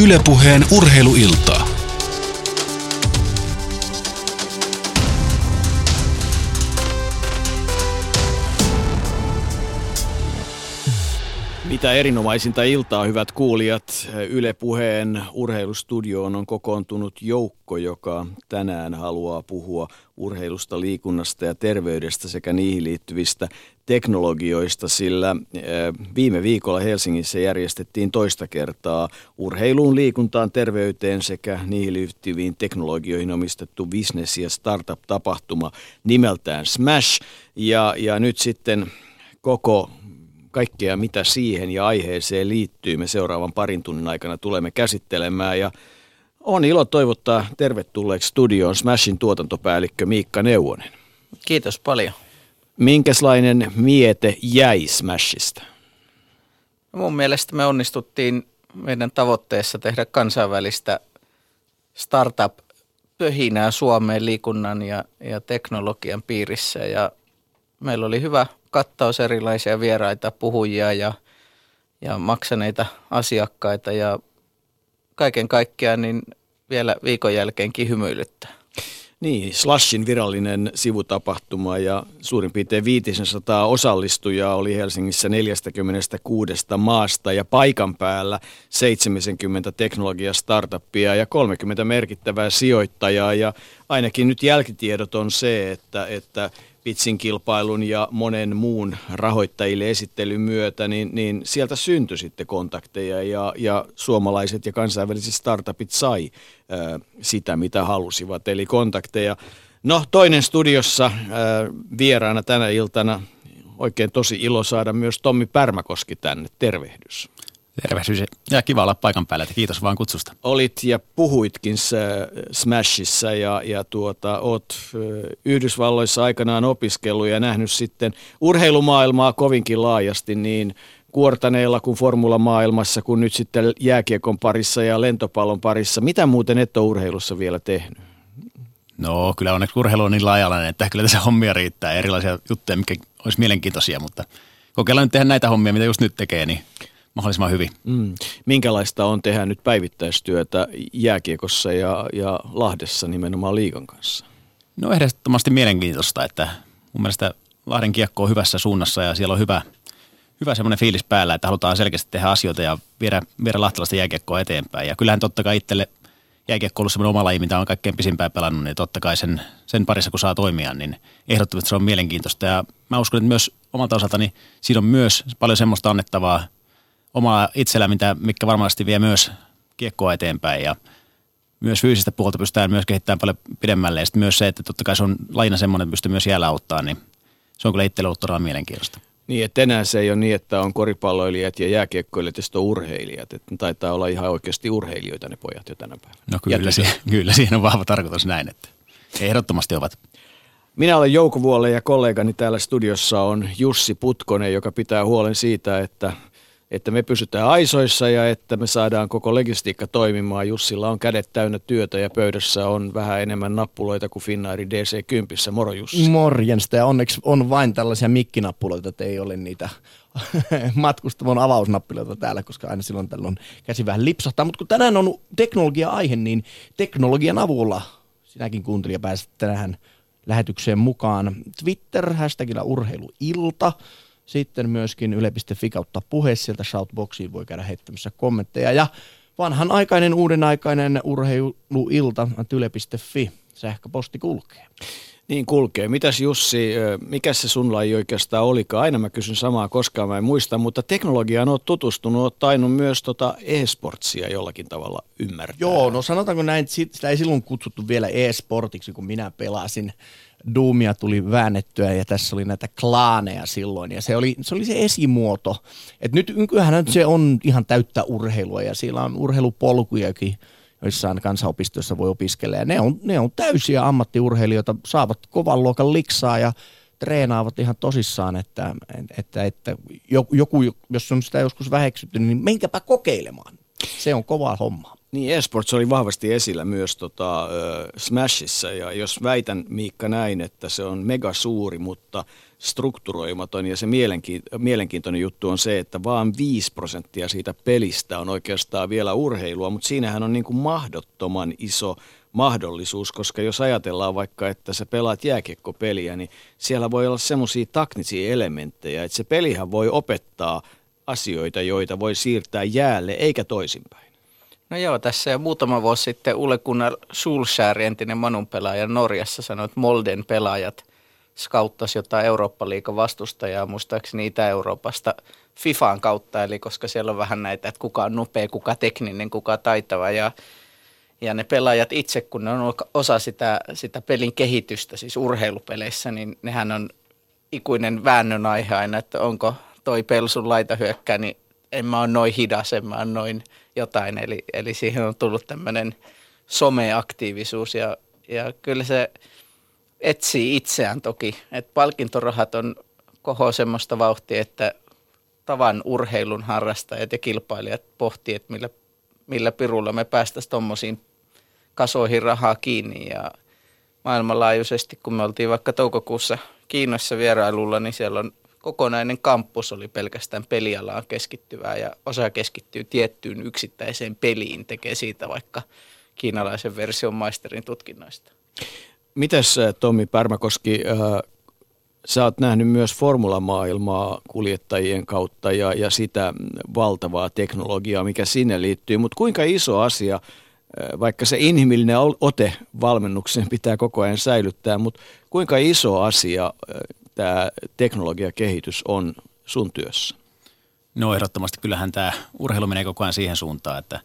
Ylepuheen urheiluiltaa. Mitä erinomaisinta iltaa, hyvät kuulijat. Yle Puheen urheilustudioon on kokoontunut joukko, joka tänään haluaa puhua urheilusta, liikunnasta ja terveydestä sekä niihin liittyvistä teknologioista, sillä eh, viime viikolla Helsingissä järjestettiin toista kertaa urheiluun, liikuntaan, terveyteen sekä niihin liittyviin teknologioihin omistettu business- ja startup-tapahtuma nimeltään Smash. Ja, ja nyt sitten koko kaikkea, mitä siihen ja aiheeseen liittyy, me seuraavan parin tunnin aikana tulemme käsittelemään. Ja on ilo toivottaa tervetulleeksi studioon Smashin tuotantopäällikkö Miikka Neuvonen. Kiitos paljon. Minkälainen miete jäi Smashista? No mun mielestä me onnistuttiin meidän tavoitteessa tehdä kansainvälistä startup-pöhinää Suomeen liikunnan ja, ja teknologian piirissä. Ja meillä oli hyvä kattaus erilaisia vieraita, puhujia ja, ja maksaneita asiakkaita ja kaiken kaikkiaan niin vielä viikon jälkeenkin hymyilyttää. Niin, Slashin virallinen sivutapahtuma ja suurin piirtein 500 osallistujaa oli Helsingissä 46 maasta ja paikan päällä 70 teknologia startuppia ja 30 merkittävää sijoittajaa ja ainakin nyt jälkitiedot on se, että, että pitsin kilpailun ja monen muun rahoittajille esittelyn myötä, niin, niin sieltä syntyi sitten kontakteja ja, ja suomalaiset ja kansainväliset startupit sai ää, sitä, mitä halusivat, eli kontakteja. No toinen studiossa ää, vieraana tänä iltana, oikein tosi ilo saada myös Tommi Pärmäkoski tänne, tervehdys. Tervehdys ja kiva olla paikan päällä, että kiitos vaan kutsusta. Olit ja puhuitkin Smashissa ja, ja tuota, oot Yhdysvalloissa aikanaan opiskellut ja nähnyt sitten urheilumaailmaa kovinkin laajasti niin kuortaneilla kuin formulamaailmassa kuin nyt sitten jääkiekon parissa ja lentopallon parissa. Mitä muuten et ole urheilussa vielä tehnyt? No kyllä onneksi urheilu on niin laajalainen, että kyllä tässä hommia riittää. Erilaisia juttuja, mikä olisi mielenkiintoisia, mutta kokeillaan nyt tehdä näitä hommia, mitä just nyt tekee, niin mahdollisimman hyvin. Mm. Minkälaista on tehdä nyt päivittäistyötä jääkiekossa ja, ja Lahdessa nimenomaan liigan kanssa? No ehdottomasti mielenkiintoista, että mun mielestä Lahden kiekko on hyvässä suunnassa ja siellä on hyvä, hyvä semmoinen fiilis päällä, että halutaan selkeästi tehdä asioita ja viedä, viedä lahtelaista jääkiekkoa eteenpäin. Ja kyllähän totta kai itselle jääkiekko on ollut semmoinen oma laji, mitä on kaikkein pisimpään pelannut, niin totta kai sen, sen parissa kun saa toimia, niin ehdottomasti se on mielenkiintoista. Ja mä uskon, että myös omalta osaltani siinä on myös paljon semmoista annettavaa omaa itsellä, mitä, mikä varmasti vie myös kiekkoa eteenpäin ja myös fyysistä puolta pystytään myös kehittämään paljon pidemmälle. Ja sitten myös se, että totta kai se on laina semmoinen, että pystyy myös jäällä auttaa, niin se on kyllä itselle ollut todella mielenkiintoista. Niin, että enää se ei ole niin, että on koripalloilijat ja jääkiekkoilijat ja sitten on urheilijat. Että taitaa olla ihan oikeasti urheilijoita ne pojat jo tänä päivänä. No kyllä, se, kyllä siinä on vahva tarkoitus näin, että ehdottomasti ovat. Minä olen Jouko Vuolle ja kollegani täällä studiossa on Jussi Putkonen, joka pitää huolen siitä, että että me pysytään aisoissa ja että me saadaan koko logistiikka toimimaan. Jussilla on kädet täynnä työtä ja pöydässä on vähän enemmän nappuloita kuin Finnairi DC10. Moro Jussi. Morjensta ja onneksi on vain tällaisia mikkinappuloita, että ei ole niitä matkustamon avausnappiloita täällä, koska aina silloin tällöin käsi vähän lipsahtaa. Mutta kun tänään on teknologia-aihe, niin teknologian avulla sinäkin kuuntelija pääset tänään lähetykseen mukaan. Twitter, hashtagilla urheiluilta. Sitten myöskin yle.fi kautta puhe sieltä shoutboxiin voi käydä heittämässä kommentteja. Ja vanhan aikainen, uuden aikainen urheiluilta yle.fi sähköposti kulkee. Niin kulkee. Mitäs Jussi, mikä se sun laji oikeastaan olikaan? Aina mä kysyn samaa, koskaan mä en muista, mutta teknologiaan oot tutustunut, oot tainnut myös tota e-sportsia jollakin tavalla ymmärtää. Joo, no sanotaanko näin, että sitä ei silloin kutsuttu vielä e-sportiksi, kun minä pelasin Doomia tuli väännettyä ja tässä oli näitä klaaneja silloin ja se oli se, oli se esimuoto. Et nyt nykyään se on ihan täyttä urheilua ja siellä on urheilupolkujakin, joissain kansanopistoissa voi opiskella ja ne on, ne on täysiä ammattiurheilijoita, saavat kovan luokan liksaa ja treenaavat ihan tosissaan, että, että, että joku, jos on sitä joskus väheksytty, niin menkääpä kokeilemaan. Se on kova homma. Niin, esports oli vahvasti esillä myös tota, Smashissa ja jos väitän Miikka näin, että se on mega suuri, mutta strukturoimaton ja se mielenkiintoinen juttu on se, että vaan 5 prosenttia siitä pelistä on oikeastaan vielä urheilua, mutta siinähän on niin kuin mahdottoman iso mahdollisuus, koska jos ajatellaan vaikka, että sä pelaat jääkiekkopeliä, niin siellä voi olla semmoisia taktisia elementtejä, että se pelihän voi opettaa asioita, joita voi siirtää jäälle, eikä toisinpäin. No joo, tässä jo muutama vuosi sitten Ule Gunnar Solskjaer, entinen Manun pelaaja Norjassa, sanoi, että Molden pelaajat skauttasi jotain Eurooppa-liikan vastustajaa, muistaakseni Itä-Euroopasta FIFAan kautta, eli koska siellä on vähän näitä, että kuka on nopea, kuka tekninen, kuka taitava, ja ja ne pelaajat itse, kun ne on osa sitä, sitä pelin kehitystä, siis urheilupeleissä, niin nehän on ikuinen väännön aihe aina, että onko toi pelsun laita hyökkää, niin en mä ole noin hidas, en mä ole noin jotain. Eli, eli siihen on tullut tämmöinen someaktiivisuus ja, ja kyllä se etsii itseään toki. että palkintorahat on koho semmoista vauhtia, että tavan urheilun harrastajat ja kilpailijat pohtii, että millä, millä pirulla me päästäisiin tuommoisiin kasoihin rahaa kiinni ja maailmanlaajuisesti, kun me oltiin vaikka toukokuussa Kiinassa vierailulla, niin siellä on kokonainen kampus oli pelkästään pelialaan keskittyvää ja osa keskittyy tiettyyn yksittäiseen peliin, tekee siitä vaikka kiinalaisen version maisterin tutkinnoista. Mites äh, Tommi Pärmäkoski, äh, sä oot nähnyt myös formulamaailmaa kuljettajien kautta ja, ja sitä valtavaa teknologiaa, mikä sinne liittyy, mutta kuinka iso asia – vaikka se inhimillinen ote valmennukseen pitää koko ajan säilyttää, mutta kuinka iso asia tämä teknologiakehitys on sun työssä? No ehdottomasti kyllähän tämä urheilu menee koko ajan siihen suuntaan, että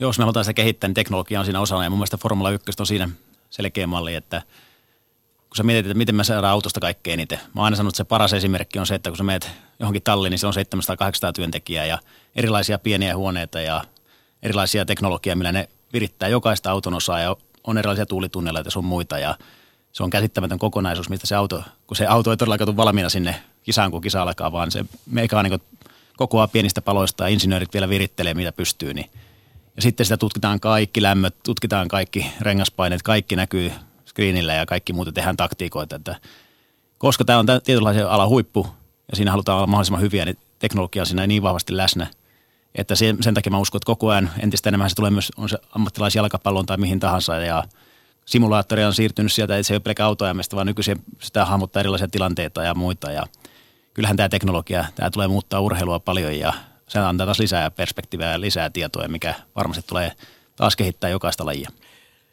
jos me halutaan sitä kehittää, niin teknologia on siinä osana ja mun mielestä Formula 1 on siinä selkeä malli, että kun sä mietit, että miten me saadaan autosta kaikkein eniten. Mä oon aina sanonut, että se paras esimerkki on se, että kun sä meet johonkin talliin, niin se on 700-800 työntekijää ja erilaisia pieniä huoneita ja erilaisia teknologiaa, millä ne virittää jokaista auton osaa ja on erilaisia tuulitunneleita ja sun muita ja se on käsittämätön kokonaisuus, mistä se auto, kun se auto ei todellakaan tule valmiina sinne kisaan, kun kisa alkaa, vaan se mekaanikot kokoaa pienistä paloista ja insinöörit vielä virittelee, mitä pystyy. Niin. Ja sitten sitä tutkitaan kaikki lämmöt, tutkitaan kaikki rengaspaineet, kaikki näkyy screenillä ja kaikki muuta tehdään taktiikoita. Että koska tämä on tietynlaisen ala huippu ja siinä halutaan olla mahdollisimman hyviä, niin teknologia on siinä niin vahvasti läsnä – että sen, sen takia mä uskon, että koko ajan entistä enemmän se tulee myös, on se ammattilaisjalkapallon tai mihin tahansa ja simulaattori on siirtynyt sieltä, että se ei ole pelkä autoajamista, vaan nykyisin sitä hahmottaa erilaisia tilanteita ja muita ja kyllähän tämä teknologia, tämä tulee muuttaa urheilua paljon ja se antaa taas lisää perspektiivää ja lisää tietoa, mikä varmasti tulee taas kehittää jokaista lajia.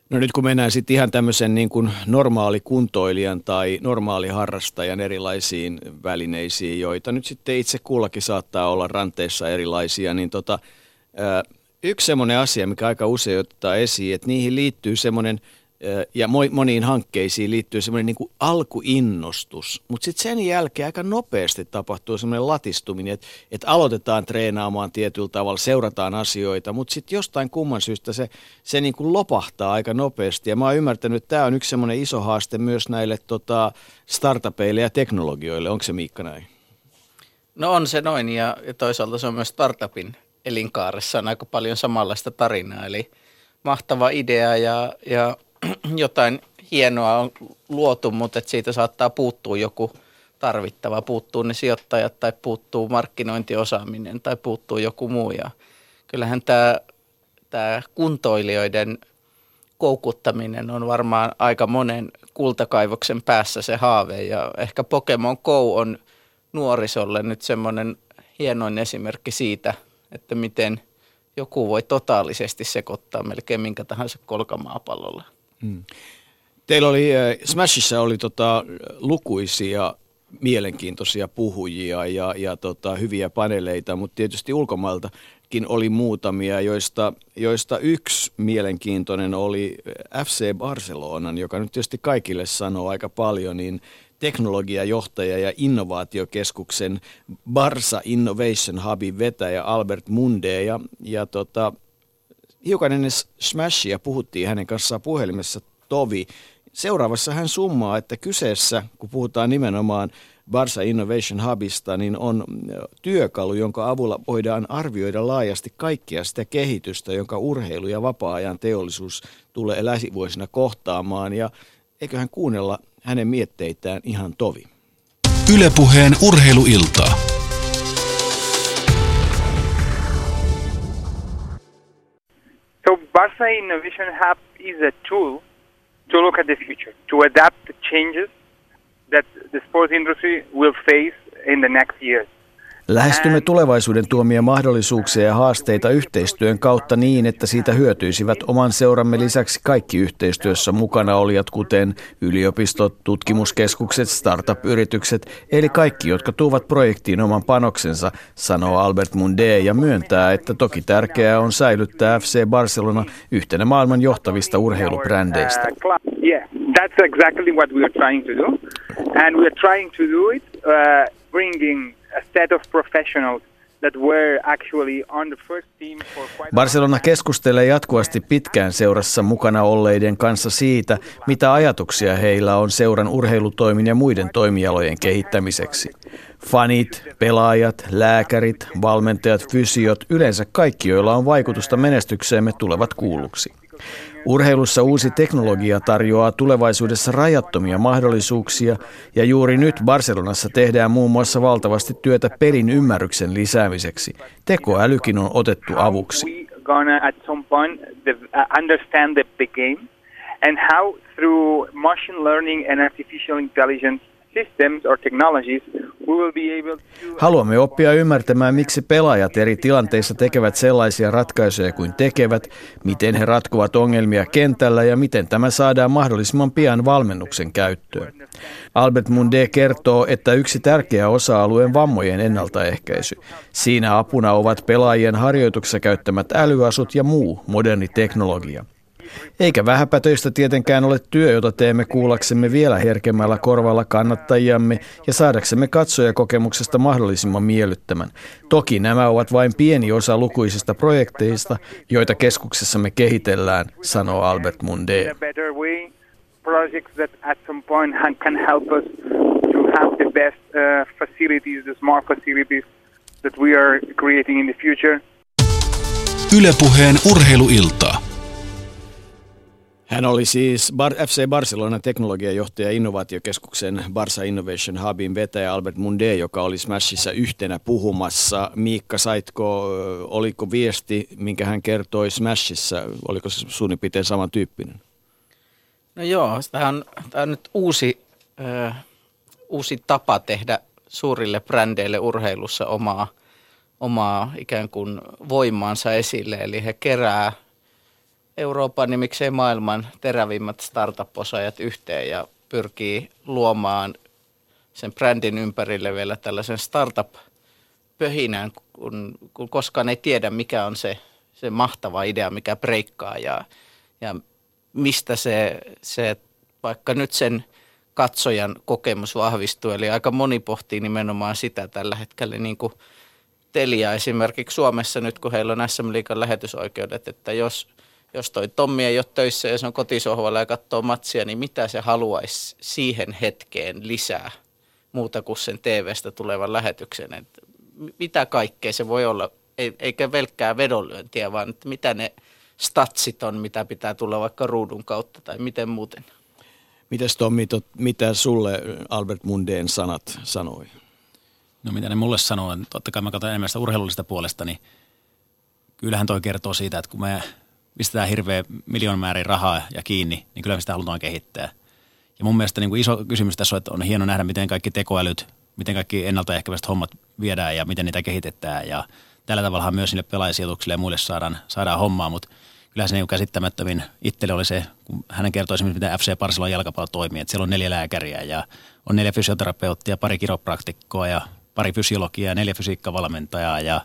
No nyt kun mennään sitten ihan tämmöisen niin kuin normaali kuntoilijan tai normaali harrastajan erilaisiin välineisiin, joita nyt sitten itse kullakin saattaa olla ranteissa erilaisia, niin tota, yksi semmoinen asia, mikä aika usein ottaa esiin, että niihin liittyy semmoinen – ja moniin hankkeisiin liittyy semmoinen niin kuin alkuinnostus, mutta sitten sen jälkeen aika nopeasti tapahtuu semmoinen latistuminen, että, että aloitetaan treenaamaan tietyllä tavalla, seurataan asioita, mutta sitten jostain kumman syystä se, se niin kuin lopahtaa aika nopeasti. Ja mä oon ymmärtänyt, että tämä on yksi semmoinen iso haaste myös näille tota, startupeille ja teknologioille. Onko se Miikka näin? No on se noin ja, toisaalta se on myös startupin elinkaaressa on aika paljon samanlaista tarinaa, eli mahtava idea ja, ja jotain hienoa on luotu, mutta että siitä saattaa puuttua joku tarvittava, puuttuu ne sijoittajat tai puuttuu markkinointiosaaminen tai puuttuu joku muu. Ja kyllähän tämä, tämä kuntoilijoiden koukuttaminen on varmaan aika monen kultakaivoksen päässä se haave ja ehkä Pokemon Go on nuorisolle nyt semmoinen hienoin esimerkki siitä, että miten joku voi totaalisesti sekoittaa melkein minkä tahansa kolkamaapallolla. Hmm. Teillä oli, äh, Smashissa oli tota, lukuisia mielenkiintoisia puhujia ja, ja tota, hyviä paneleita, mutta tietysti ulkomailtakin oli muutamia, joista, joista yksi mielenkiintoinen oli FC Barcelonan, joka nyt tietysti kaikille sanoo aika paljon, niin teknologiajohtaja ja innovaatiokeskuksen Barsa Innovation Hubin vetäjä Albert Munde ja, ja tota, hiukan ennen Smashia puhuttiin hänen kanssaan puhelimessa Tovi. Seuraavassa hän summaa, että kyseessä, kun puhutaan nimenomaan Barsa Innovation Hubista, niin on työkalu, jonka avulla voidaan arvioida laajasti kaikkia sitä kehitystä, jonka urheilu ja vapaa-ajan teollisuus tulee lähivuosina kohtaamaan. Ja eiköhän kuunnella hänen mietteitään ihan tovi. Ylepuheen urheiluiltaa. So Barca Innovation Hub is a tool to look at the future, to adapt the changes that the sports industry will face in the next years. Lähestymme tulevaisuuden tuomia mahdollisuuksia ja haasteita yhteistyön kautta niin, että siitä hyötyisivät oman seuramme lisäksi kaikki yhteistyössä mukana olijat, kuten yliopistot, tutkimuskeskukset, startup-yritykset, eli kaikki, jotka tuovat projektiin oman panoksensa, sanoo Albert Munde ja myöntää, että toki tärkeää on säilyttää FC Barcelona yhtenä maailman johtavista urheilubrändeistä. Uh, yeah, that's exactly what we are trying to do, and we are trying to do it uh, bringing set of professionals that were actually on the first team for quite Barcelona keskustelee jatkuvasti pitkään seurassa mukana olleiden kanssa siitä, mitä ajatuksia heillä on seuran urheilutoimin ja muiden toimialojen kehittämiseksi. Fanit, pelaajat, lääkärit, valmentajat, fysiot, yleensä kaikki, joilla on vaikutusta menestykseemme, tulevat kuulluksi. Urheilussa uusi teknologia tarjoaa tulevaisuudessa rajattomia mahdollisuuksia ja juuri nyt Barcelonassa tehdään muun muassa valtavasti työtä pelin ymmärryksen lisäämiseksi. Tekoälykin on otettu avuksi. Uh, and how through machine learning and artificial intelligence Haluamme oppia ymmärtämään, miksi pelaajat eri tilanteissa tekevät sellaisia ratkaisuja kuin tekevät, miten he ratkovat ongelmia kentällä ja miten tämä saadaan mahdollisimman pian valmennuksen käyttöön. Albert Munde kertoo, että yksi tärkeä osa-alueen vammojen ennaltaehkäisy. Siinä apuna ovat pelaajien harjoituksessa käyttämät älyasut ja muu moderni teknologia. Eikä vähäpätöistä tietenkään ole työ, jota teemme kuullaksemme vielä herkemmällä korvalla kannattajiamme ja saadaksemme katsojakokemuksesta mahdollisimman miellyttämän. Toki nämä ovat vain pieni osa lukuisista projekteista, joita keskuksessamme kehitellään, sanoo Albert Munde. in a better way projects that at some point han- can help us to have the best uh, facilities, the smart facilities that we are creating in the future. Ylepuheen urheiluiltaa. Hän oli siis Bar- FC Barcelona teknologiajohtaja innovaatiokeskuksen Barça Innovation Hubin vetäjä Albert Munde, joka oli Smashissa yhtenä puhumassa. Miikka, saitko, oliko viesti, minkä hän kertoi Smashissa, oliko se suunnilleen piirtein samantyyppinen? No joo, tämä on, tämä on nyt uusi, ö, uusi tapa tehdä suurille brändeille urheilussa omaa, omaa ikään kuin voimaansa esille. Eli he kerää Euroopan ja miksei maailman terävimmät startup-osaajat yhteen ja pyrkii luomaan sen brändin ympärille vielä tällaisen startup-pöhinän, kun, kun koskaan ei tiedä, mikä on se, se mahtava idea, mikä breikkaa ja, ja mistä se, se, vaikka nyt sen katsojan kokemus vahvistuu. Eli aika moni pohtii nimenomaan sitä tällä hetkellä, niin kuin Telia esimerkiksi Suomessa nyt, kun heillä on SM Liikan lähetysoikeudet, että jos, jos toi Tommi ei ole töissä ja se on kotisohvalla ja katsoo matsia, niin mitä se haluaisi siihen hetkeen lisää muuta kuin sen TV-stä tulevan lähetyksen. Että mitä kaikkea se voi olla, ei, eikä velkkää vedonlyöntiä, vaan että mitä ne statsit on, mitä pitää tulla vaikka ruudun kautta tai miten muuten. Mites Tommi, tot, mitä sulle Albert Mundeen sanat sanoi? No mitä ne mulle sanoo, niin totta kai mä katson enemmän sitä urheilullista puolesta, niin kyllähän toi kertoo siitä, että kun me pistetään hirveä miljoon määrin rahaa ja kiinni, niin kyllä me sitä halutaan kehittää. Ja mun mielestä niin kuin iso kysymys tässä on, että on hieno nähdä, miten kaikki tekoälyt, miten kaikki ennaltaehkäiset hommat viedään ja miten niitä kehitetään. Ja tällä tavalla myös niille pelaajasijoituksille ja muille saadaan, saadaan hommaa, mutta kyllähän se niin käsittämättömin itselle oli se, kun hänen kertoi esimerkiksi, miten FC Barcelona jalkapallo toimii, että siellä on neljä lääkäriä ja on neljä fysioterapeuttia, pari kiropraktikkoa ja pari fysiologiaa, neljä fysiikkavalmentajaa ja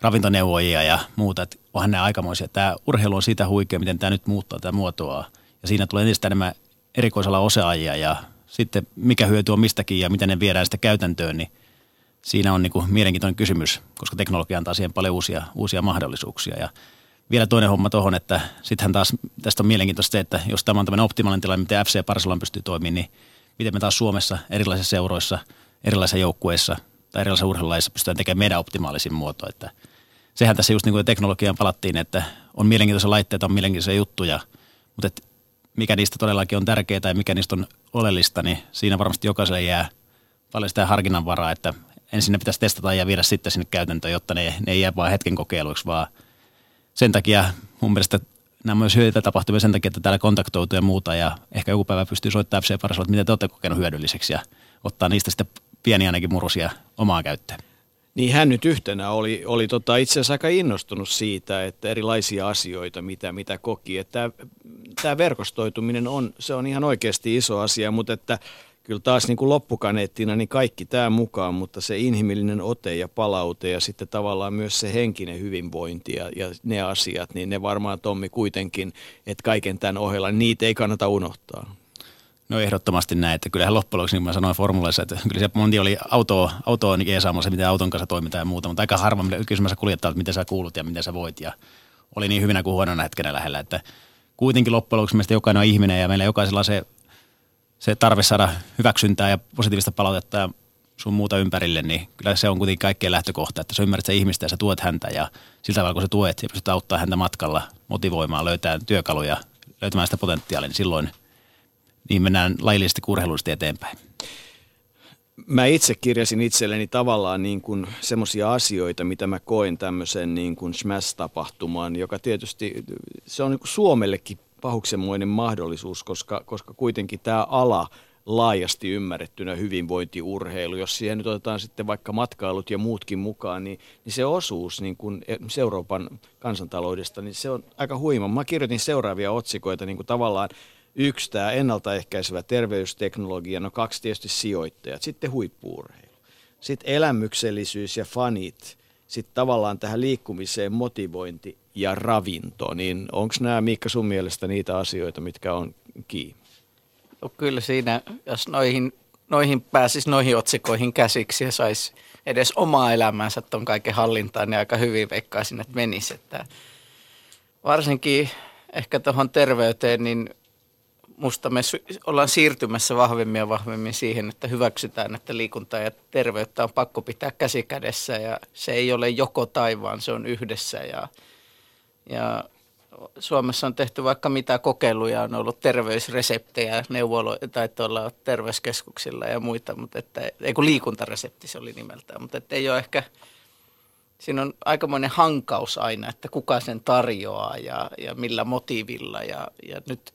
ravintoneuvojia ja muuta. Että onhan nämä aikamoisia. Tämä urheilu on siitä huikea, miten tämä nyt muuttaa tämä muotoa. Ja siinä tulee entistä enemmän erikoisella osaajia ja sitten mikä hyöty on mistäkin ja miten ne viedään sitä käytäntöön, niin siinä on niin kuin mielenkiintoinen kysymys, koska teknologia antaa siihen paljon uusia, uusia mahdollisuuksia. Ja vielä toinen homma tuohon, että sittenhän taas tästä on mielenkiintoista se, että jos tämä on tämmöinen optimaalinen tilanne, miten FC Barcelona pystyy toimimaan, niin miten me taas Suomessa erilaisissa seuroissa, erilaisissa joukkueissa erilaisissa urheilulaisissa pystytään tekemään meidän optimaalisin muoto. Että sehän tässä just niin kuin teknologiaan palattiin, että on mielenkiintoisia laitteita, on mielenkiintoisia juttuja, mutta et mikä niistä todellakin on tärkeää tai mikä niistä on oleellista, niin siinä varmasti jokaiselle jää paljon sitä harkinnanvaraa, että ensin ne pitäisi testata ja viedä sitten sinne käytäntöön, jotta ne, ne ei jää vain hetken kokeiluiksi, vaan sen takia mun mielestä nämä myös hyödyitä tapahtumia sen takia, että täällä kontaktoituu ja muuta ja ehkä joku päivä pystyy soittamaan FC Parasalla, että mitä te olette kokenut hyödylliseksi ja ottaa niistä sitten pieniä ainakin murusia omaa käyttöön. Niin hän nyt yhtenä oli, oli tota itse asiassa aika innostunut siitä, että erilaisia asioita, mitä, mitä koki. Että tämä verkostoituminen on, se on ihan oikeasti iso asia, mutta että kyllä taas niin kuin loppukaneettina niin kaikki tämä mukaan, mutta se inhimillinen ote ja palaute ja sitten tavallaan myös se henkinen hyvinvointi ja, ja ne asiat, niin ne varmaan Tommi kuitenkin, että kaiken tämän ohella, niitä ei kannata unohtaa. No ehdottomasti näin, että kyllähän loppujen lopuksi, niin kuin mä sanoin formulassa, että kyllä se monti oli autoa, autoa niin jeesaamassa, miten auton kanssa toimitaan ja muuta, mutta aika harva kysymässä kuljettaa, että miten sä kuulut ja miten sä voit. Ja oli niin hyvinä kuin huonona hetkenä lähellä, että kuitenkin loppujen lopuksi meistä jokainen on ihminen ja meillä jokaisella se, se tarve saada hyväksyntää ja positiivista palautetta ja sun muuta ympärille, niin kyllä se on kuitenkin kaikkein lähtökohta, että sä ymmärrät se ihmistä ja sä tuet häntä ja sillä tavalla kun sä tuet ja pystyt auttaa häntä matkalla motivoimaan, löytää työkaluja, löytämään sitä potentiaalia, niin silloin – niin mennään laillisesti kurheilullisesti eteenpäin. Mä itse kirjasin itselleni tavallaan niin kuin semmoisia asioita, mitä mä koen tämmöisen niin kuin Smash-tapahtumaan, joka tietysti se on niin kuin Suomellekin pahuksenmoinen mahdollisuus, koska, koska kuitenkin tämä ala laajasti ymmärrettynä hyvinvointiurheilu, jos siihen nyt otetaan sitten vaikka matkailut ja muutkin mukaan, niin, niin se osuus niin kuin Euroopan kansantaloudesta, niin se on aika huima. Mä kirjoitin seuraavia otsikoita niin kuin tavallaan Yksi tämä ennaltaehkäisevä terveysteknologia, no kaksi tietysti sijoittajat, sitten huippuurheilu. Sitten elämyksellisyys ja fanit, sitten tavallaan tähän liikkumiseen motivointi ja ravinto, niin onko nämä Miikka sun mielestä niitä asioita, mitkä on kiinni? No kyllä siinä, jos noihin, noihin pääsisi noihin otsikoihin käsiksi ja saisi edes omaa elämäänsä tuon kaiken hallintaan, niin aika hyvin veikkaisin, että menisi. Että varsinkin ehkä tuohon terveyteen, niin musta me ollaan siirtymässä vahvemmin ja vahvemmin siihen, että hyväksytään, että liikuntaa ja terveyttä on pakko pitää käsikädessä ja se ei ole joko tai, vaan se on yhdessä. Ja, ja Suomessa on tehty vaikka mitä kokeiluja, on ollut terveysreseptejä neuvolo- tai tuolla terveyskeskuksilla ja muita, mutta että, ei kun liikuntaresepti se oli nimeltään, mutta että ei ole ehkä, siinä on aikamoinen hankaus aina, että kuka sen tarjoaa ja, ja millä motiivilla. Ja, ja nyt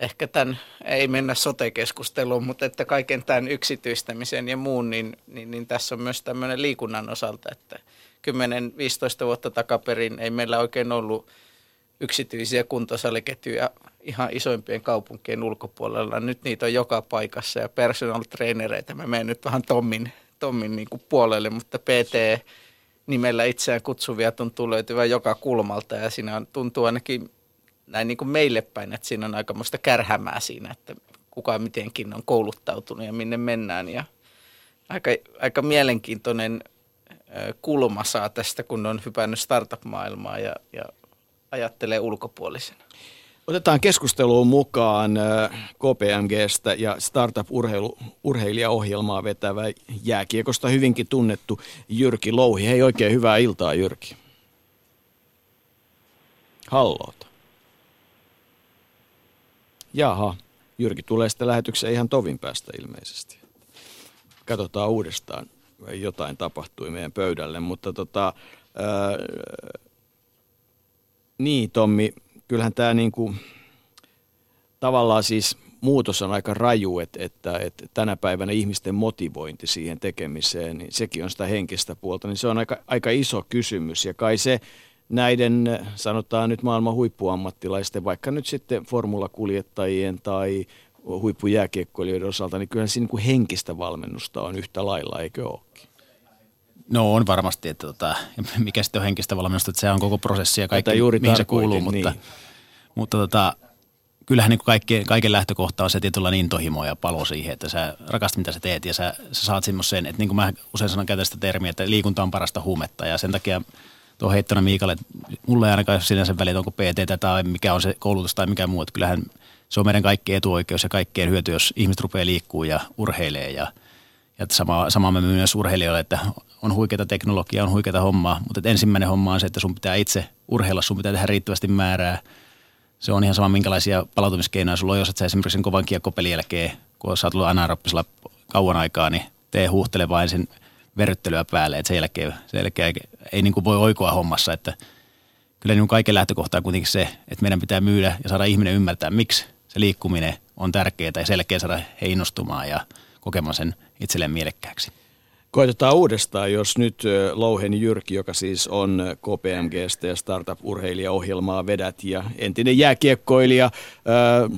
ehkä tämän, ei mennä sote-keskusteluun, mutta että kaiken tämän yksityistämisen ja muun, niin, niin, niin tässä on myös tämmöinen liikunnan osalta, että 10-15 vuotta takaperin ei meillä oikein ollut yksityisiä kuntosaliketjuja ihan isoimpien kaupunkien ulkopuolella. Nyt niitä on joka paikassa ja personal trainereita. Mä menen nyt vähän Tommin, Tommin niin kuin puolelle, mutta PT nimellä itseään kutsuvia tuntuu löytyvän joka kulmalta ja siinä tuntuu ainakin näin niin kuin meille päin, että siinä on aikamoista kärhämää siinä, että kuka mitenkin on kouluttautunut ja minne mennään. Ja aika, aika mielenkiintoinen kulma saa tästä, kun on hypännyt startup-maailmaa ja, ja ajattelee ulkopuolisena. Otetaan keskusteluun mukaan KPMGstä ja Startup-urheilijaohjelmaa vetävä jääkiekosta hyvinkin tunnettu Jyrki Louhi. Hei, oikein hyvää iltaa Jyrki. Halloota. Jaha, Jyrki tulee sitten lähetykseen ihan tovin päästä ilmeisesti. Katsotaan uudestaan, jotain tapahtui meidän pöydälle, mutta tota, ää, niin Tommi, kyllähän tämä niinku, tavallaan siis muutos on aika raju, että, että, että tänä päivänä ihmisten motivointi siihen tekemiseen, niin sekin on sitä henkistä puolta, niin se on aika, aika iso kysymys ja kai se näiden, sanotaan nyt maailman huippuammattilaisten, vaikka nyt sitten formulakuljettajien tai huippujääkiekkoilijoiden osalta, niin kyllä siinä niin henkistä valmennusta on yhtä lailla, eikö olekin? No on varmasti, että tota, mikä sitten on henkistä valmennusta, että se on koko prosessi ja kaikki, juuri mihin se kuuluu, mutta, niin. mutta tota, kyllähän niin kaikki, kaiken lähtökohta on se tietynlainen intohimo ja palo siihen, että sä rakastat mitä sä teet ja sä, sä saat semmoisen, että niin kuin mä usein sanon käytän sitä termiä, että liikunta on parasta huumetta ja sen takia – tuo heittona Miikalle, että mulle ei ainakaan sinänsä väliä, onko PT tai mikä on se koulutus tai mikä muu. Että kyllähän se on meidän kaikkien etuoikeus ja kaikkien hyöty, jos ihmiset rupeaa liikkuu ja urheilee. Ja, ja sama, sama me myös urheilijoille, että on huikeita teknologiaa, on huikeita hommaa, mutta ensimmäinen homma on se, että sun pitää itse urheilla, sun pitää tehdä riittävästi määrää. Se on ihan sama, minkälaisia palautumiskeinoja sulla on, jos et sä esimerkiksi sen kovan kiekkopelin jälkeen, kun sä oot ollut kauan aikaa, niin tee huuhtele vain sen verryttelyä päälle, että sen jälkeen, sen jälkeen ei, niin kuin voi oikoa hommassa, että kyllä niin kaiken lähtökohta on kuitenkin se, että meidän pitää myydä ja saada ihminen ymmärtää, miksi se liikkuminen on tärkeää ja selkeä saada he innostumaan ja kokemaan sen itselleen mielekkääksi. Koitetaan uudestaan, jos nyt Louhen Jyrki, joka siis on KPMGstä ja startup-urheilijaohjelmaa vedät ja entinen jääkiekkoilija,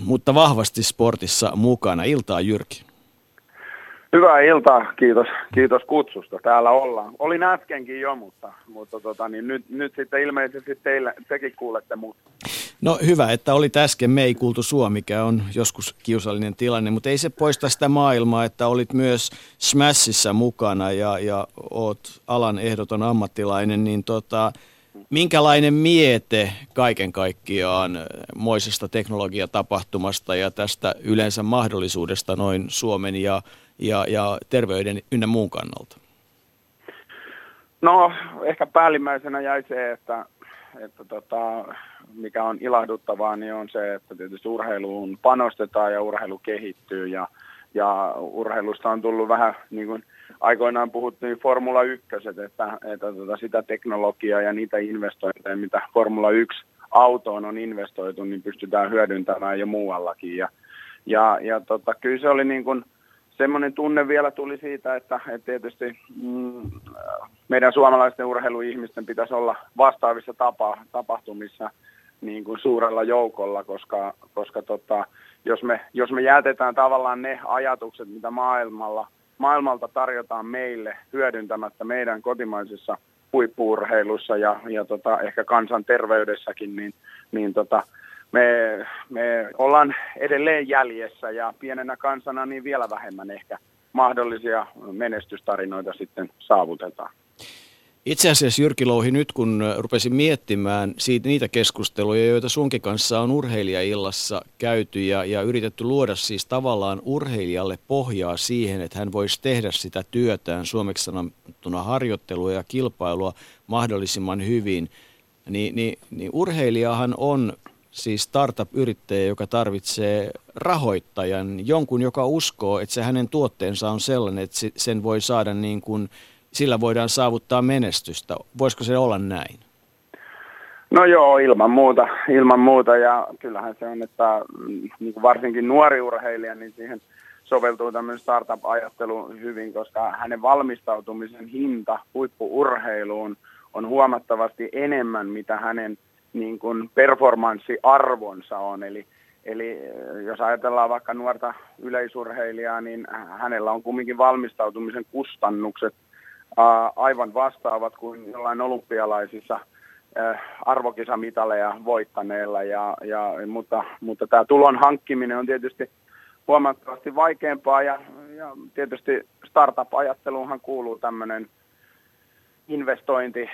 mutta vahvasti sportissa mukana. Iltaa Jyrki. Hyvää iltaa, kiitos, kiitos kutsusta. Täällä ollaan. Olin äskenkin jo, mutta, mutta tota, niin nyt, nyt sitten ilmeisesti teillä, tekin kuulette mut. No hyvä, että oli äsken, me ei kuultu sua, mikä on joskus kiusallinen tilanne, mutta ei se poista sitä maailmaa, että olit myös Smashissa mukana ja, ja oot alan ehdoton ammattilainen, niin tota, minkälainen miete kaiken kaikkiaan moisesta teknologiatapahtumasta ja tästä yleensä mahdollisuudesta noin Suomen ja ja, ja terveyden ynnä muun kannalta? No ehkä päällimmäisenä jäi se, että, että tota, mikä on ilahduttavaa, niin on se, että tietysti urheiluun panostetaan ja urheilu kehittyy ja, ja urheilusta on tullut vähän niin kuin aikoinaan puhuttiin Formula 1, että, että tota, sitä teknologiaa ja niitä investointeja, mitä Formula 1 autoon on investoitu, niin pystytään hyödyntämään jo muuallakin. Ja, ja, ja tota, kyllä se oli niin kuin, semmoinen tunne vielä tuli siitä, että, että tietysti mm, meidän suomalaisten urheiluihmisten pitäisi olla vastaavissa tapa, tapahtumissa niin kuin suurella joukolla, koska, koska tota, jos, me, jos me jätetään tavallaan ne ajatukset, mitä maailmalla, maailmalta tarjotaan meille hyödyntämättä meidän kotimaisessa huippuurheilussa ja, ja tota, ehkä kansanterveydessäkin, niin, niin tota, me, me ollaan edelleen jäljessä ja pienenä kansana niin vielä vähemmän ehkä mahdollisia menestystarinoita sitten saavutetaan. Itse asiassa Jyrki Louhi, nyt kun rupesin miettimään siitä, niitä keskusteluja, joita sunkin kanssa on urheilijaillassa käyty ja, ja yritetty luoda siis tavallaan urheilijalle pohjaa siihen, että hän voisi tehdä sitä työtään suomeksi sanottuna harjoittelua ja kilpailua mahdollisimman hyvin, niin, niin, niin urheilijahan on siis startup-yrittäjä, joka tarvitsee rahoittajan, jonkun, joka uskoo, että se hänen tuotteensa on sellainen, että sen voi saada niin kuin, sillä voidaan saavuttaa menestystä. Voisiko se olla näin? No joo, ilman muuta, ilman muuta ja kyllähän se on, että mm, niin kuin varsinkin nuori urheilija, niin siihen soveltuu tämmöinen startup-ajattelu hyvin, koska hänen valmistautumisen hinta huippuurheiluun on huomattavasti enemmän, mitä hänen niin kuin performanssiarvonsa on. Eli, eli eh, jos ajatellaan vaikka nuorta yleisurheilijaa, niin hänellä on kumminkin valmistautumisen kustannukset aivan vastaavat kuin jollain olympialaisissa eh, arvokisamitaleja voittaneella, ja, ja, mutta, mutta tämä tulon hankkiminen on tietysti huomattavasti vaikeampaa ja, ja tietysti startup-ajatteluunhan kuuluu tämmöinen investointi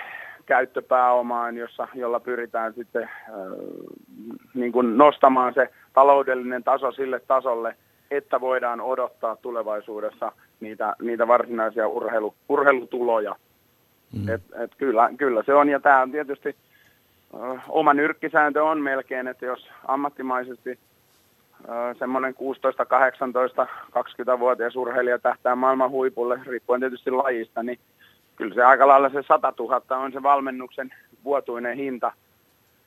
käyttöpääomaan, jossa, jolla pyritään sitten äh, niin kuin nostamaan se taloudellinen taso sille tasolle, että voidaan odottaa tulevaisuudessa niitä, niitä varsinaisia urheilu, urheilutuloja. Mm. Et, et kyllä, kyllä se on, ja tämä on tietysti äh, oma nyrkkisääntö on melkein, että jos ammattimaisesti semmoinen 16, 18, 20-vuotias urheilija tähtää maailman huipulle, riippuen tietysti lajista, niin kyllä se aika lailla se 100 000 on se valmennuksen vuotuinen hinta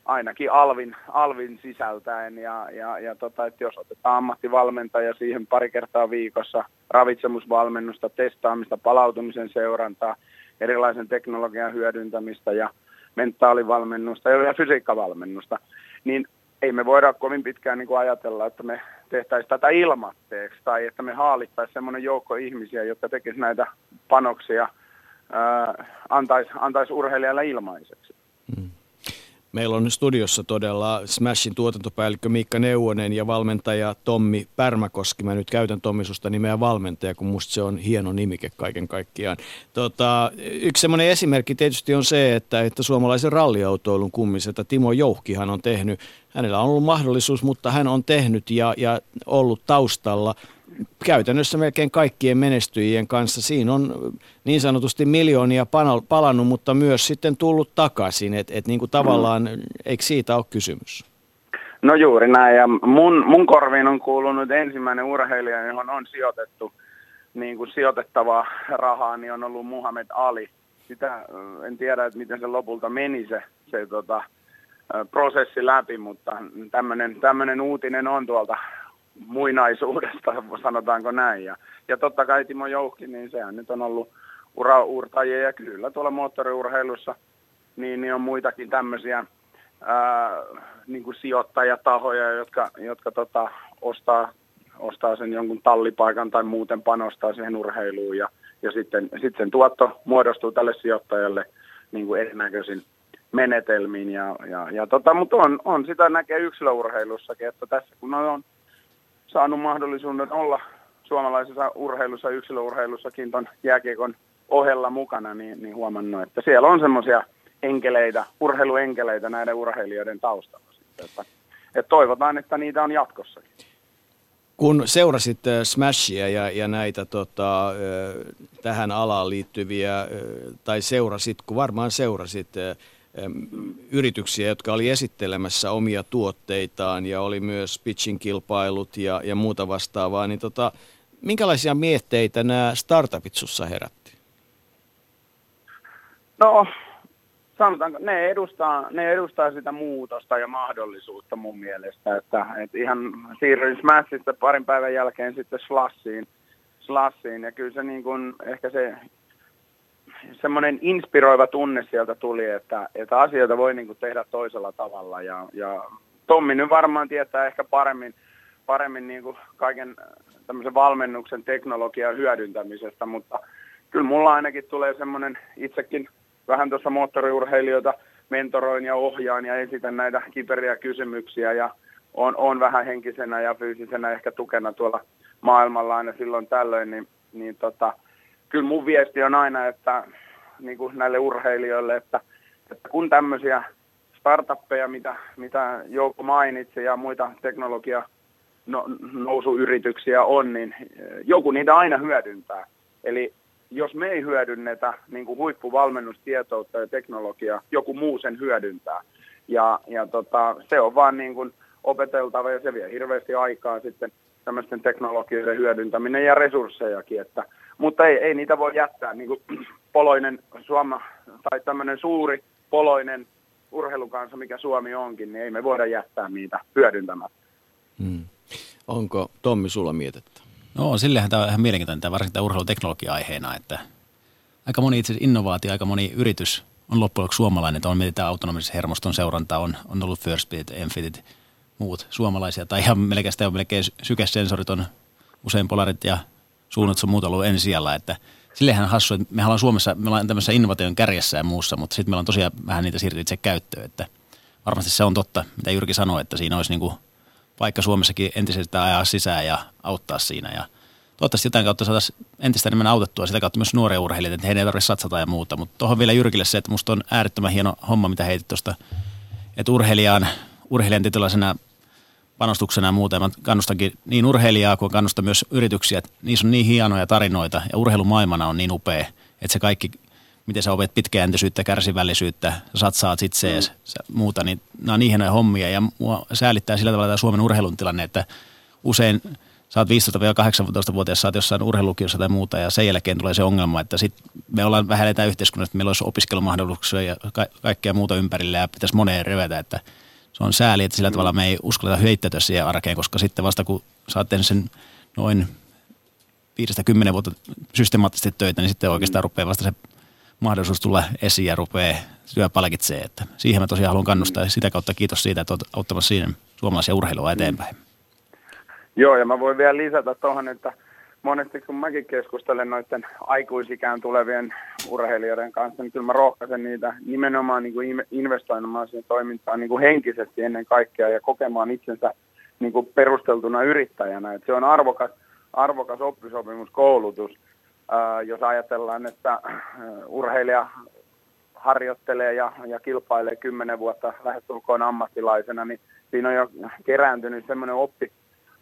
ainakin Alvin, Alvin sisältäen. Ja, ja, ja tota, että jos otetaan ammattivalmentaja siihen pari kertaa viikossa, ravitsemusvalmennusta, testaamista, palautumisen seurantaa, erilaisen teknologian hyödyntämistä ja mentaalivalmennusta ja fysiikkavalmennusta, niin ei me voida kovin pitkään niin kuin ajatella, että me tehtäisiin tätä ilmatteeksi tai että me haalittaisiin semmoinen joukko ihmisiä, jotka tekisivät näitä panoksia – antaisi antais urheilijalle ilmaiseksi. Hmm. Meillä on studiossa todella Smashin tuotantopäällikkö Miikka Neuvonen ja valmentaja Tommi Pärmäkoski. Mä nyt käytän Tommi susta nimeä valmentaja, kun musta se on hieno nimike kaiken kaikkiaan. Tota, yksi semmoinen esimerkki tietysti on se, että, että suomalaisen ralliautoilun kummiselta Timo Jouhkihan on tehnyt, hänellä on ollut mahdollisuus, mutta hän on tehnyt ja, ja ollut taustalla käytännössä melkein kaikkien menestyjien kanssa. Siinä on niin sanotusti miljoonia palannut, mutta myös sitten tullut takaisin. Että et niin kuin tavallaan, eikö siitä ole kysymys? No juuri näin. Ja mun, mun korviin on kuulunut ensimmäinen urheilija, johon on sijoitettu niin kuin sijoitettavaa rahaa, niin on ollut Muhammed Ali. Sitä en tiedä, että miten se lopulta meni se, se tota, prosessi läpi, mutta tämmöinen uutinen on tuolta muinaisuudesta, sanotaanko näin. Ja, ja totta kai Timo Jouhki, niin sehän nyt on ollut uraurtajia ja kyllä tuolla moottoriurheilussa niin, niin on muitakin tämmöisiä ää, niin kuin sijoittajatahoja, jotka, jotka tota, ostaa, ostaa sen jonkun tallipaikan tai muuten panostaa siihen urheiluun ja, ja sitten, sitten tuotto muodostuu tälle sijoittajalle niin kuin erinäköisin menetelmiin. Ja, ja, ja tota, mutta on, on, sitä näkee yksilöurheilussakin, että tässä kun on saanut mahdollisuuden olla suomalaisessa urheilussa, yksilöurheilussakin tuon jääkiekon ohella mukana, niin, niin huomannut, että siellä on semmoisia enkeleitä, urheiluenkeleitä näiden urheilijoiden taustalla. Sitten, että, että toivotaan, että niitä on jatkossakin. Kun seurasit äh, Smashia ja, ja näitä tota, äh, tähän alaan liittyviä, äh, tai seurasit, kun varmaan seurasit yrityksiä, jotka oli esittelemässä omia tuotteitaan ja oli myös pitching kilpailut ja, ja muuta vastaavaa, niin tota, minkälaisia mietteitä nämä startupit sussa herätti? No, sanotaanko, ne edustaa, ne edustaa sitä muutosta ja mahdollisuutta mun mielestä, että, että ihan siirryin Smashista parin päivän jälkeen sitten Slashiin, Slashiin ja kyllä se niin kuin, ehkä se semmoinen inspiroiva tunne sieltä tuli, että, että asioita voi niin kuin tehdä toisella tavalla. Ja, ja Tommi nyt varmaan tietää ehkä paremmin, paremmin niin kuin kaiken tämmöisen valmennuksen teknologian hyödyntämisestä, mutta kyllä mulla ainakin tulee semmoinen itsekin vähän tuossa moottoriurheilijoita mentoroin ja ohjaan ja esitän näitä kiperiä kysymyksiä ja on, on vähän henkisenä ja fyysisenä ehkä tukena tuolla maailmalla aina silloin tällöin, niin, niin tota, kyllä mun viesti on aina, että niin kuin näille urheilijoille, että, että kun tämmöisiä startuppeja, mitä, mitä Jouko mainitsi ja muita teknologia no, nousuyrityksiä on, niin joku niitä aina hyödyntää. Eli jos me ei hyödynnetä niin kuin huippuvalmennustietoutta ja teknologiaa, joku muu sen hyödyntää. Ja, ja tota, se on vaan niin kuin opeteltava ja se vie hirveästi aikaa sitten tämmöisten teknologioiden hyödyntäminen ja resurssejakin, että, mutta ei, ei niitä voi jättää. Niin kuin poloinen Suoma tai tämmöinen suuri poloinen urheilukansa, mikä Suomi onkin, niin ei me voida jättää niitä hyödyntämättä. Hmm. Onko Tommi sulla mietettä? No sillehän tämä on ihan mielenkiintoinen, varsinkin tämä urheiluteknologia-aiheena, että aika moni itse innovaatio, aika moni yritys on loppujen lopuksi suomalainen, että on mietitään autonomisen hermoston seuranta, on, on ollut First Beat, Enfitit, muut suomalaisia, tai ihan melkein sitä on melkein sykesensorit on usein polarit ja suunnat on muuta ollut ensijalla, että sillehän hassu, että me ollaan Suomessa, me ollaan tämmöisessä innovaation kärjessä ja muussa, mutta sitten meillä on tosiaan vähän niitä siirtynyt itse käyttöön, että varmasti se on totta, mitä Jyrki sanoi, että siinä olisi niin kuin paikka Suomessakin entisestään ajaa sisään ja auttaa siinä. Ja toivottavasti jotain kautta saataisiin entistä enemmän autettua sitä kautta myös nuoria urheilijoita, että heidän ei tarvitse satsata ja muuta. Mutta tuohon vielä Jyrkille se, että musta on äärettömän hieno homma, mitä heitit tuosta, että urheilijaan, urheilijan tietynlaisena panostuksena. Ja mä kannustankin niin urheilijaa kuin kannustan myös yrityksiä, että niissä on niin hienoja tarinoita ja urheilumaailmana on niin upea, että se kaikki miten sä opet pitkäjänteisyyttä, kärsivällisyyttä, satsaat itseesi mm. muuta, niin nämä on niin hienoja hommia ja mua säälittää sillä tavalla tämä Suomen urheilun tilanne, että usein sä oot 15-18-vuotias, sä oot jossain urheilukiossa tai muuta ja sen jälkeen tulee se ongelma, että sit me ollaan vähän etää yhteiskunnassa, että meillä olisi opiskelumahdollisuuksia ja ka- kaikkea muuta ympärillä ja pitäisi moneen revetä, että on sääli, että sillä mm. tavalla me ei uskalleta heittäytyä siihen arkeen, koska sitten vasta kun sä oot sen noin viidestä kymmenen vuotta systemaattisesti töitä, niin sitten oikeastaan mm. rupeaa vasta se mahdollisuus tulla esiin ja rupeaa syö palkitsee. Että siihen mä tosiaan haluan kannustaa ja sitä kautta kiitos siitä, että olet auttamassa siinä suomalaisia urheilua eteenpäin. Joo, ja mä voin vielä lisätä tuohon, että monesti kun mäkin keskustelen noiden aikuisikään tulevien urheilijoiden kanssa, niin kyllä mä rohkaisen niitä nimenomaan niin kuin investoimaan siihen toimintaan niin kuin henkisesti ennen kaikkea ja kokemaan itsensä niin kuin perusteltuna yrittäjänä. Että se on arvokas, arvokas oppisopimuskoulutus jos ajatellaan, että urheilija harjoittelee ja, ja kilpailee kymmenen vuotta lähestulkoon ammattilaisena, niin siinä on jo kerääntynyt semmoinen oppi,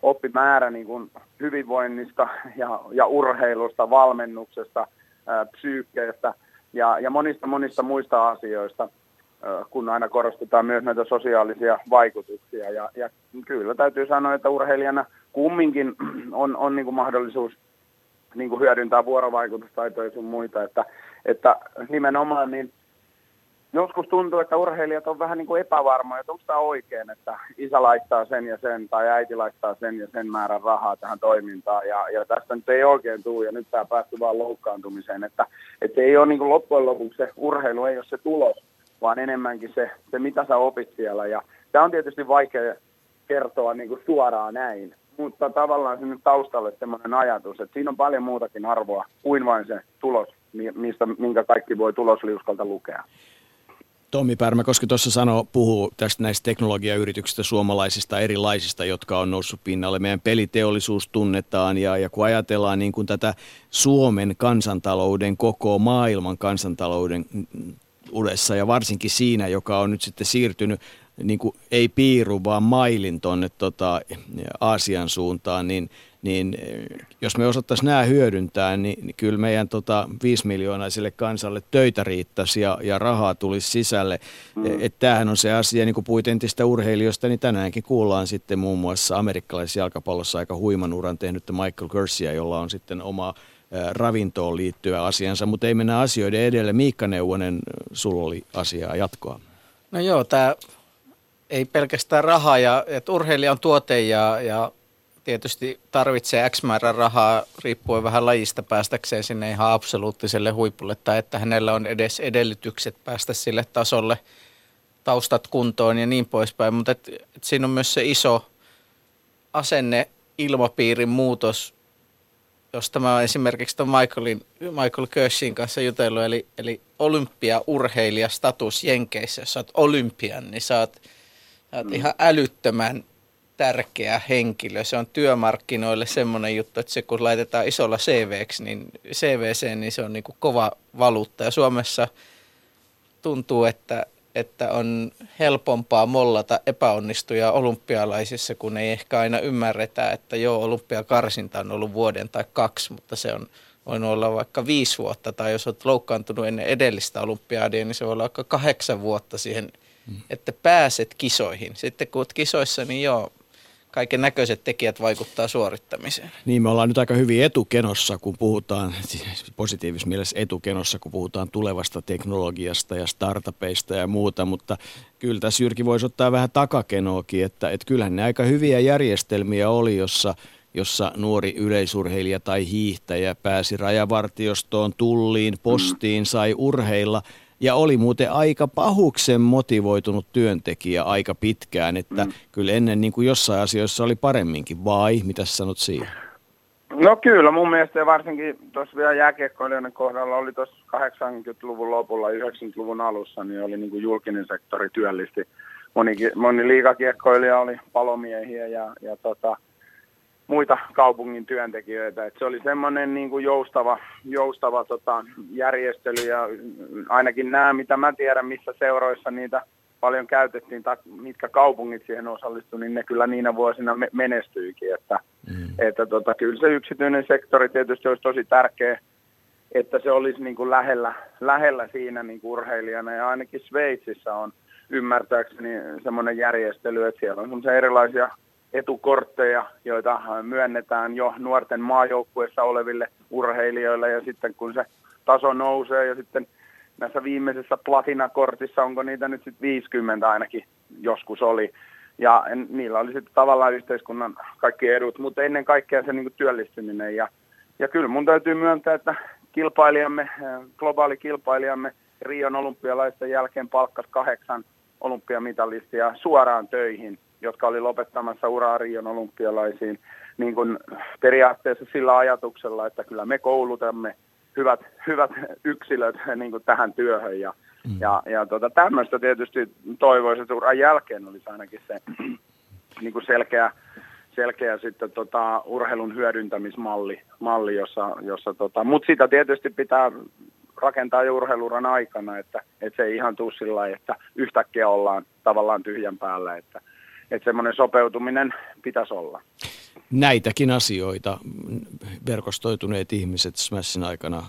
oppimäärä niin kuin hyvinvoinnista ja, ja urheilusta, valmennuksesta, psyykkeestä ja, ja monista monista muista asioista, kun aina korostetaan myös näitä sosiaalisia vaikutuksia. Ja, ja kyllä täytyy sanoa, että urheilijana kumminkin on, on niin kuin mahdollisuus niin kuin hyödyntää vuorovaikutustaitoja sun muita, että, että nimenomaan niin joskus tuntuu, että urheilijat on vähän niin kuin epävarmoja, että onko tämä oikein, että isä laittaa sen ja sen tai äiti laittaa sen ja sen määrän rahaa tähän toimintaan. Ja, ja tästä nyt ei oikein tule ja nyt tämä päättyy vaan loukkaantumiseen, että, että ei ole niin kuin loppujen lopuksi se urheilu, ei ole se tulos, vaan enemmänkin se, se mitä sä opit siellä. Ja tämä on tietysti vaikea kertoa niin kuin suoraan näin, mutta tavallaan sinne taustalle sellainen ajatus, että siinä on paljon muutakin arvoa kuin vain se tulos, mistä, minkä kaikki voi tulosliuskalta lukea. Tommi Pärmäkoski tuossa sanoo, puhuu tästä näistä teknologiayrityksistä suomalaisista erilaisista, jotka on noussut pinnalle. Meidän peliteollisuus tunnetaan ja, ja kun ajatellaan niin kuin tätä Suomen kansantalouden, koko maailman kansantalouden udessa ja varsinkin siinä, joka on nyt sitten siirtynyt niin kuin, ei piiru, vaan mailin tuonne tota, Aasian suuntaan, niin, niin jos me osattaisiin nämä hyödyntää, niin, niin kyllä meidän tota, 5 miljoonaiselle kansalle töitä riittäisi ja, ja rahaa tulisi sisälle. Mm. Että tämähän on se asia, niin kuin puhuit entistä urheilijoista, niin tänäänkin kuullaan sitten muun muassa amerikkalaisessa jalkapallossa aika huiman uran tehnyttä Michael Kersia, jolla on sitten oma ravintoon liittyvä asiansa, mutta ei mennä asioiden edelle. Miikka Neuvonen, sulla oli asiaa jatkoa. No joo, tämä ei pelkästään rahaa, ja, että urheilija on tuote ja, ja tietysti tarvitsee X määrän rahaa riippuen vähän lajista päästäkseen sinne ihan absoluuttiselle huipulle tai että hänellä on edes edellytykset päästä sille tasolle, taustat kuntoon ja niin poispäin, mutta et, et siinä on myös se iso asenne ilmapiirin muutos, josta mä esimerkiksi tuon Michaelin, Michael Kirschin kanssa jutellut, eli, eli olympiaurheilija status Jenkeissä, jos sä oot olympian, niin sä oot – Sä oot mm. ihan älyttömän tärkeä henkilö. Se on työmarkkinoille semmoinen juttu, että se kun laitetaan isolla CVksi, niin CVC, niin se on niin kuin kova valuutta. Ja Suomessa tuntuu, että, että on helpompaa mollata epäonnistuja olympialaisissa, kun ei ehkä aina ymmärretä, että joo, olympiakarsinta on ollut vuoden tai kaksi, mutta se on voinut olla vaikka viisi vuotta, tai jos olet loukkaantunut ennen edellistä olympiaadia, niin se voi olla vaikka kahdeksan vuotta siihen mm. että pääset kisoihin. Sitten kun olet kisoissa, niin joo, kaiken näköiset tekijät vaikuttaa suorittamiseen. Niin, me ollaan nyt aika hyvin etukenossa, kun puhutaan, positiivisessa mielessä etukenossa, kun puhutaan tulevasta teknologiasta ja startupeista ja muuta, mutta kyllä tässä Jyrki voisi ottaa vähän takakenoakin, että, että kyllähän ne aika hyviä järjestelmiä oli, jossa jossa nuori yleisurheilija tai hiihtäjä pääsi rajavartiostoon, tulliin, postiin, sai urheilla – ja oli muuten aika pahuksen motivoitunut työntekijä aika pitkään, että mm. kyllä ennen niin kuin jossain asioissa oli paremminkin, vai mitä sanot siihen? No kyllä, mun mielestä varsinkin tuossa vielä jääkiekkoilijoiden kohdalla oli tuossa 80-luvun lopulla, 90-luvun alussa, niin oli niin kuin julkinen sektori työllisti. Moni, moni liikakiekkoilija oli palomiehiä ja, ja tota, muita kaupungin työntekijöitä. Et se oli semmoinen niin kuin joustava, joustava tota, järjestely ja ainakin nämä, mitä mä tiedän, missä seuroissa niitä paljon käytettiin, tai mitkä kaupungit siihen osallistuivat, niin ne kyllä niinä vuosina me- menestyikin. Että, mm. että tota, kyllä se yksityinen sektori tietysti olisi tosi tärkeä, että se olisi niin kuin lähellä, lähellä siinä niin kuin urheilijana. Ja ainakin Sveitsissä on ymmärtääkseni semmoinen järjestely, että siellä on erilaisia etukortteja, joita myönnetään jo nuorten maajoukkueessa oleville urheilijoille. Ja sitten kun se taso nousee ja sitten näissä viimeisessä platinakortissa, onko niitä nyt sitten 50 ainakin joskus oli, ja niillä oli sitten tavallaan yhteiskunnan kaikki edut, mutta ennen kaikkea se niin työllistyminen. Ja, ja kyllä mun täytyy myöntää, että kilpailijamme, globaali kilpailijamme Rion olympialaisten jälkeen palkkas kahdeksan olympiamitalistia suoraan töihin – jotka oli lopettamassa uraa Rion olympialaisiin, niin kuin periaatteessa sillä ajatuksella, että kyllä me koulutamme hyvät, hyvät yksilöt niin kuin tähän työhön. Ja, mm. ja, ja tota, tämmöistä tietysti toivoisin, että uran jälkeen olisi ainakin se niin kuin selkeä, selkeä sitten tota, urheilun hyödyntämismalli, malli, jossa, jossa tota, mutta sitä tietysti pitää rakentaa jo urheiluran aikana, että, että se ei ihan tule sillä että yhtäkkiä ollaan tavallaan tyhjän päällä, että, että semmoinen sopeutuminen pitäisi olla. Näitäkin asioita verkostoituneet ihmiset Smashin aikana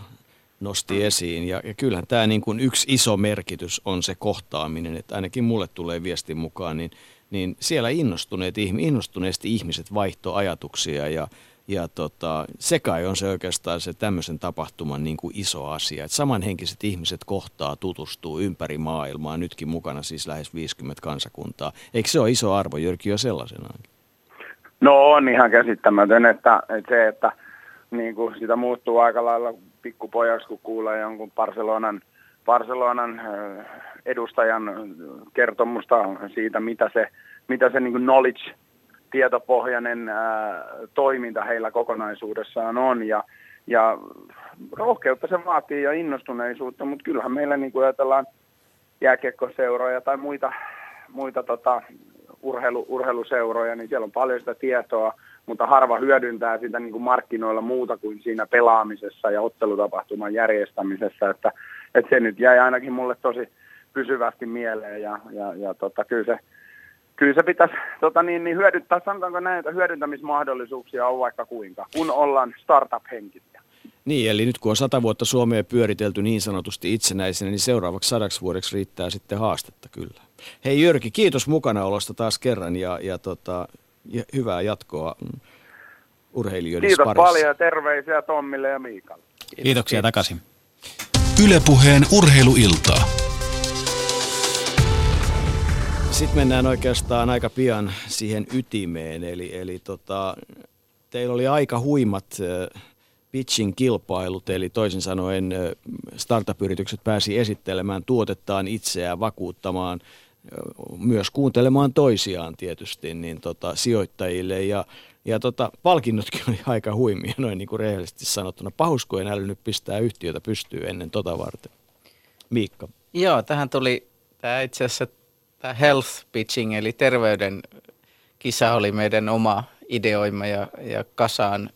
nosti mm. esiin. Ja, ja kyllähän tämä niin kuin yksi iso merkitys on se kohtaaminen, että ainakin mulle tulee viestin mukaan, niin, niin siellä innostuneet, innostuneesti ihmiset vaihto ajatuksia ja ja tota, se kai on se oikeastaan se tämmöisen tapahtuman niin kuin iso asia, että samanhenkiset ihmiset kohtaa, tutustuu ympäri maailmaa, nytkin mukana siis lähes 50 kansakuntaa. Eikö se ole iso arvo, Jyrki, jo sellaisenaankin? No on ihan käsittämätön, että, että se, että niin kuin sitä muuttuu aika lailla pikkupojaksi, kun kuulee jonkun Barcelonan, Barcelonan edustajan kertomusta siitä, mitä se, mitä se niin kuin knowledge, tietopohjainen ää, toiminta heillä kokonaisuudessaan on. Ja, ja rohkeutta se vaatii ja innostuneisuutta, mutta kyllähän meillä niin kuin ajatellaan jääkiekkoseuroja tai muita, muita tota, urheilu, urheiluseuroja, niin siellä on paljon sitä tietoa, mutta harva hyödyntää sitä niin kuin markkinoilla muuta kuin siinä pelaamisessa ja ottelutapahtuman järjestämisessä, että, että se nyt jäi ainakin mulle tosi pysyvästi mieleen ja, ja, ja tota, kyllä se kyllä se pitäisi tota niin, niin hyödyttää, sanotaanko näitä hyödyntämismahdollisuuksia on vaikka kuinka, kun ollaan startup-henkisiä. Niin, eli nyt kun on sata vuotta Suomea pyöritelty niin sanotusti itsenäisenä, niin seuraavaksi sadaksi vuodeksi riittää sitten haastetta kyllä. Hei Jyrki, kiitos mukanaolosta taas kerran ja, ja, tota, ja hyvää jatkoa urheilijoiden Kiitos parissa. paljon ja terveisiä Tommille ja Miikalle. Kiitos, Kiitoksia kiitos. takaisin. Ylepuheen urheiluiltaa. Sitten mennään oikeastaan aika pian siihen ytimeen, eli, eli tota, teillä oli aika huimat pitching kilpailut, eli toisin sanoen startup-yritykset pääsi esittelemään tuotettaan itseään, vakuuttamaan, myös kuuntelemaan toisiaan tietysti niin tota, sijoittajille ja ja tota, palkinnotkin oli aika huimia, noin niin kuin rehellisesti sanottuna. Pahusko en älynyt pistää yhtiötä pystyy ennen tota varten. Miikka. Joo, tähän tuli tämä itse asiassa tämä health pitching, eli terveyden kisa oli meidän oma ideoima ja, ja kasaan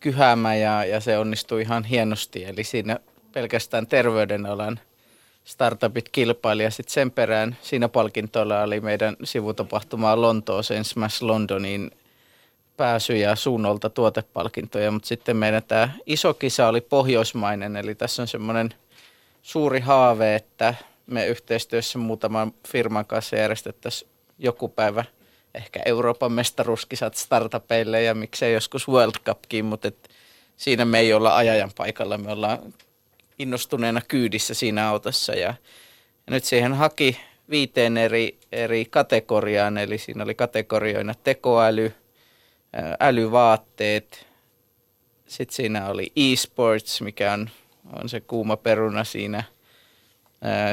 kyhäämä ja, ja se onnistui ihan hienosti. Eli siinä pelkästään terveydenalan startupit kilpaili ja sitten sen perään siinä palkintoilla oli meidän sivutapahtumaa Lontooseen Smash Londonin pääsy ja suunnolta tuotepalkintoja, mutta sitten meidän tämä iso kisa oli pohjoismainen, eli tässä on semmoinen suuri haave, että me yhteistyössä muutaman firman kanssa järjestettäisiin joku päivä ehkä Euroopan mestaruuskisat startupeille ja miksei joskus World Cupkin, mutta et siinä me ei olla ajajan paikalla, me ollaan innostuneena kyydissä siinä autossa ja, ja nyt siihen haki viiteen eri, eri kategoriaan, eli siinä oli kategorioina tekoäly, älyvaatteet, sitten siinä oli e-sports, mikä on, on se kuuma peruna siinä –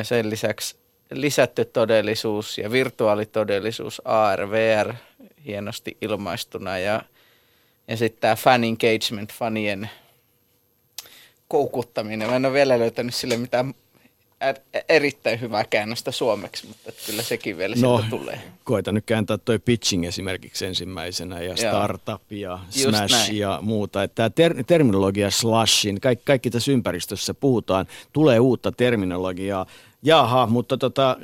sen lisäksi lisätty todellisuus ja virtuaalitodellisuus, AR, VR, hienosti ilmaistuna ja, ja sitten tämä fan engagement, fanien koukuttaminen. Mä en ole vielä löytänyt sille mitään erittäin hyvää käännöstä suomeksi, mutta kyllä sekin vielä no, sieltä tulee. Koita nyt kääntää toi pitching esimerkiksi ensimmäisenä ja startup ja smash ja muuta. Tämä ter- terminologia slashin, kaikki, kaikki tässä ympäristössä puhutaan, tulee uutta terminologiaa. Jaha, mutta tota,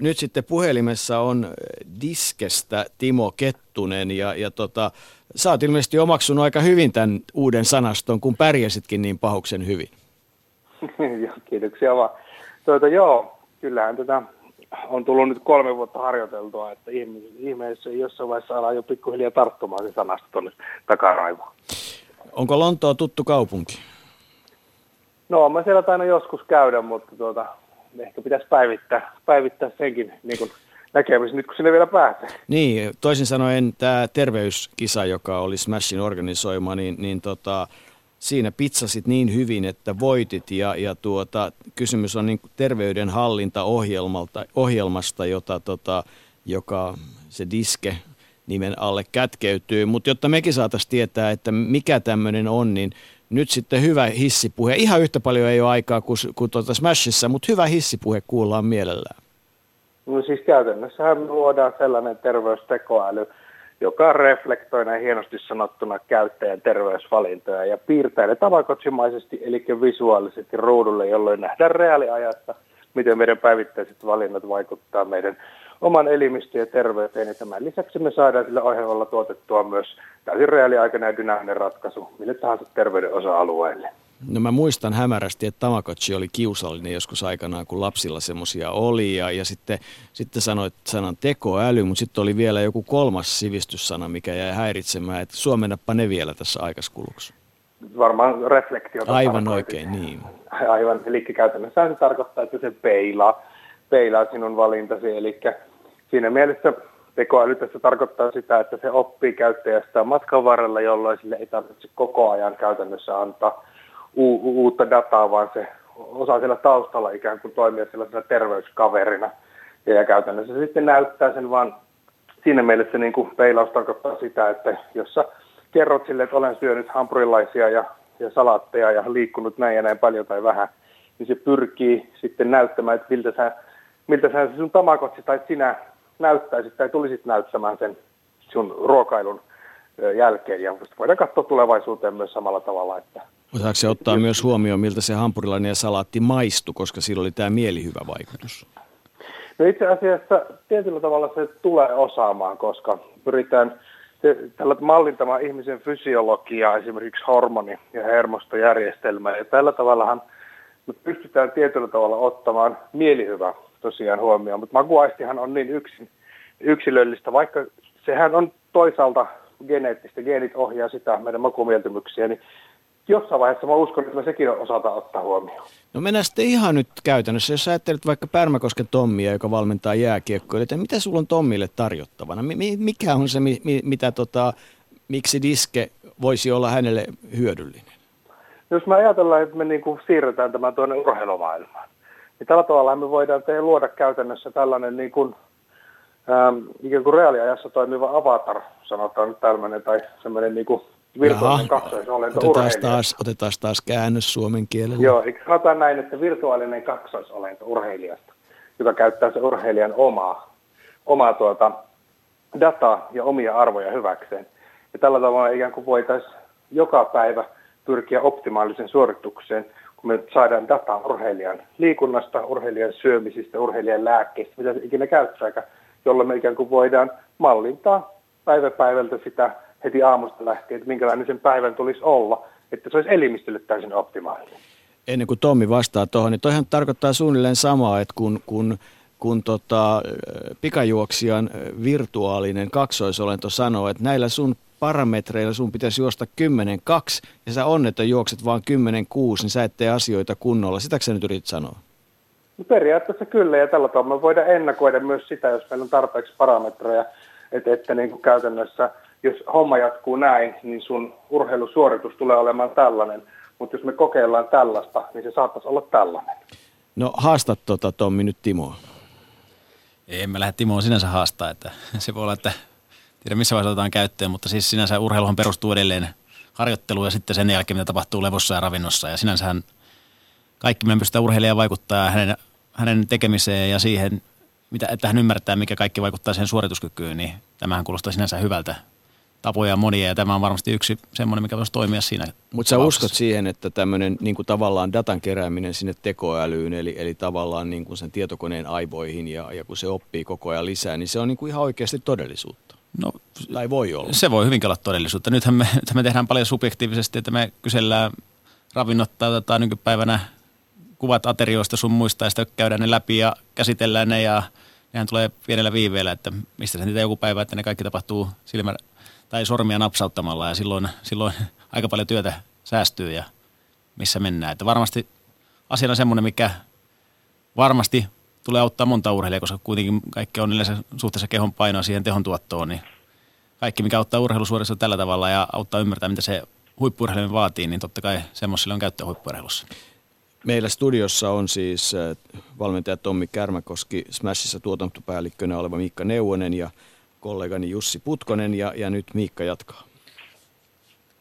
nyt sitten puhelimessa on Diskestä Timo Kettunen ja, ja tota, sä oot ilmeisesti omaksunut aika hyvin tämän uuden sanaston, kun pärjäsitkin niin pahuksen hyvin. Kiitoksia vaan. Tuota, joo, kyllähän tätä on tullut nyt kolme vuotta harjoiteltua, että ihmeessä jossain vaiheessa alaa jo pikkuhiljaa tarttumaan se sanasta tuonne takaraivoon. Onko Lontoa tuttu kaupunki? No, mä siellä aina joskus käydä, mutta tuota, ehkä pitäisi päivittää, päivittää senkin niin kuin näkemisen nyt, kun sinne vielä pääsee. Niin, toisin sanoen tämä terveyskisa, joka oli Smashin organisoima, niin, niin tota, siinä pizzasit niin hyvin, että voitit ja, ja tuota, kysymys on niin terveydenhallintaohjelmalta, ohjelmasta, jota, tota, joka se diske nimen alle kätkeytyy. Mutta jotta mekin saataisiin tietää, että mikä tämmöinen on, niin nyt sitten hyvä hissipuhe. Ihan yhtä paljon ei ole aikaa kuin, kuin tuota Smashissa, mutta hyvä hissipuhe kuullaan mielellään. No siis käytännössähän luodaan sellainen terveystekoäly, joka reflektoi näin hienosti sanottuna käyttäjän terveysvalintoja ja piirtää ne tavakotsimaisesti, eli visuaalisesti ruudulle, jolloin nähdään reaaliajassa, miten meidän päivittäiset valinnat vaikuttaa meidän oman elimistön ja terveyteen. Ja tämän lisäksi me saadaan sillä ohjelmalla tuotettua myös täysin reaaliaikainen ja dynaaminen ratkaisu mille tahansa terveyden osa-alueelle. No mä muistan hämärästi, että Tamagotchi oli kiusallinen joskus aikanaan, kun lapsilla semmoisia oli. Ja, ja sitten, sitten sanoit sanan tekoäly, mutta sitten oli vielä joku kolmas sivistyssana, mikä jäi häiritsemään. Että suomennappa ne vielä tässä aikaskuluksi. Varmaan reflektiota. Aivan oikein, niin. Aivan, eli käytännössä se tarkoittaa, että se peilaa, peilaa sinun valintasi. Eli siinä mielessä tekoäly tässä tarkoittaa sitä, että se oppii käyttäjästä matkan varrella, jolloin sille ei tarvitse koko ajan käytännössä antaa u- uutta dataa, vaan se osaa siellä taustalla ikään kuin toimia sellaisena terveyskaverina. Ja, käytännössä se sitten näyttää sen vaan siinä mielessä niin kuin peilaus tarkoittaa sitä, että jos sä kerrot sille, että olen syönyt hampurilaisia ja, ja salaatteja ja liikkunut näin ja näin paljon tai vähän, niin se pyrkii sitten näyttämään, että miltä sä, miltä sä sun tamakotsi tai sinä näyttäisit tai tulisit näyttämään sen sun ruokailun jälkeen. Ja voidaan katsoa tulevaisuuteen myös samalla tavalla. Että Osaako se ottaa myös huomioon, miltä se hampurilainen ja salaatti maistui, koska sillä oli tämä mielihyvä vaikutus? No itse asiassa tietyllä tavalla se tulee osaamaan, koska pyritään se, tällä mallintamaan ihmisen fysiologiaa, esimerkiksi hormoni- ja hermostojärjestelmää. Ja tällä tavallahan me pystytään tietyllä tavalla ottamaan mielihyvä tosiaan huomioon, mutta makuaistihan on niin yksin, yksilöllistä, vaikka sehän on toisaalta geneettistä, geenit ohjaa sitä meidän makumieltymyksiä, niin jossain vaiheessa mä uskon, että me sekin osataan ottaa huomioon. No mennään sitten ihan nyt käytännössä, jos ajattelet vaikka Pärmäkosken Tommia, joka valmentaa jääkiekkoja, että mitä sulla on Tommille tarjottavana? Mikä on se, mitä tota, miksi diske voisi olla hänelle hyödyllinen? Jos me ajatellaan, että me niin kuin siirretään tämän tuonne urheilumaailmaan, niin tällä tavalla me voidaan tehdä luoda käytännössä tällainen niin kuin, ähm, ikään kuin reaaliajassa toimiva avatar, sanotaan nyt tällainen, tai semmoinen niin kuin virtuaalinen kaksoisolento otetaan taas, otetaan taas käännös suomen kielellä. Joo, eli sanotaan näin, että virtuaalinen kaksoisolento urheilijasta, joka käyttää se urheilijan omaa, omaa tuota, dataa ja omia arvoja hyväkseen. Ja tällä tavalla ikään kuin voitaisiin joka päivä pyrkiä optimaaliseen suoritukseen, kun me saadaan dataa urheilijan liikunnasta, urheilijan syömisistä, urheilijan lääkkeistä, mitä se ikinä käyttääkään, jolloin me ikään kuin voidaan mallintaa päivä päivältä sitä heti aamusta lähtien, että minkälainen sen päivän tulisi olla, että se olisi elimistölle täysin optimaalinen. Ennen kuin Tommi vastaa tuohon, niin toihan tarkoittaa suunnilleen samaa, että kun, kun, kun tota, pikajuoksijan virtuaalinen kaksoisolento sanoo, että näillä sun parametreilla sun pitäisi juosta 10-2 ja sä onnet juokset vaan 10-6, niin sä et tee asioita kunnolla. Sitäkö sä nyt yritit sanoa? No periaatteessa kyllä ja tällä tavalla me voidaan ennakoida myös sitä, jos meillä on tarpeeksi parametreja, että, että niin kuin käytännössä – jos homma jatkuu näin, niin sun urheilusuoritus tulee olemaan tällainen. Mutta jos me kokeillaan tällaista, niin se saattaisi olla tällainen. No haastat tota Tommi nyt Timoa. Ei me lähde Timoa sinänsä haastaa, että se voi olla, että tiedä missä vaiheessa otetaan käyttöön, mutta siis sinänsä urheiluhan perustuu edelleen harjoitteluun ja sitten sen jälkeen, mitä tapahtuu levossa ja ravinnossa. Ja sinänsähän kaikki meidän pystytään urheilijaan vaikuttaa hänen, hänen tekemiseen ja siihen, mitä, että hän ymmärtää, mikä kaikki vaikuttaa siihen suorituskykyyn, niin tämähän kuulostaa sinänsä hyvältä tapoja monia ja tämä on varmasti yksi semmoinen, mikä voisi toimia siinä. Mutta sä uskot siihen, että tämmöinen niin kuin tavallaan datan kerääminen sinne tekoälyyn, eli, eli tavallaan niin kuin sen tietokoneen aivoihin ja, ja kun se oppii koko ajan lisää, niin se on niin kuin ihan oikeasti todellisuutta. No, tai voi olla. Se voi hyvinkin olla todellisuutta. Nythän me, nythän me tehdään paljon subjektiivisesti, että me kysellään ravinnottaa tätä nykypäivänä kuvat aterioista sun muista ja sitten käydään ne läpi ja käsitellään ne ja nehän tulee pienellä viiveellä, että mistä se niitä joku päivä, että ne kaikki tapahtuu silmä tai sormia napsauttamalla ja silloin, silloin aika paljon työtä säästyy ja missä mennään. Että varmasti asiana semmoinen, mikä varmasti tulee auttaa monta urheilijaa, koska kuitenkin kaikki on yleensä suhteessa kehon painoa siihen tehon tuottoon, niin kaikki, mikä auttaa urheilusuorissa tällä tavalla ja auttaa ymmärtää, mitä se huippurheilu vaatii, niin totta kai semmoiselle on käyttöä huippurheilussa. Meillä studiossa on siis äh, valmentaja Tommi Kärmäkoski, Smashissa tuotantopäällikkönä oleva Miikka Neuvonen ja kollegani Jussi Putkonen ja, ja nyt Miikka jatkaa.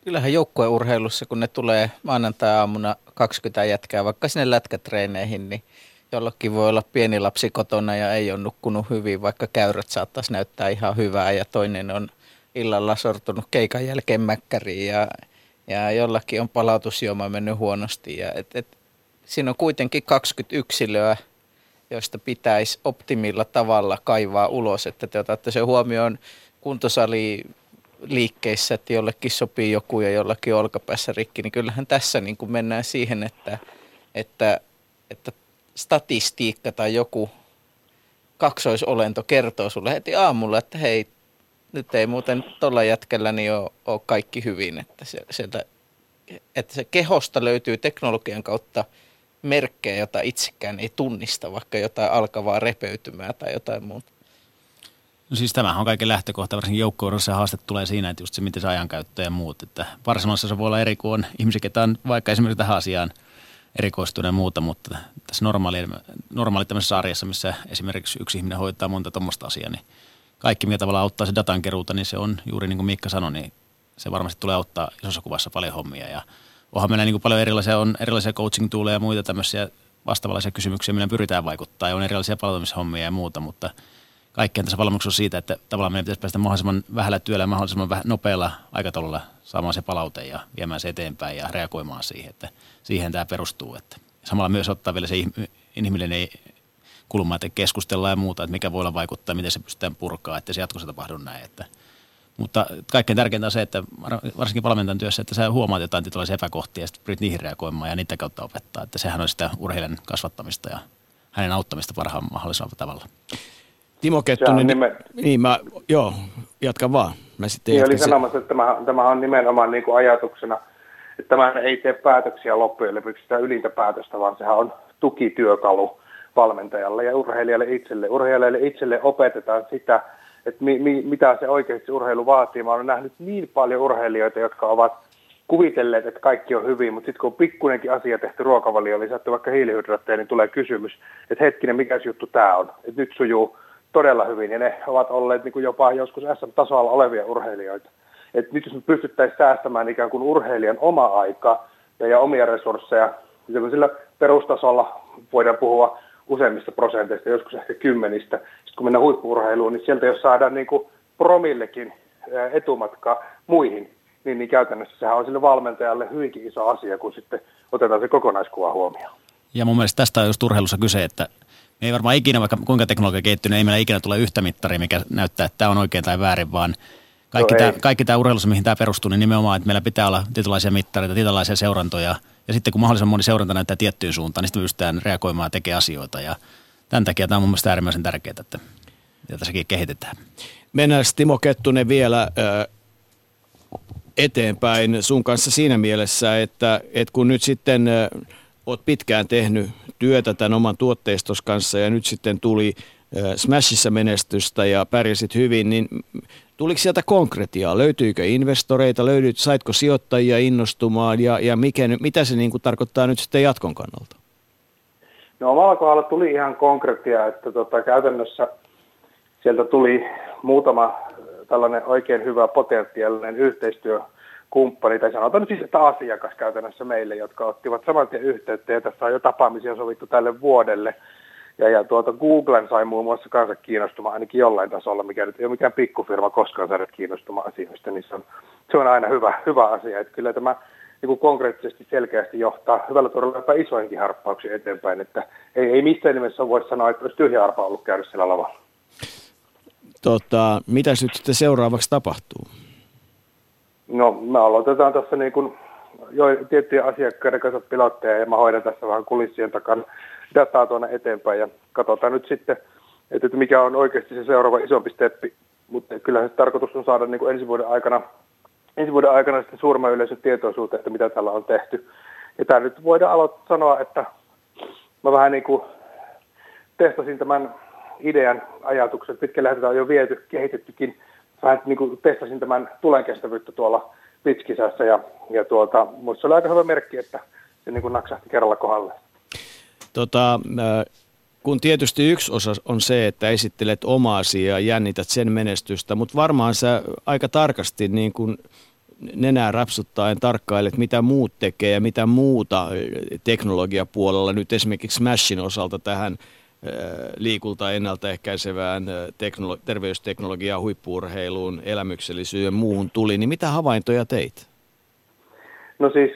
Kyllähän joukkueurheilussa, kun ne tulee maanantai-aamuna 20 jätkää vaikka sinne lätkätreeneihin, niin jollakin voi olla pieni lapsi kotona ja ei ole nukkunut hyvin, vaikka käyrät saattaisi näyttää ihan hyvää ja toinen on illalla sortunut keikan jälkeen mäkkäriin ja, ja jollakin on palautusjuoma mennyt huonosti. Ja et, et, siinä on kuitenkin 20 yksilöä, joista pitäisi optimilla tavalla kaivaa ulos, että te otatte sen huomioon kuntosali liikkeissä, että jollekin sopii joku ja jollakin olkapäässä rikki, niin kyllähän tässä niin kuin mennään siihen, että, että, että statistiikka tai joku kaksoisolento kertoo sulle heti aamulla, että hei, nyt ei muuten tuolla jätkellä niin ole, ole kaikki hyvin, että, se, sieltä, että se kehosta löytyy teknologian kautta merkkejä, jota itsekään ei tunnista, vaikka jotain alkavaa repeytymää tai jotain muuta. No siis tämähän on kaiken lähtökohta, varsinkin joukkueudessa haaste tulee siinä, että just se, miten se ajankäyttö ja muut. Että Barcelonassa se voi olla eri kuin on ihmisiä, ketä on vaikka esimerkiksi tähän asiaan erikoistuneen muuta, mutta tässä normaali, normaali tämmöisessä sarjassa, missä esimerkiksi yksi ihminen hoitaa monta tuommoista asiaa, niin kaikki, mikä tavallaan auttaa se datan keruuta, niin se on juuri niin kuin Mikka sanoi, niin se varmasti tulee auttaa isossa kuvassa paljon hommia. Ja onhan meillä niin kuin paljon erilaisia, on erilaisia coaching-tuuleja ja muita tämmöisiä vastaavallisia kysymyksiä, millä pyritään vaikuttaa. Ja on erilaisia palautumishommia ja muuta, mutta kaikkeen tässä valmiuksessa on siitä, että tavallaan meidän pitäisi päästä mahdollisimman vähällä työllä mahdollisimman vähän nopealla aikataululla saamaan se palaute ja viemään se eteenpäin ja reagoimaan siihen, että siihen tämä perustuu. Että samalla myös ottaa vielä se inhimillinen kulma, että keskustellaan ja muuta, että mikä voi olla vaikuttaa, miten se pystytään purkaa, että se jatkossa tapahdu näin. Että, mutta kaikkein tärkeintä on se, että varsinkin valmentajan työssä, että sä huomaat jotain tietynlaisia epäkohtia ja sitten pyrit niihin reagoimaan ja niitä kautta opettaa. Että sehän on sitä urheilijan kasvattamista ja hänen auttamista parhaan mahdollisella tavalla. Timo Kettunen, nimen... niin mä, joo, jatka vaan. Mä sitten niin oli sanomassa, että tämä, tämä on nimenomaan niin kuin ajatuksena, että tämä ei tee päätöksiä loppujen lopuksi sitä ylintä päätöstä, vaan sehän on tukityökalu valmentajalle ja urheilijalle itselle. Urheilijalle itselle opetetaan sitä, että mi, mi, mitä se oikeasti urheilu vaatii. Mä olen nähnyt niin paljon urheilijoita, jotka ovat kuvitelleet, että kaikki on hyvin, mutta sitten kun on pikkunenkin asia tehty ruokavalio, lisätty vaikka hiilihydraatteja, niin tulee kysymys, että hetkinen, mikä juttu tämä on, että nyt sujuu todella hyvin ja ne ovat olleet niin kuin jopa joskus SM-tasolla olevia urheilijoita. Et nyt jos me pystyttäisiin säästämään ikään kuin urheilijan oma aika ja, ja omia resursseja, niin sillä perustasolla voidaan puhua useimmista prosenteista, joskus ehkä kymmenistä. Sitten kun mennään huippuurheiluun, niin sieltä jos saadaan niin kuin promillekin etumatka muihin, niin, niin käytännössä sehän on sille valmentajalle hyvinkin iso asia, kun sitten otetaan se kokonaiskuva huomioon. Ja mun mielestä tästä on just urheilussa kyse, että me ei varmaan ikinä, vaikka kuinka teknologia kehittyy, niin ei meillä ikinä tule yhtä mittaria, mikä näyttää, että tämä on oikein tai väärin, vaan kaikki, no tämä, kaikki tämä urheilussa, mihin tämä perustuu, niin nimenomaan, että meillä pitää olla tietynlaisia mittareita, tietynlaisia seurantoja, ja sitten kun mahdollisimman moni seuranta näyttää tiettyyn suuntaan, niin sitten pystytään reagoimaan ja tekemään asioita, ja tämän takia tämä on mun mielestä äärimmäisen tärkeää, että ja sekin kehitetään. Mennään Timo Kettunen vielä eteenpäin sun kanssa siinä mielessä, että, että kun nyt sitten oot pitkään tehnyt työtä tämän oman tuotteistos kanssa ja nyt sitten tuli Smashissa menestystä ja pärjäsit hyvin, niin tuliko sieltä konkretiaa? Löytyykö investoreita, löydyt, saitko sijoittajia innostumaan ja, ja mikä, mitä se niin kuin tarkoittaa nyt sitten jatkon kannalta? No omalla kohdalla tuli ihan konkretia, että tota, käytännössä sieltä tuli muutama tällainen oikein hyvä potentiaalinen yhteistyö kumppani, tai sanotaan nyt siis, että asiakas käytännössä meille, jotka ottivat saman tien yhteyttä, ja tässä on jo tapaamisia sovittu tälle vuodelle. Ja, ja tuota, Googlen sai muun muassa kanssa kiinnostumaan ainakin jollain tasolla, mikä nyt ei ole mikään pikkufirma koskaan saada kiinnostumaan asioista, niin se on, se on aina hyvä, hyvä asia. Että kyllä tämä niin kuin konkreettisesti selkeästi johtaa hyvällä todella jopa isoinkin harppauksia eteenpäin, että ei, ei missään nimessä voi sanoa, että olisi tyhjä arpa ollut käydä siellä lavalla. Tota, mitä nyt sitten seuraavaksi tapahtuu? No me aloitetaan tässä niin kuin jo tiettyjä asiakkaiden kanssa pilotteja ja mä hoidan tässä vähän kulissien takana dataa tuonne eteenpäin ja katsotaan nyt sitten, että mikä on oikeasti se seuraava isompi steppi. Mutta kyllähän se tarkoitus on saada niin kuin ensi vuoden aikana, ensi vuoden aikana sitten suurimman yleisön tietoisuuteen, että mitä tällä on tehty. Ja tämä nyt voidaan aloittaa sanoa, että mä vähän niin kuin testasin tämän idean ajatuksen, pitkälle tätä on jo viety, kehitettykin, vähän niin kuin testasin tämän tulenkestävyyttä tuolla pitskisässä ja, ja tuota, mutta se oli aika hyvä merkki, että se niin kuin naksahti kerralla kohdalle. Tota, äh, kun tietysti yksi osa on se, että esittelet omaa asiaa ja jännität sen menestystä, mutta varmaan sä aika tarkasti niin kuin nenää rapsuttaen tarkkailet, mitä muut tekee ja mitä muuta teknologiapuolella nyt esimerkiksi Smashin osalta tähän liikulta ennaltaehkäisevään teknolo- terveysteknologiaan, huippuurheiluun, elämyksellisyyteen ja muuhun tuli, niin mitä havaintoja teit? No siis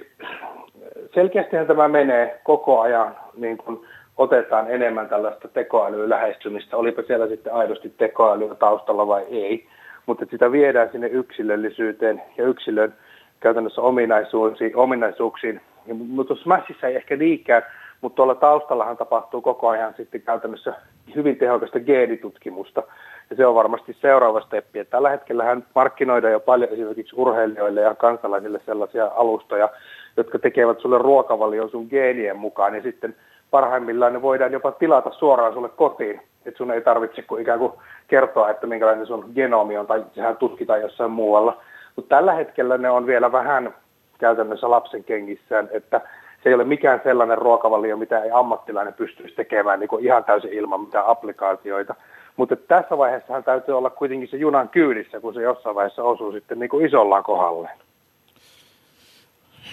selkeästihän tämä menee koko ajan, niin kun otetaan enemmän tällaista tekoälyä lähestymistä, olipa siellä sitten aidosti tekoälyä taustalla vai ei. mutta sitä viedään sinne yksilöllisyyteen ja yksilön käytännössä ominaisuuksiin, ominaisuuksiin. Mutta Smashissa ei ehkä niinkään, mutta tuolla taustallahan tapahtuu koko ajan sitten käytännössä hyvin tehokasta geenitutkimusta. Ja se on varmasti seuraava steppi. Että tällä hetkellä hän markkinoidaan jo paljon esimerkiksi urheilijoille ja kansalaisille sellaisia alustoja, jotka tekevät sulle ruokavalion sun geenien mukaan. Ja sitten parhaimmillaan ne voidaan jopa tilata suoraan sulle kotiin. Että sun ei tarvitse kuin ikään kuin kertoa, että minkälainen sun genomi on, tai sehän tutkitaan jossain muualla. Mutta tällä hetkellä ne on vielä vähän käytännössä lapsen kengissään, että se ei ole mikään sellainen ruokavalio, mitä ei ammattilainen pystyisi tekemään niin kuin ihan täysin ilman mitään applikaatioita. Mutta tässä vaiheessa täytyy olla kuitenkin se junan kyydissä, kun se jossain vaiheessa osuu sitten niin kuin isollaan kohdalleen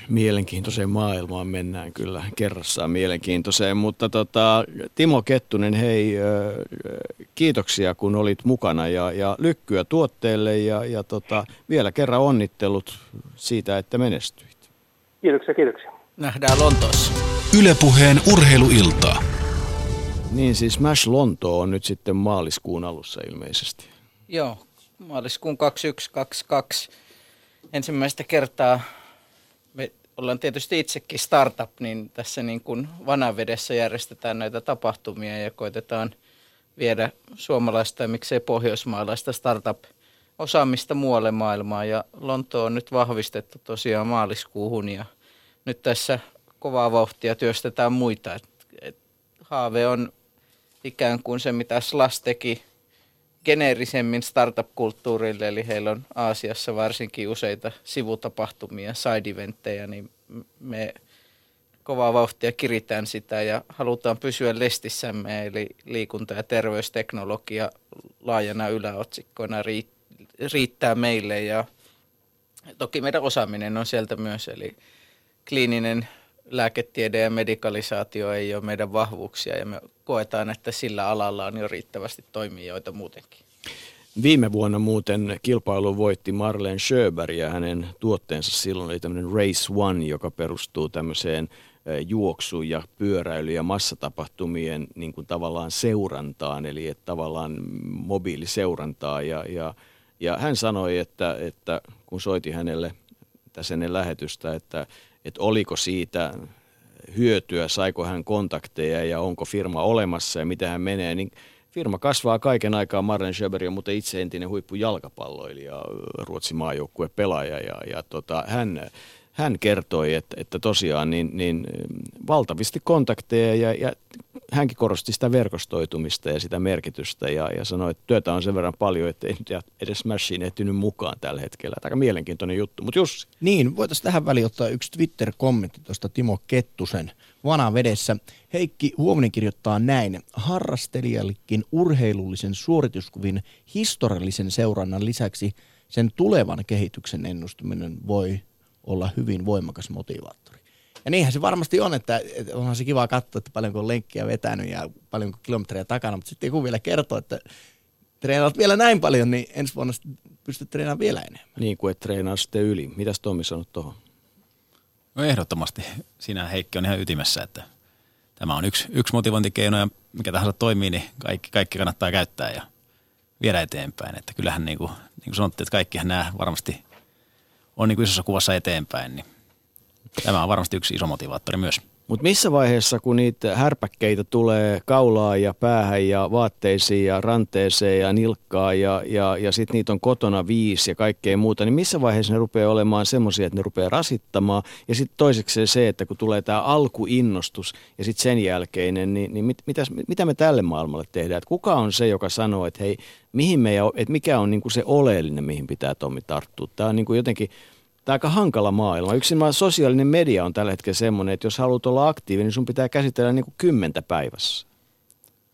mielenkiintoiseen maailmaan mennään kyllä kerrassaan mielenkiintoiseen, mutta tota, Timo Kettunen, hei, kiitoksia kun olit mukana ja, ja lykkyä tuotteelle ja, ja tota, vielä kerran onnittelut siitä, että menestyit. Kiitoksia, kiitoksia. Nähdään Lontoossa. Ylepuheen urheiluiltaa. Niin siis Mash Lonto on nyt sitten maaliskuun alussa ilmeisesti. Joo, maaliskuun 2122 ensimmäistä kertaa ollaan tietysti itsekin startup, niin tässä niin kuin vanavedessä järjestetään näitä tapahtumia ja koitetaan viedä suomalaista ja miksei pohjoismaalaista startup-osaamista muualle maailmaan. Ja Lonto on nyt vahvistettu tosiaan maaliskuuhun ja nyt tässä kovaa vauhtia työstetään muita. Et, et haave on ikään kuin se, mitä Slas teki geneerisemmin startup-kulttuurille, eli heillä on Aasiassa varsinkin useita sivutapahtumia, side-eventtejä, niin me kovaa vauhtia kiritään sitä ja halutaan pysyä lestissämme, eli liikunta- ja terveysteknologia laajana yläotsikkoina riittää meille ja toki meidän osaaminen on sieltä myös, eli kliininen lääketiede ja medikalisaatio ei ole meidän vahvuuksia ja me koetaan, että sillä alalla on jo riittävästi toimijoita muutenkin. Viime vuonna muuten kilpailu voitti Marlene Schöber ja hänen tuotteensa silloin oli tämmöinen Race One, joka perustuu tämmöiseen juoksu- ja pyöräily- ja massatapahtumien niin kuin tavallaan seurantaan, eli että tavallaan mobiiliseurantaa. Ja, ja, ja hän sanoi, että, että kun soiti hänelle tässä ennen lähetystä, että, että oliko siitä hyötyä, saiko hän kontakteja ja onko firma olemassa ja mitä hän menee, niin firma kasvaa kaiken aikaa. Marlen Schöber on muuten itse entinen huippujalkapalloilija, Ruotsin maajoukkue pelaaja ja, ja tota, hän, hän kertoi, että, että tosiaan niin, niin valtavasti kontakteja ja, ja hänkin korosti sitä verkostoitumista ja sitä merkitystä ja, ja sanoi, että työtä on sen verran paljon, että ei edes Smashiin ehtinyt mukaan tällä hetkellä. Aika mielenkiintoinen juttu, mutta Jussi. Niin, voitaisiin tähän väliin ottaa yksi Twitter-kommentti tuosta Timo Kettusen vanavedessä. Heikki Huominen kirjoittaa näin. Harrastelijallekin urheilullisen suorituskuvin historiallisen seurannan lisäksi sen tulevan kehityksen ennustaminen voi olla hyvin voimakas motivaattori. Ja niinhän se varmasti on, että, että onhan se kiva katsoa, että paljonko on lenkkiä vetänyt ja paljonko kilometrejä takana, mutta sitten joku vielä kertoo, että treenaat vielä näin paljon, niin ensi vuonna pystyt treenaamaan vielä enemmän. Niin kuin et treenaa sitten yli. Mitäs Tommi sanot tuohon? No ehdottomasti. Siinä Heikki on ihan ytimessä, että tämä on yksi, yksi motivointikeino ja mikä tahansa toimii, niin kaikki, kaikki kannattaa käyttää ja viedä eteenpäin. Että kyllähän niin kuin, niin kuin sanottiin, että kaikkihan nämä varmasti on niin kuin isossa kuvassa eteenpäin, niin tämä on varmasti yksi iso motivaattori myös. Mutta missä vaiheessa, kun niitä härpäkkeitä tulee kaulaa ja päähän ja vaatteisiin ja ranteeseen ja nilkkaa ja, ja, ja sitten niitä on kotona viisi ja kaikkea muuta, niin missä vaiheessa ne rupeaa olemaan semmoisia, että ne rupeaa rasittamaan? Ja sitten toiseksi se, että kun tulee tämä alkuinnostus ja sitten sen jälkeinen, niin, niin mit, mitäs, mitä me tälle maailmalle tehdään? Et kuka on se, joka sanoo, että hei, mihin meidän, että mikä on niinku se oleellinen, mihin pitää Tommi tarttua? Tämä on niinku jotenkin Tämä on aika hankala maailma. Yksin sosiaalinen media on tällä hetkellä semmoinen, että jos haluat olla aktiivinen, niin sun pitää käsitellä niin kuin kymmentä päivässä.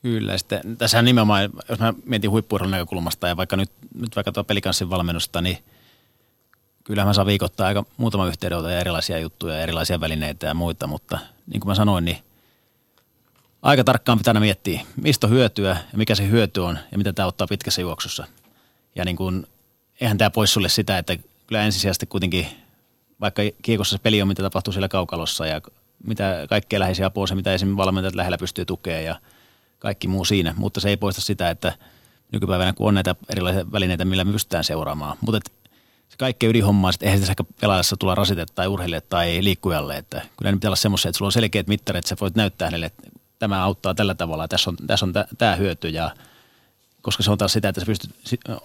Kyllä, sitten tässä nimenomaan, jos mä mietin huippuurheilun näkökulmasta ja vaikka nyt, nyt vaikka tuo pelikanssin valmennusta, niin kyllähän mä saan viikoittaa aika muutama yhteydenotto ja erilaisia juttuja ja erilaisia välineitä ja muita, mutta niin kuin mä sanoin, niin aika tarkkaan pitää miettiä, mistä on hyötyä ja mikä se hyöty on ja mitä tämä ottaa pitkässä juoksussa. Ja niin kuin, eihän tämä pois sulle sitä, että kyllä ensisijaisesti kuitenkin, vaikka kiekossa se peli on, mitä tapahtuu siellä kaukalossa ja mitä kaikkea läheisiä apua se, mitä esimerkiksi valmentajat lähellä pystyy tukemaan ja kaikki muu siinä, mutta se ei poista sitä, että nykypäivänä, kun on näitä erilaisia välineitä, millä me pystytään seuraamaan. Mutta se kaikkein ydinhomma että eihän ehkä pelaajassa tulla rasitetta tai urheilijalle tai liikkujalle. Että kyllä ne pitää olla semmoisia, että sulla on selkeät mittarit, että sä voit näyttää hänelle, että tämä auttaa tällä tavalla, tässä on, tässä on tämä hyöty ja koska se on taas sitä, että sä pystyt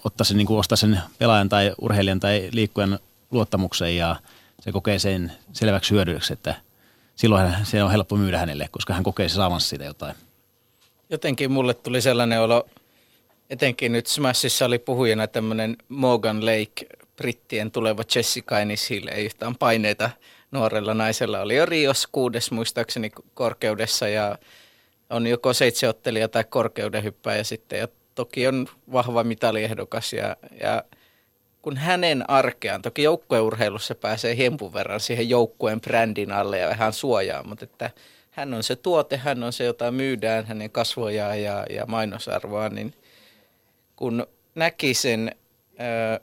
ottaa sen, niin kuin ostaa sen pelaajan tai urheilijan tai liikkujan luottamuksen ja se kokee sen selväksi hyödyksi, että silloin se on helppo myydä hänelle, koska hän kokee saavansa siitä jotain. Jotenkin mulle tuli sellainen olo, etenkin nyt Smashissa oli puhujana tämmöinen Morgan Lake, brittien tuleva Jessica Ennis Hill, ei yhtään paineita nuorella naisella. Oli jo Rios kuudes muistaakseni korkeudessa ja on joko seitseottelija tai korkeuden hyppääjä sitten. Ja toki on vahva mitaliehdokas ja, ja kun hänen arkeaan, toki joukkueurheilussa pääsee hempun verran siihen joukkueen brändin alle ja vähän suojaa, mutta että hän on se tuote, hän on se, jota myydään, hänen kasvojaan ja, ja mainosarvoa, niin kun näki sen ö,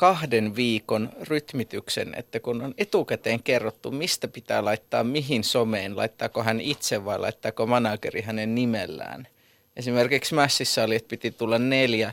kahden viikon rytmityksen, että kun on etukäteen kerrottu, mistä pitää laittaa mihin someen, laittaako hän itse vai laittaako manageri hänen nimellään. Esimerkiksi Massissa oli, että piti tulla neljä,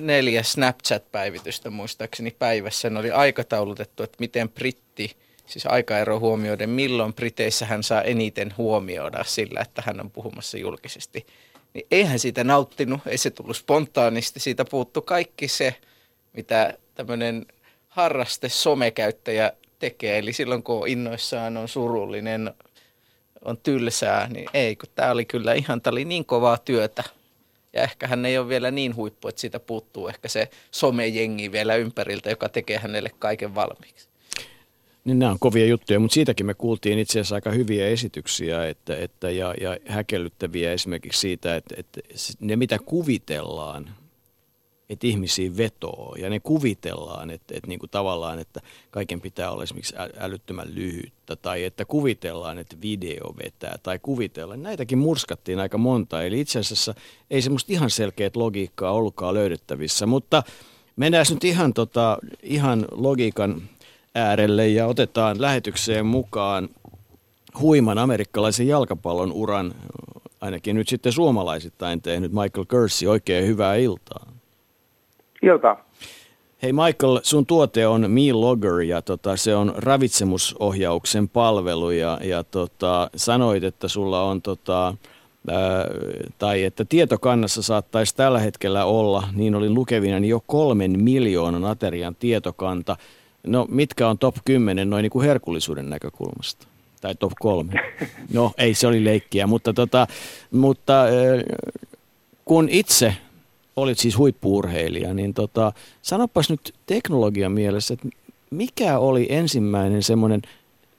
neljä Snapchat-päivitystä muistaakseni päivässä. Ne oli aikataulutettu, että miten britti, siis aikaero huomioiden, milloin Briteissä hän saa eniten huomioida sillä, että hän on puhumassa julkisesti. Niin eihän siitä nauttinut, ei se tullut spontaanisti, siitä puuttu kaikki se – mitä tämmöinen harraste somekäyttäjä tekee. Eli silloin kun on innoissaan, on surullinen, on tylsää, niin ei, kun tämä oli kyllä ihan, tämä oli niin kovaa työtä. Ja ehkä hän ei ole vielä niin huippu, että siitä puuttuu ehkä se somejengi vielä ympäriltä, joka tekee hänelle kaiken valmiiksi. Niin nämä on kovia juttuja, mutta siitäkin me kuultiin itse asiassa aika hyviä esityksiä että, että, ja, ja häkellyttäviä esimerkiksi siitä, että, että ne mitä kuvitellaan että ihmisiä vetoo ja ne kuvitellaan, että, että niin kuin tavallaan, että kaiken pitää olla esimerkiksi älyttömän lyhyttä tai että kuvitellaan, että video vetää tai kuvitellaan. Näitäkin murskattiin aika monta, eli itse asiassa ei semmoista ihan selkeät logiikkaa ollutkaan löydettävissä, mutta mennään nyt ihan, tota, ihan logiikan äärelle ja otetaan lähetykseen mukaan huiman amerikkalaisen jalkapallon uran, ainakin nyt sitten suomalaisittain tehnyt Michael Kersey. Oikein hyvää iltaa. Iltaa. Hei Michael, sun tuote on MeLogger ja tota, se on ravitsemusohjauksen palvelu ja, ja tota, sanoit, että sulla on tota, ää, tai että tietokannassa saattaisi tällä hetkellä olla, niin olin lukevina, niin jo kolmen miljoonan aterian tietokanta. No mitkä on top 10 noin niin kuin herkullisuuden näkökulmasta? Tai top 3? No ei, se oli leikkiä, mutta, tota, mutta kun itse olit siis huippuurheilija, niin tota, sanopas nyt teknologian mielessä, että mikä oli ensimmäinen semmoinen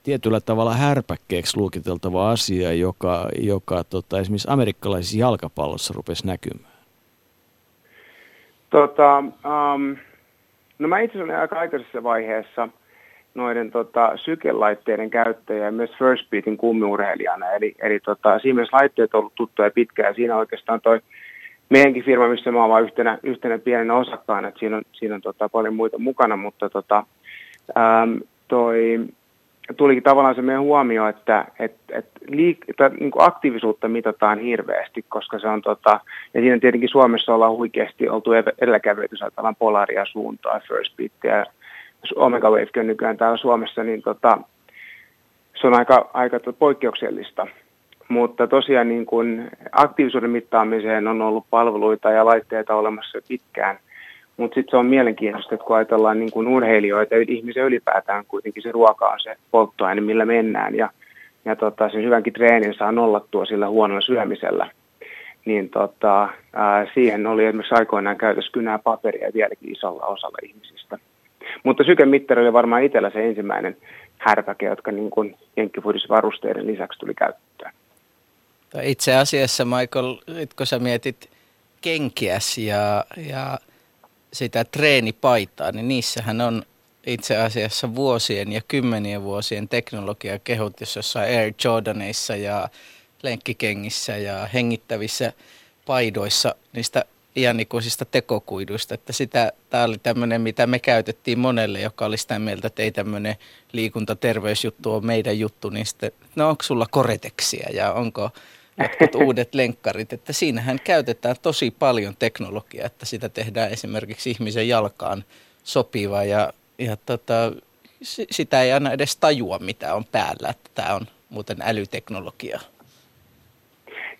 tietyllä tavalla härpäkkeeksi luokiteltava asia, joka, joka tota, esimerkiksi amerikkalaisessa jalkapallossa rupesi näkymään? Tota, um, no mä itse olin aika aikaisessa vaiheessa noiden tota, sykelaitteiden käyttäjä ja myös First Beatin kummiurheilijana. Eli, eli tota, siinä myös laitteet on ollut tuttuja pitkään ja siinä oikeastaan toi meidänkin firma, missä mä olen yhtenä, yhtenä pienenä osakkaana, että siinä on, siinä on tota, paljon muita mukana, mutta tota, äm, toi, tulikin tavallaan se meidän huomio, että et, et liik- tai, niin kuin aktiivisuutta mitataan hirveästi, koska se on, tota, ja siinä tietenkin Suomessa ollaan huikeasti oltu edelläkävijöitä, jos ajatellaan Polaria suuntaa, First Beat ja Omega Wave on nykyään täällä Suomessa, niin tota, se on aika, aika poikkeuksellista. Mutta tosiaan niin kuin aktiivisuuden mittaamiseen on ollut palveluita ja laitteita olemassa pitkään. Mutta sitten se on mielenkiintoista, että kun ajatellaan niin kuin urheilijoita, ihmisiä ylipäätään kuitenkin se ruoka on se polttoaine, millä mennään. Ja, ja tota, sen hyvänkin treenin saa nollattua sillä huonolla syömisellä. Niin tota, ää, siihen oli esimerkiksi aikoinaan käytössä kynää paperia vieläkin isolla osalla ihmisistä. Mutta sykemittari oli varmaan itsellä se ensimmäinen härpäke, jotka niin kuin varusteiden lisäksi tuli käyttöön. Itse asiassa, Michael, kun sä mietit kenkiäs ja, ja sitä treenipaitaa, niin niissähän on itse asiassa vuosien ja kymmenien vuosien teknologiakehut, jos jossain Air Jordaneissa ja lenkkikengissä ja hengittävissä paidoissa niistä iänikuisista tekokuiduista, että sitä, tämä oli tämmöinen, mitä me käytettiin monelle, joka oli sitä mieltä, että ei tämmöinen liikuntaterveysjuttu ole meidän juttu, niin sitten, no onko sulla koreteksia ja onko jotkut uudet lenkkarit, että siinähän käytetään tosi paljon teknologiaa, että sitä tehdään esimerkiksi ihmisen jalkaan sopiva ja, ja tota, sitä ei aina edes tajua, mitä on päällä, että tämä on muuten älyteknologiaa.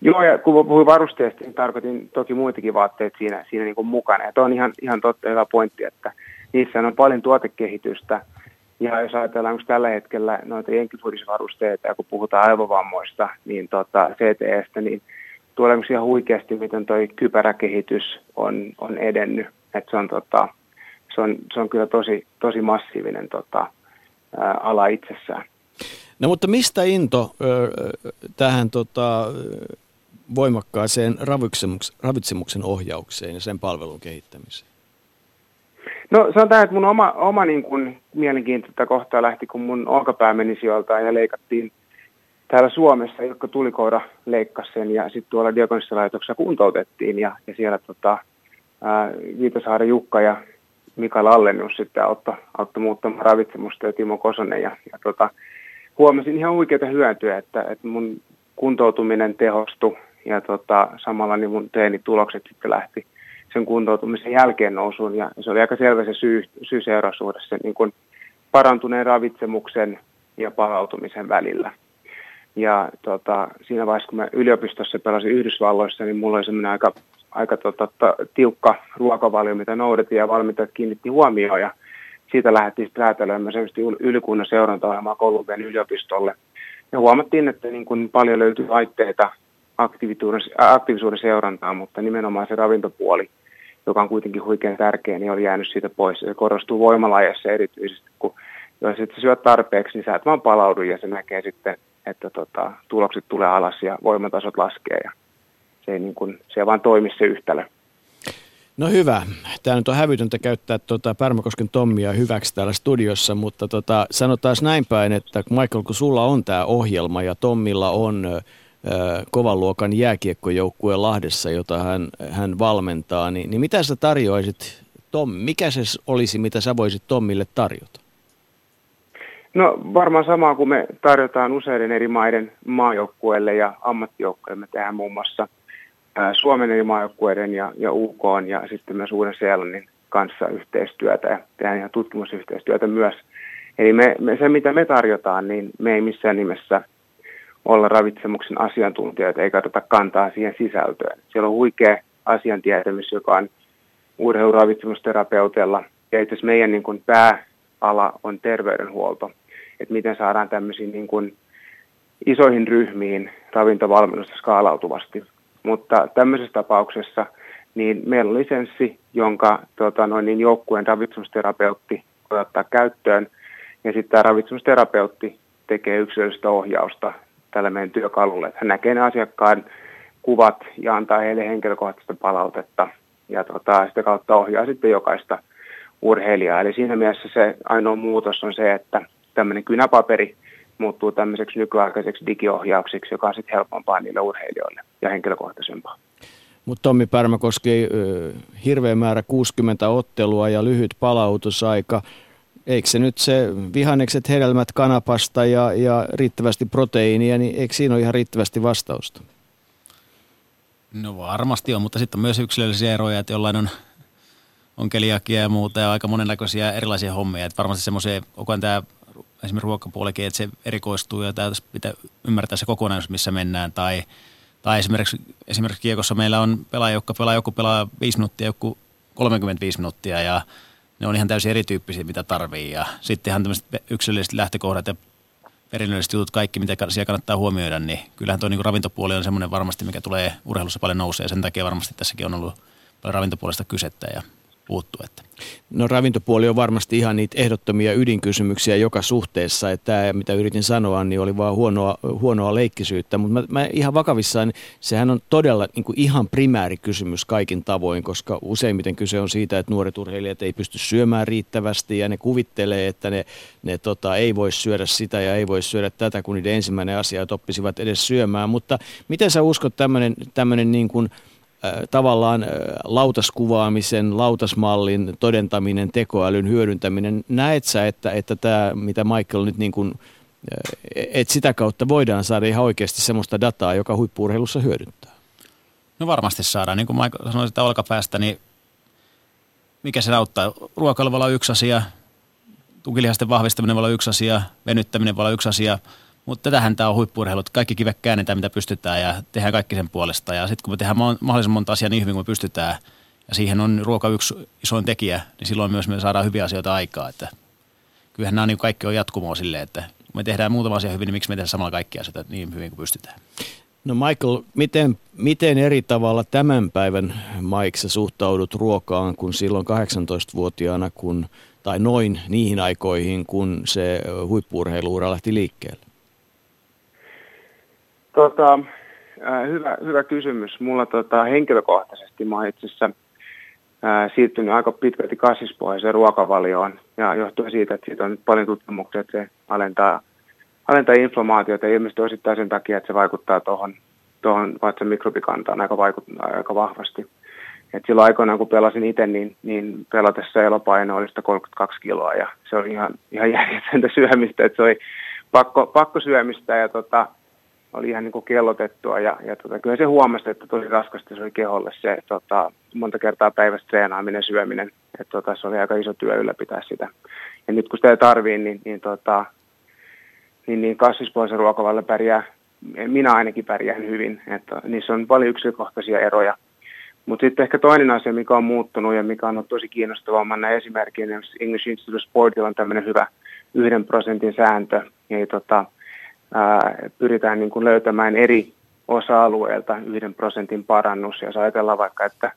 Joo, ja kun puhuin varusteesta, niin tarkoitin toki muitakin vaatteita siinä, siinä niin kuin mukana. Ja tuo on ihan, ihan totta hyvä pointti, että niissä on paljon tuotekehitystä. Ja jos ajatellaan onko tällä hetkellä noita jenkkifuudisvarusteita, ja kun puhutaan aivovammoista, niin tota, CTEstä, niin tulee ihan huikeasti, miten tuo kypäräkehitys on, on edennyt. Et se, on, tota, se, on, se on kyllä tosi, tosi massiivinen tota, ää, ala itsessään. No mutta mistä into ö, tähän tota, voimakkaaseen ravitsemuksen ohjaukseen ja sen palvelun kehittämiseen? No sanotaan, että mun oma, oma niin kuin, mielenkiintoista kohtaa lähti, kun mun olkapää meni sijoiltaan ja leikattiin täällä Suomessa, jotka tulikoira leikkasi sen ja sitten tuolla diakonissalaitoksessa kuntoutettiin ja, ja siellä tota, ää, Viitasaaren Jukka ja Mika Lallennus sitten auttoi, auttoi muuttamaan ravitsemusta ja Timo Kosonen ja, ja tota, huomasin ihan huikeita hyötyä, että, että mun kuntoutuminen tehostui ja tota, samalla niin mun treenitulokset sitten lähti sen kuntoutumisen jälkeen nousuun ja se oli aika selvä se syy, syy-seurasuhde sen niin kuin parantuneen ravitsemuksen ja palautumisen välillä. Ja tota, siinä vaiheessa, kun mä yliopistossa pelasin Yhdysvalloissa, niin mulla oli semmoinen aika, aika tota, tiukka ruokavalio, mitä noudatin ja valmentajat kiinnitti huomioon. Ja siitä lähdettiin sitten räätälöimään semmoista ylikunnan seurantaohjelmaa Kolumbian yliopistolle. Ja huomattiin, että niin kuin paljon löytyi laitteita aktiivisuuden seurantaa, mutta nimenomaan se ravintopuoli, joka on kuitenkin huikean tärkeä, niin oli jäänyt siitä pois. Se korostuu voimalajeissa erityisesti, kun jos et syöt tarpeeksi, niin sä et vaan palaudu ja se näkee sitten, että tota, tulokset tulee alas ja voimatasot laskee ja se ei, niin kuin, se ei vaan toimi se yhtälö. No hyvä. Tämä nyt on hävytöntä käyttää tuota Pärmäkosken Tommia hyväksi täällä studiossa, mutta tota, sanotaan näin päin, että Michael, kun sulla on tämä ohjelma ja Tommilla on kovan luokan jääkiekkojoukkue Lahdessa, jota hän, hän valmentaa, niin, niin mitä sä tarjoaisit Tom, mikä se olisi, mitä sä voisit Tommille tarjota? No varmaan samaa kuin me tarjotaan useiden eri maiden maajoukkueille ja ammattijoukkueille. Me tehdään muun muassa – Suomen eri maajoukkueiden ja, ja UK ja sitten myös Uuden-Seelannin kanssa yhteistyötä ja tehdään ihan tutkimusyhteistyötä myös. Eli me, me, se, mitä me tarjotaan, niin me ei missään nimessä olla ravitsemuksen asiantuntijoita eikä oteta kantaa siihen sisältöön. Siellä on huikea asiantietämys, joka on urheiluravitsemusterapeutella. Ja itse meidän niin kuin pääala on terveydenhuolto, että miten saadaan tämmöisiin niin kuin isoihin ryhmiin ravintovalmennusta skaalautuvasti mutta tämmöisessä tapauksessa niin meillä on lisenssi, jonka tota, noin, niin joukkueen ravitsemusterapeutti voi ottaa käyttöön. Ja sitten tämä ravitsemusterapeutti tekee yksilöllistä ohjausta tällä meidän työkalulle. Hän näkee ne asiakkaan kuvat ja antaa heille henkilökohtaista palautetta ja tota, sitä kautta ohjaa sitten jokaista urheilijaa. Eli siinä mielessä se ainoa muutos on se, että tämmöinen kynäpaperi muuttuu tämmöiseksi nykyaikaiseksi digiohjaukseksi, joka on sitten helpompaa niille urheilijoille ja henkilökohtaisempaa. Mutta Tommi Pärmäkoski, hirveä määrä 60 ottelua ja lyhyt palautusaika. Eikö se nyt se vihannekset, hedelmät, kanapasta ja, ja riittävästi proteiinia, niin eikö siinä ole ihan riittävästi vastausta? No varmasti on, mutta sitten on myös yksilöllisiä eroja, että jollain on, on keliakia ja muuta ja aika monennäköisiä erilaisia hommia. Että varmasti semmoisia, onko tämä esimerkiksi ruokapuolikin, että se erikoistuu ja täytyisi pitää ymmärtää se kokonaisuus, missä mennään. Tai, tai esimerkiksi, esimerkiksi kiekossa meillä on pelaaja, joka pelaa, joku pelaa 5 minuuttia, joku 35 minuuttia ja ne on ihan täysin erityyppisiä, mitä tarvii. Ja sitten ihan tämmöiset yksilölliset lähtökohdat ja perinnölliset jutut, kaikki mitä siellä kannattaa huomioida, niin kyllähän tuo niin ravintopuoli on semmoinen varmasti, mikä tulee urheilussa paljon nousee. Sen takia varmasti tässäkin on ollut paljon ravintopuolesta kysettä ja puuttuu. Että. No ravintopuoli on varmasti ihan niitä ehdottomia ydinkysymyksiä joka suhteessa, että tämä mitä yritin sanoa, niin oli vaan huonoa, huonoa leikkisyyttä, mutta mä, mä ihan vakavissaan, sehän on todella niin kuin ihan primääri kysymys kaikin tavoin, koska useimmiten kyse on siitä, että nuoret urheilijat ei pysty syömään riittävästi ja ne kuvittelee, että ne, ne tota, ei voi syödä sitä ja ei voi syödä tätä, kun niiden ensimmäinen asia, että oppisivat edes syömään, mutta miten sä uskot tämmöinen niin kuin, tavallaan lautaskuvaamisen, lautasmallin todentaminen, tekoälyn hyödyntäminen. Näet sä, että, että tämä, mitä Michael nyt niin kuin että sitä kautta voidaan saada ihan oikeasti semmoista dataa, joka huippuurheilussa hyödyttää. No varmasti saadaan. Niin kuin Michael sanoi sitä olkapäästä, niin mikä se auttaa? Ruokailu voi olla yksi asia, tukilihasten vahvistaminen voi olla yksi asia, venyttäminen voi olla yksi asia, mutta tätähän tämä on huippuurheilu, kaikki kivet käännetään mitä pystytään ja tehdään kaikki sen puolesta. Ja sitten kun me tehdään mahdollisimman monta asiaa niin hyvin kuin me pystytään, ja siihen on ruoka yksi isoin tekijä, niin silloin myös me saadaan hyviä asioita aikaa. Että kyllähän nämä niin kaikki on jatkumoa silleen, että kun me tehdään muutama asia hyvin, niin miksi me tehdään samalla kaikkia asioita niin hyvin kuin pystytään. No Michael, miten, miten eri tavalla tämän päivän Mike suhtaudut ruokaan kuin silloin 18-vuotiaana, kun, tai noin niihin aikoihin, kun se huippuurheiluura lähti liikkeelle? Tota, äh, hyvä, hyvä kysymys. Mulla tota, henkilökohtaisesti mä itse asiassa äh, siirtynyt aika pitkälti kasvispohjaiseen ruokavalioon ja johtuen siitä, että siitä on nyt paljon tutkimuksia, että se alentaa alentaa inflamaatiota ja ilmeisesti osittain sen takia, että se vaikuttaa tuohon tuohon vatsan mikrobikantaan aika, vaikut, aika vahvasti. Et silloin aikoinaan, kun pelasin itse, niin, niin pelatessa elopaino oli 132 kiloa ja se oli ihan, ihan järjetöntä syömistä, että se oli pakko, pakko syömistä ja tota, oli ihan niin kuin kellotettua ja, ja tota, kyllä se huomasi, että tosi raskasti se oli keholle se tota, monta kertaa päivästä treenaaminen, syöminen, että tota, se oli aika iso työ ylläpitää sitä. Ja nyt kun sitä ei tarvii, niin, niin tota, niin, niin kasvispohjaisen ruokavalle pärjää, minä ainakin pärjään hyvin, että niissä on paljon yksilökohtaisia eroja. Mutta sitten ehkä toinen asia, mikä on muuttunut ja mikä on ollut tosi kiinnostavaa, mä näin esimerkkinä niin English Institute of Sportilla on tämmöinen hyvä yhden prosentin sääntö, ja tota, ää, pyritään niin kuin löytämään eri osa-alueilta yhden prosentin parannus, ja jos ajatellaan vaikka, että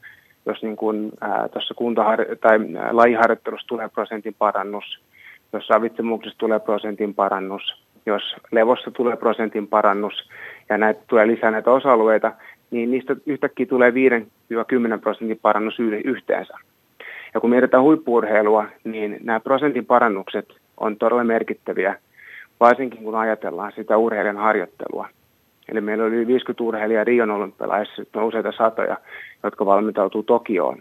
jos niin kuin, tuossa kuntahar- tai lajiharjoittelussa tulee prosentin parannus, jos ravitsemuksessa tulee prosentin parannus, jos levossa tulee prosentin parannus ja näitä tulee lisää näitä osa-alueita, niin niistä yhtäkkiä tulee 5-10 prosentin parannus yhteensä. Ja kun mietitään huippuurheilua, niin nämä prosentin parannukset on todella merkittäviä, varsinkin kun ajatellaan sitä urheilijan harjoittelua. Eli meillä oli 50 urheilijaa Rion olympialaisissa, nyt on useita satoja, jotka valmentautuu Tokioon.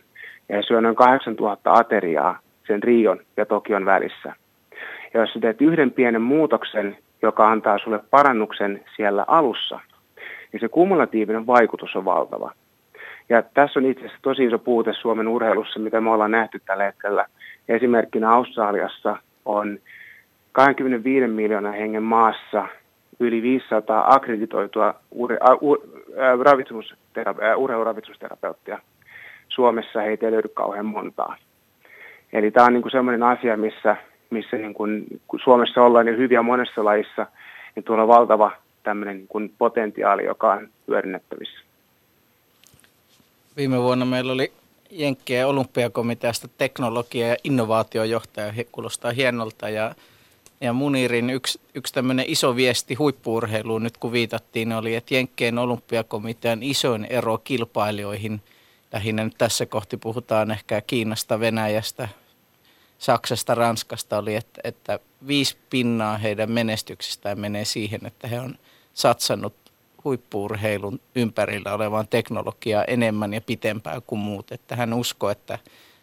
Ja he syö noin 8000 ateriaa sen Rion ja Tokion välissä. Ja jos teet yhden pienen muutoksen joka antaa sulle parannuksen siellä alussa, niin se kumulatiivinen vaikutus on valtava. Ja tässä on itse asiassa tosi iso puute Suomen urheilussa, mitä me ollaan nähty tällä hetkellä. Esimerkkinä Australiassa on 25 miljoonan hengen maassa yli 500 akkreditoitua ur, uh, urheiluravitsusterapeuttia. Suomessa heitä ei löydy kauhean montaa. Eli tämä on niin kuin sellainen asia, missä missä niin kuin, kun Suomessa ollaan jo hyviä monessa lajissa, niin tuolla on valtava tämmöinen niin kuin potentiaali, joka on hyödynnettävissä. Viime vuonna meillä oli Jenkkien olympiakomiteasta teknologia- ja innovaatiojohtaja, he kuulostaa hienolta, ja, ja Munirin yksi, yksi tämmöinen iso viesti huippuurheiluun nyt kun viitattiin oli, että Jenkkien olympiakomitean isoin ero kilpailijoihin, lähinnä nyt tässä kohti puhutaan ehkä Kiinasta, Venäjästä, Saksasta, Ranskasta oli, että, että viisi pinnaa heidän menestyksestään menee siihen, että he on satsannut huippuurheilun ympärillä olevaan teknologiaa enemmän ja pitempään kuin muut. Että hän uskoo, että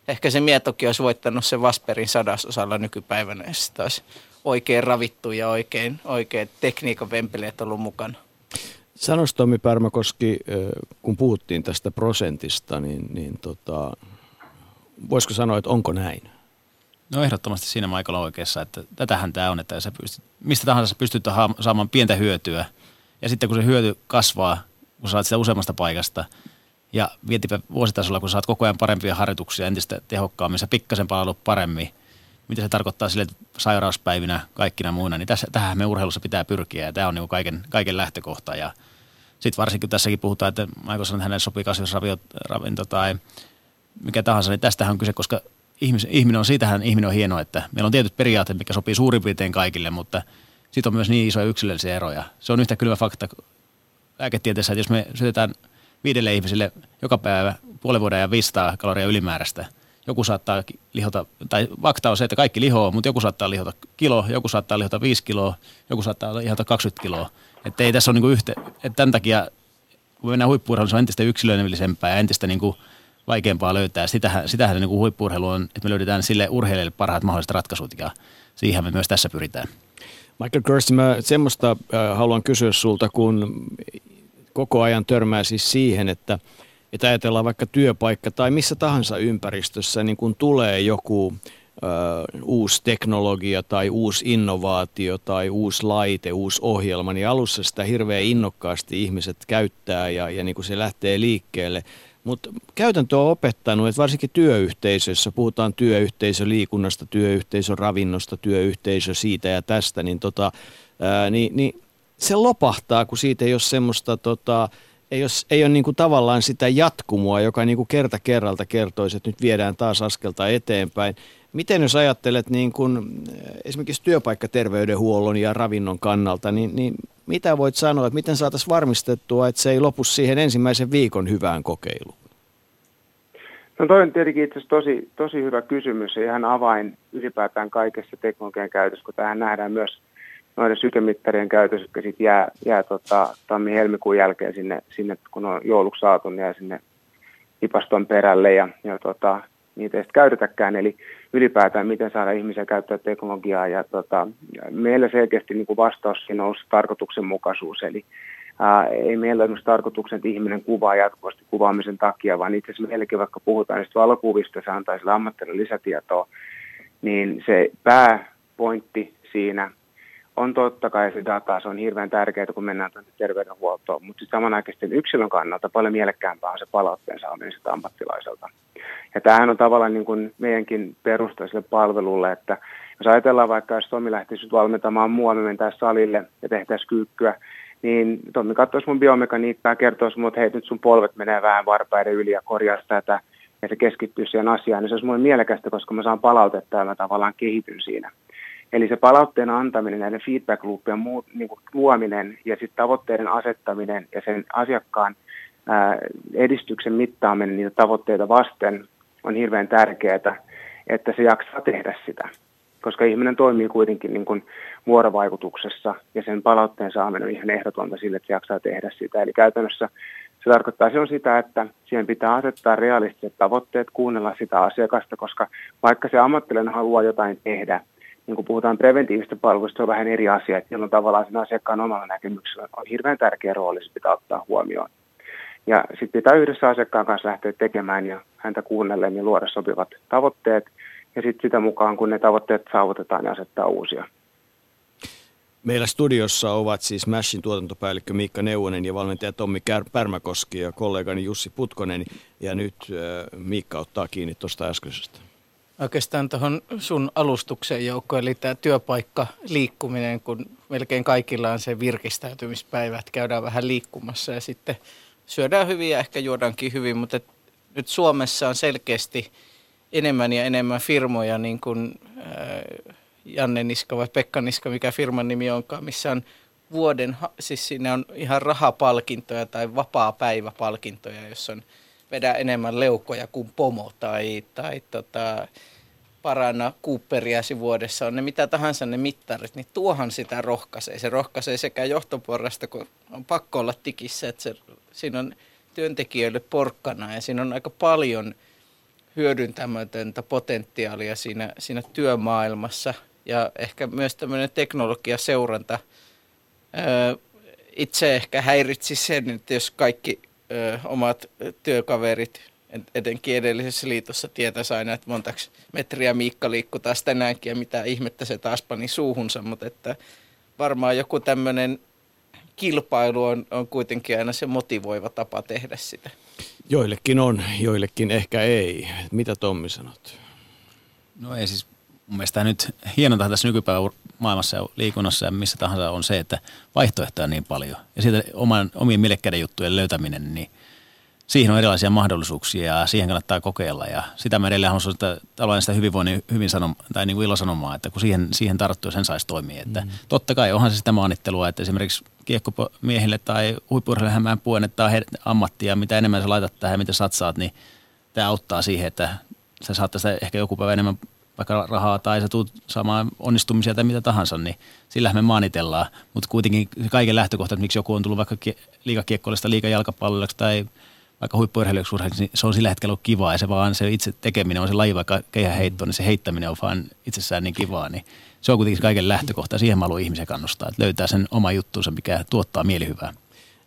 ehkä se Mietokin olisi voittanut sen Vasperin sadasosalla nykypäivänä, jos sitä olisi oikein ravittu ja oikein, oikein tekniikan vempeleet ollut mukana. Sanoisi Tomi Pärmäkoski, kun puhuttiin tästä prosentista, niin, niin tota, voisiko sanoa, että onko näin? No ehdottomasti siinä Michael on oikeassa, että tätähän tämä on, että sä pystyt, mistä tahansa sä pystyt saamaan pientä hyötyä. Ja sitten kun se hyöty kasvaa, kun saat sitä useammasta paikasta, ja vietipä vuositasolla, kun saat koko ajan parempia harjoituksia entistä tehokkaammin, sä pikkasen palvelut paremmin, mitä se tarkoittaa sille sairauspäivinä, kaikkina muina, niin tässä, tähän me urheilussa pitää pyrkiä, ja tämä on niin kaiken, kaiken lähtökohta. Ja sitten varsinkin tässäkin puhutaan, että Michael sanoi, että hänelle sopii kasvisravinto tai mikä tahansa, niin tästähän on kyse, koska ihmis, ihminen on, siitähän ihminen on hieno, että meillä on tietyt periaatteet, mikä sopii suurin piirtein kaikille, mutta sitten on myös niin isoja yksilöllisiä eroja. Se on yhtä kylmä fakta lääketieteessä, että jos me syötetään viidelle ihmiselle joka päivä puolen vuoden ja 500 kaloria ylimääräistä, joku saattaa lihota, tai fakta on se, että kaikki lihoo, mutta joku saattaa lihota kilo, joku saattaa lihota 5 kiloa, joku saattaa lihota 20 kiloa. Että ei tässä ole niin yhtä, että tämän takia, kun mennään huippuurheiluun, se on entistä yksilöllisempää ja entistä niin kuin vaikeampaa löytää. Sitähän, sitähän niin kuin huippuurheilu on, että me löydetään sille urheilijalle parhaat mahdolliset ratkaisut ja siihen me myös tässä pyritään. Michael Kirsten, mä semmoista äh, haluan kysyä sulta, kun koko ajan törmää siis siihen, että, että ajatellaan vaikka työpaikka tai missä tahansa ympäristössä, niin kun tulee joku ö, uusi teknologia tai uusi innovaatio tai uusi laite, uusi ohjelma, niin alussa sitä hirveän innokkaasti ihmiset käyttää ja, ja niin kuin se lähtee liikkeelle. Mutta käytäntö on opettanut, että varsinkin työyhteisössä, puhutaan työyhteisöliikunnasta, työyhteisöravinnosta, työyhteisö siitä ja tästä, niin, tota, ää, niin, niin se lopahtaa, kun siitä ei ole semmoista, tota, ei, ole, ei ole niin kuin tavallaan sitä jatkumoa, joka niin kuin kerta kerralta kertoisi, että nyt viedään taas askelta eteenpäin. Miten jos ajattelet niin kuin esimerkiksi työpaikkaterveydenhuollon ja ravinnon kannalta, niin, niin mitä voit sanoa, että miten saataisiin varmistettua, että se ei lopu siihen ensimmäisen viikon hyvään kokeiluun? No toi on tietenkin itse asiassa tosi, tosi hyvä kysymys ja ihan avain ylipäätään kaikessa teknologian käytössä, kun tähän nähdään myös noiden sykemittarien käytössä, jotka sitten jää, jää tota, tammi-helmikuun jälkeen sinne, sinne, kun on jouluksi saatu, niin jää sinne hipaston perälle ja, ja tota, niitä ei sitten käytetäkään. Eli ylipäätään, miten saada ihmisiä käyttää teknologiaa. Ja tota, meillä selkeästi niin kuin vastaus siinä on tarkoituksenmukaisuus. Eli ää, ei meillä ole tarkoituksen, että ihminen kuvaa jatkuvasti kuvaamisen takia, vaan itse asiassa meilläkin vaikka puhutaan niistä valokuvista, se antaa sille lisätietoa, niin se pääpointti siinä on totta kai se data, se on hirveän tärkeää, kun mennään tuonne terveydenhuoltoon, mutta samanaikaisesti yksilön kannalta paljon mielekkäämpää on se palautteen saaminen sitä ammattilaiselta. Ja tämähän on tavallaan niin kuin meidänkin perusta sille palvelulle, että jos ajatellaan vaikka, jos Tomi lähtisi valmentamaan mua, me mentäisiin salille ja tehtäisiin kyykkyä, niin Tommi katsoisi mun biomekaniikkaa ja kertoisi mulle, että hei nyt sun polvet menee vähän varpaiden yli ja korjaa tätä se keskittyy siihen asiaan, niin se olisi mulle mielekästä, koska mä saan palautetta ja mä tavallaan kehityn siinä. Eli se palautteen antaminen, näiden feedback loopien muu, niin kuin luominen ja sitten tavoitteiden asettaminen ja sen asiakkaan ää, edistyksen mittaaminen niitä tavoitteita vasten on hirveän tärkeää, että se jaksaa tehdä sitä. Koska ihminen toimii kuitenkin niin kuin vuorovaikutuksessa ja sen palautteen saaminen on ihan ehdotonta sille, että se jaksaa tehdä sitä. Eli käytännössä se tarkoittaa on sitä, että siihen pitää asettaa realistiset tavoitteet, kuunnella sitä asiakasta, koska vaikka se ammattilainen haluaa jotain tehdä, niin kun puhutaan preventiivistä palveluista, se on vähän eri asia, että on tavallaan sen asiakkaan omalla näkemyksellä on hirveän tärkeä rooli, se pitää ottaa huomioon. Ja sitten pitää yhdessä asiakkaan kanssa lähteä tekemään ja häntä kuunnellen ja luoda sopivat tavoitteet. Ja sitten sitä mukaan, kun ne tavoitteet saavutetaan, niin asettaa uusia. Meillä studiossa ovat siis Mashin tuotantopäällikkö Miikka Neuvonen ja valmentaja Tommi Pärmäkoski ja kollegani Jussi Putkonen. Ja nyt äh, Miikka ottaa kiinni tuosta äskeisestä. Oikeastaan tuohon sun alustukseen joukko, eli tämä työpaikka liikkuminen, kun melkein kaikilla on se virkistäytymispäivä, että käydään vähän liikkumassa ja sitten syödään hyvin ja ehkä juodaankin hyvin, mutta nyt Suomessa on selkeästi enemmän ja enemmän firmoja, niin kuin Janne Niska vai Pekka Niska, mikä firman nimi onkaan, missä on vuoden, siis siinä on ihan rahapalkintoja tai vapaa-päiväpalkintoja, jos on vedä enemmän leukoja kuin pomo tai, tai tota, paranna Cooperiasi vuodessa, on ne mitä tahansa ne mittarit, niin tuohan sitä rohkaisee. Se rohkaisee sekä johtoporrasta, kun on pakko olla tikissä, että se, siinä on työntekijöille porkkana ja siinä on aika paljon hyödyntämätöntä potentiaalia siinä, siinä työmaailmassa ja ehkä myös tämmöinen teknologiaseuranta. Öö, itse ehkä häiritsi sen, että jos kaikki ö, omat työkaverit, etenkin edellisessä liitossa tietäisi aina, että montaksi metriä Miikka liikkuu taas tänäänkin ja mitä ihmettä se taas pani suuhunsa, mutta että varmaan joku tämmöinen kilpailu on, on kuitenkin aina se motivoiva tapa tehdä sitä. Joillekin on, joillekin ehkä ei. Mitä Tommi sanot? No ei siis mun mielestä nyt hienonta tässä nykypäivän maailmassa ja liikunnassa ja missä tahansa on se, että vaihtoehtoja on niin paljon. Ja siitä oman, omien mielekkäiden juttujen löytäminen, niin siihen on erilaisia mahdollisuuksia ja siihen kannattaa kokeilla. Ja sitä mä edelleen haluan että aloin sitä hyvinvoinnin hyvin sanom, tai niin kuin ilosanomaa, että kun siihen, siihen tarttuu sen saisi toimia. Että mm. Totta kai onhan se sitä maanittelua, että esimerkiksi kiekkomiehille tai huippurheille mä puen, että on ammattia, mitä enemmän sä laitat tähän ja mitä satsaat, niin tämä auttaa siihen, että sä saat tästä ehkä joku päivä enemmän vaikka rahaa tai sä tulet saamaan onnistumisia tai mitä tahansa, niin sillä me maanitellaan. Mutta kuitenkin kaiken lähtökohta, että miksi joku on tullut vaikka liikakiekkoilista liikajalkapalloksi tai vaikka huippuurheilijaksi niin se on sillä hetkellä ollut kivaa ja se vaan se itse tekeminen on se laji vaikka heitto, niin se heittäminen on vaan itsessään niin kivaa, niin se on kuitenkin kaiken lähtökohta. Siihen mä haluan ihmisen kannustaa, että löytää sen oma juttuunsa, mikä tuottaa mielihyvää.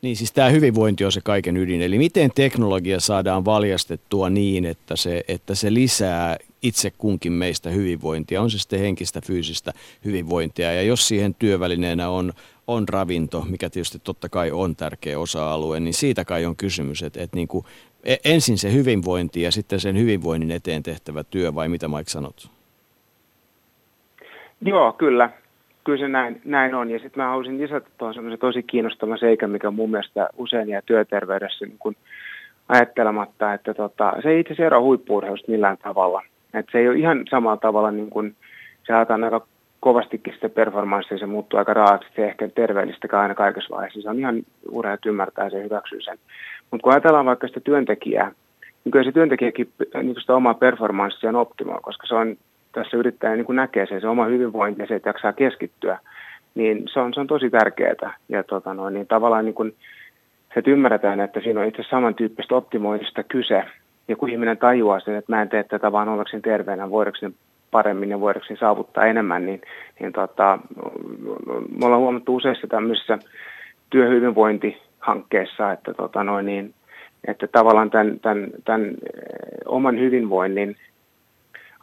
Niin siis tämä hyvinvointi on se kaiken ydin. Eli miten teknologia saadaan valjastettua niin, että se, että se lisää itse kunkin meistä hyvinvointia, on se sitten henkistä, fyysistä hyvinvointia. Ja jos siihen työvälineenä on, on ravinto, mikä tietysti totta kai on tärkeä osa-alue, niin siitä kai on kysymys, että, että niin kuin e, ensin se hyvinvointi ja sitten sen hyvinvoinnin eteen tehtävä työ, vai mitä Mike sanot? Joo, kyllä kyllä se näin, näin on. Ja sitten mä haluaisin lisätä tuohon semmoisen tosi kiinnostavan seikan, mikä mun mielestä usein jää työterveydessä niin kun ajattelematta, että tota, se ei itse asiassa eroa huippuurheilusta millään tavalla. Et se ei ole ihan samalla tavalla, niin kuin se haetaan aika kovastikin sitä performanssia, se muuttuu aika raaksi, se ehkä terveellistäkään aina kaikessa vaiheessa. Se on ihan urheilijat ymmärtää ja hyväksyy sen. Mutta kun ajatellaan vaikka sitä työntekijää, niin kyllä se työntekijäkin niin sitä omaa performanssia on optimoi, koska se on tässä yrittäjä niin kuin näkee se, se oma hyvinvointi ja se, että jaksaa keskittyä, niin se on, se on tosi tärkeää. Ja tota noin, niin tavallaan niin kuin, se että ymmärretään, että siinä on itse samantyyppistä optimoinnista kyse. Ja kun ihminen tajuaa sen, että mä en tee tätä vaan ollakseni terveenä, voidakseni paremmin ja voidakseni saavuttaa enemmän, niin, niin tota, me ollaan huomattu useissa tämmöisissä työhyvinvointihankkeissa, että, tota noin, niin, että tavallaan tämän, tämän, tämän oman hyvinvoinnin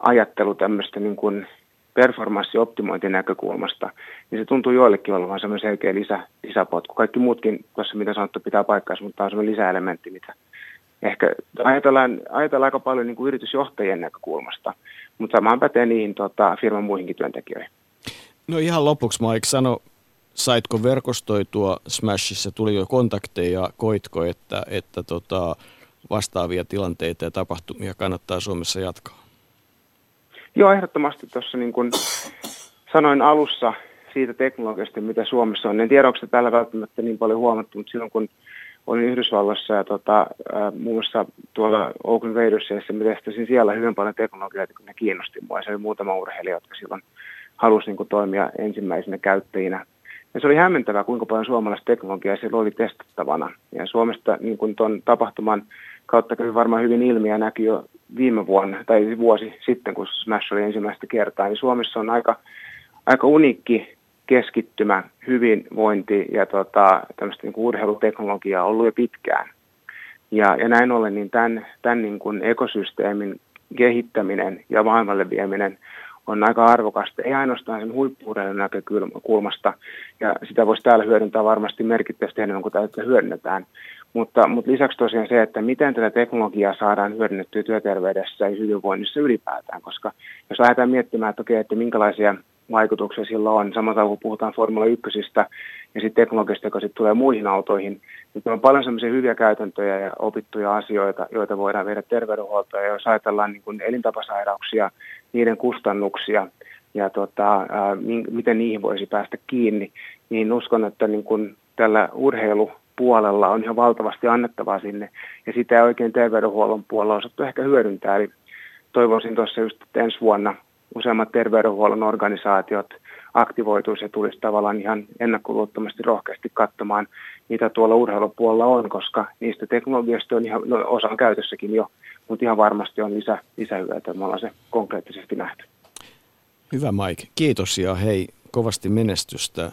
ajattelu tämmöistä niin kuin performanssioptimointin näkökulmasta, niin se tuntuu joillekin olevan semmoinen selkeä lisä, lisäpotku. Kaikki muutkin tuossa, mitä sanottu, pitää paikkaansa, mutta tämä on semmoinen lisäelementti, mitä ehkä ajatellaan, ajatellaan aika paljon niin kuin yritysjohtajien näkökulmasta, mutta samaan pätee niihin tota, firman muihinkin työntekijöihin. No ihan lopuksi Mike, sano, saitko verkostoitua Smashissa, tuli jo kontakteja, koitko, että, että tota, vastaavia tilanteita ja tapahtumia kannattaa Suomessa jatkaa? Joo, ehdottomasti tuossa niin kuin sanoin alussa siitä teknologiasta, mitä Suomessa on. En tiedä, onko täällä välttämättä niin paljon huomattu, mutta silloin kun olin Yhdysvalloissa ja tota, äh, muun muassa tuolla Oakland Raidersissa, mä testasin siellä hyvin paljon teknologioita, kun ne kiinnosti mua. Se oli muutama urheilija, jotka silloin halusi niin toimia ensimmäisenä käyttäjinä. Ja se oli hämmentävää, kuinka paljon suomalaista teknologiaa siellä oli testattavana. Ja Suomesta niin kuin ton tapahtuman kautta kävi varmaan hyvin ilmi ja näki jo viime vuonna, tai vuosi sitten, kun Smash oli ensimmäistä kertaa, niin Suomessa on aika, aika uniikki keskittymä, hyvinvointi ja tota, tämmöistä niin urheiluteknologiaa ollut jo pitkään. Ja, ja näin ollen niin tämän, tämän niin kuin ekosysteemin kehittäminen ja maailmalle vieminen on aika arvokasta, ei ainoastaan sen huippuurheilun näkökulmasta, ja sitä voisi täällä hyödyntää varmasti merkittävästi enemmän kuin tätä hyödynnetään, mutta, mutta lisäksi tosiaan se, että miten tätä teknologiaa saadaan hyödynnettyä työterveydessä ja hyvinvoinnissa ylipäätään, koska jos lähdetään miettimään, että, okei, että minkälaisia vaikutuksia sillä on, samalla kun puhutaan Formula 1 ja sitten teknologiasta, joka sitten tulee muihin autoihin, niin on paljon sellaisia hyviä käytäntöjä ja opittuja asioita, joita voidaan viedä terveydenhuoltoon. Ja jos ajatellaan niin elintapasairauksia, niiden kustannuksia ja tota, ää, miten niihin voisi päästä kiinni, niin uskon, että niin kuin tällä urheilu puolella on ihan valtavasti annettavaa sinne, ja sitä ei oikein terveydenhuollon puolella osattu ehkä hyödyntää. Eli toivoisin tuossa just, että ensi vuonna useammat terveydenhuollon organisaatiot aktivoituisi ja tulisi tavallaan ihan ennakkoluottomasti rohkeasti katsomaan, mitä tuolla urheilupuolella on, koska niistä teknologiasta on ihan, no, osa on käytössäkin jo, mutta ihan varmasti on lisä, lisähyötyä, me ollaan se konkreettisesti nähty. Hyvä Mike, kiitos ja hei, kovasti menestystä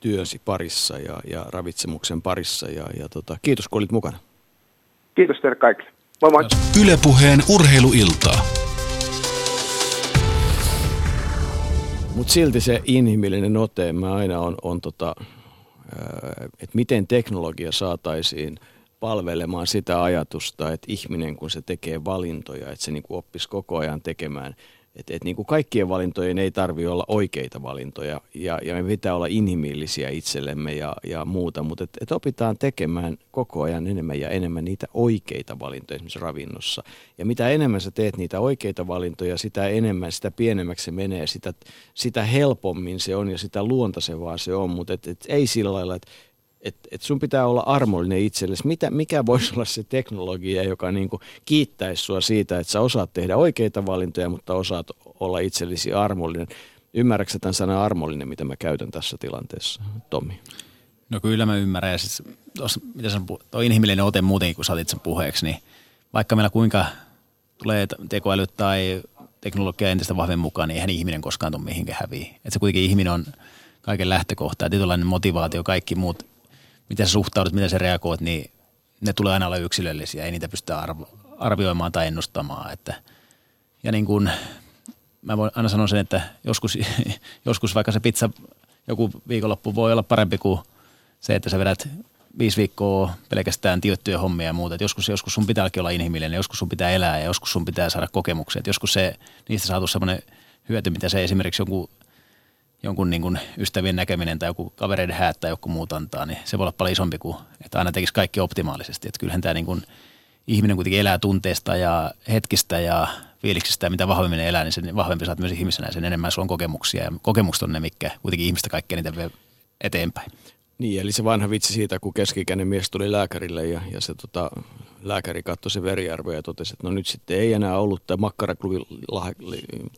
työsi parissa ja, ja ravitsemuksen parissa. Ja, ja tota, kiitos kun olit mukana. Kiitos teille kaikille. Moi moi. Ylepuheen urheiluiltaa. Mutta silti se inhimillinen ote, mä aina on, on tota, että miten teknologia saataisiin palvelemaan sitä ajatusta, että ihminen kun se tekee valintoja, että se niin oppisi koko ajan tekemään – että et niin kuin kaikkien valintojen ei tarvi olla oikeita valintoja ja, ja me pitää olla inhimillisiä itsellemme ja, ja muuta, mutta et, et opitaan tekemään koko ajan enemmän ja enemmän niitä oikeita valintoja esimerkiksi ravinnossa. Ja mitä enemmän sä teet niitä oikeita valintoja, sitä enemmän, sitä pienemmäksi se menee, sitä, sitä helpommin se on ja sitä luontaisevaa se on, mutta et, et ei sillä lailla, että että et sun pitää olla armollinen itsellesi. Mitä, mikä voisi olla se teknologia, joka niinku kiittäisi sua siitä, että sä osaat tehdä oikeita valintoja, mutta osaat olla itsellesi armollinen. Ymmärrätkö tämän sanan armollinen, mitä mä käytän tässä tilanteessa, Tommi? No kyllä mä ymmärrän. Ja siis tos, mitä sä, tuo inhimillinen ote muutenkin, kun sä otit sen puheeksi, niin vaikka meillä kuinka tulee tekoäly tai teknologia entistä vahvemmin mukaan, niin eihän ihminen koskaan tule mihinkään häviä. Että se kuitenkin ihminen on kaiken lähtökohta ja tietynlainen motivaatio, kaikki muut, miten sä suhtaudut, miten sä reagoit, niin ne tulee aina olla yksilöllisiä, ei niitä pystytä arvo, arvioimaan tai ennustamaan. Että, ja niin kuin, mä voin aina sanoa sen, että joskus, joskus vaikka se pizza joku viikonloppu voi olla parempi kuin se, että sä vedät viisi viikkoa pelkästään tiettyjä hommia ja muuta. Et joskus, joskus sun pitää olla inhimillinen, joskus sun pitää elää ja joskus sun pitää saada kokemuksia. Et joskus se, niistä saatu semmoinen hyöty, mitä se esimerkiksi jonkun, jonkun niin kuin ystävien näkeminen tai joku kavereiden häät tai joku muut antaa, niin se voi olla paljon isompi kuin, että aina tekisi kaikki optimaalisesti. Et kyllähän tämä niin kuin, ihminen kuitenkin elää tunteesta ja hetkistä ja fiiliksistä ja mitä vahvemmin elää, niin sen vahvempi saat myös ihmisenä ja sen enemmän sulla on kokemuksia. Ja kokemukset on ne, mikä kuitenkin ihmistä kaikkein niitä vie eteenpäin. Niin, eli se vanha vitsi siitä, kun keskikäinen mies tuli lääkärille ja, ja se tota, lääkäri katsoi se veriarvo ja totesi, että no nyt sitten ei enää ollut tämä makkaraklubin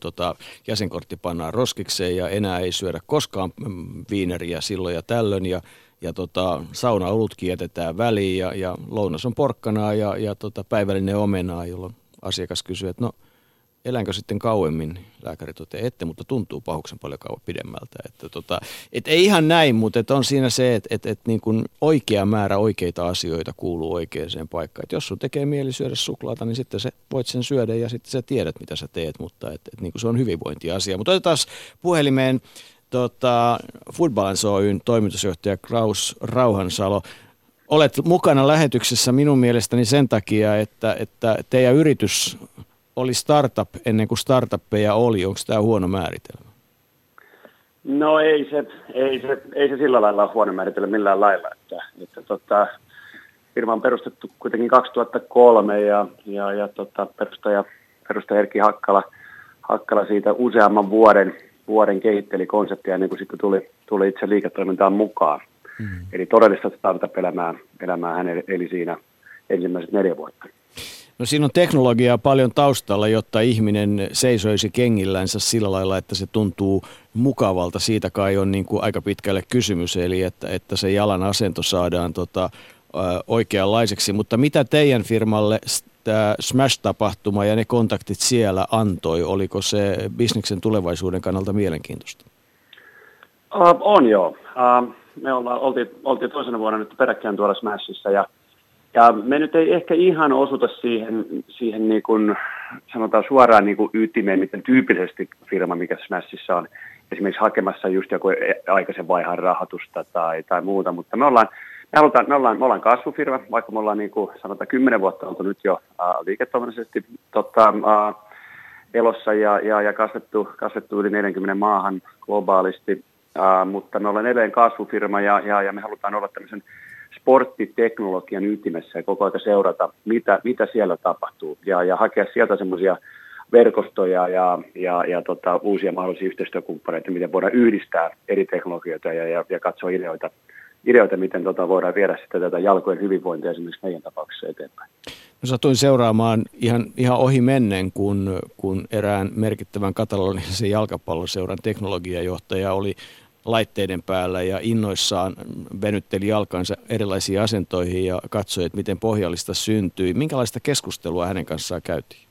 tota, jäsenkortti pannaan roskikseen ja enää ei syödä koskaan mm, viineriä silloin ja tällöin. Ja, ja tota, sauna-olutkin jätetään väliin ja, ja lounas on porkkanaa ja, ja tota, päivällinen omenaa, jolloin asiakas kysyy, että no – elänkö sitten kauemmin? Lääkäri toteaa, ette, mutta tuntuu pahuksen paljon kauan pidemmältä. Että tota, et ei ihan näin, mutta et on siinä se, että et, et niin kuin oikea määrä oikeita asioita kuuluu oikeaan paikkaan. Et jos sun tekee mieli syödä suklaata, niin sitten se voit sen syödä ja sitten sä tiedät, mitä sä teet, mutta et, et niin kuin se on hyvinvointiasia. Mutta otetaan puhelimeen tota, Footballers Oyn toimitusjohtaja Kraus Rauhansalo. Olet mukana lähetyksessä minun mielestäni sen takia, että, että teidän yritys oli startup ennen kuin startuppeja oli. Onko tämä huono määritelmä? No ei se, ei se, ei se sillä lailla ole huono määritelmä millään lailla. Että, että tota, firma on perustettu kuitenkin 2003 ja, ja, ja tota, perustaja, perustaja Erkki Hakkala, Hakkala siitä useamman vuoden, vuoden kehitteli konseptia ennen kuin sitten tuli, tuli itse liiketoimintaan mukaan. Mm. Eli todellista startup-elämää elämää hän eli siinä ensimmäiset neljä vuotta. No siinä on teknologiaa paljon taustalla, jotta ihminen seisoisi kengillänsä sillä lailla, että se tuntuu mukavalta. Siitä kai on niin kuin aika pitkälle kysymys, eli että, että se jalan asento saadaan tota, oikeanlaiseksi. Mutta mitä teidän firmalle tämä Smash-tapahtuma ja ne kontaktit siellä antoi? Oliko se bisneksen tulevaisuuden kannalta mielenkiintoista? Uh, on joo. Uh, me olla, oltiin, oltiin toisena vuonna nyt peräkkäin tuolla Smashissa ja ja me nyt ei ehkä ihan osuta siihen, siihen niin kuin, sanotaan suoraan niin kuin ytimeen, miten tyypillisesti firma, mikä Smashissa on esimerkiksi hakemassa just joku aikaisen vaihan rahoitusta tai, tai muuta, mutta me ollaan, me, halutaan, me, ollaan, me ollaan kasvufirma, vaikka me ollaan niin kuin, sanotaan kymmenen vuotta oltu nyt jo liiketoiminnallisesti tota, elossa ja, ja, ja kasvettu, kasvettu yli 40 maahan globaalisti, uh, mutta me ollaan edelleen kasvufirma ja, ja, ja me halutaan olla tämmöisen sporttiteknologian ytimessä ja koko ajan seurata, mitä, mitä siellä tapahtuu ja, ja hakea sieltä semmoisia verkostoja ja, ja, ja tota, uusia mahdollisia yhteistyökumppaneita, miten voidaan yhdistää eri teknologioita ja, ja, ja katsoa ideoita, ideoita miten tota, voidaan viedä sitten tätä jalkojen hyvinvointia esimerkiksi meidän tapauksessa eteenpäin. No satuin seuraamaan ihan, ihan ohi mennen, kun, kun erään merkittävän katalonisen jalkapalloseuran teknologiajohtaja oli laitteiden päällä ja innoissaan venytteli jalkansa erilaisiin asentoihin ja katsoi, että miten pohjallista syntyi. Minkälaista keskustelua hänen kanssaan käytiin?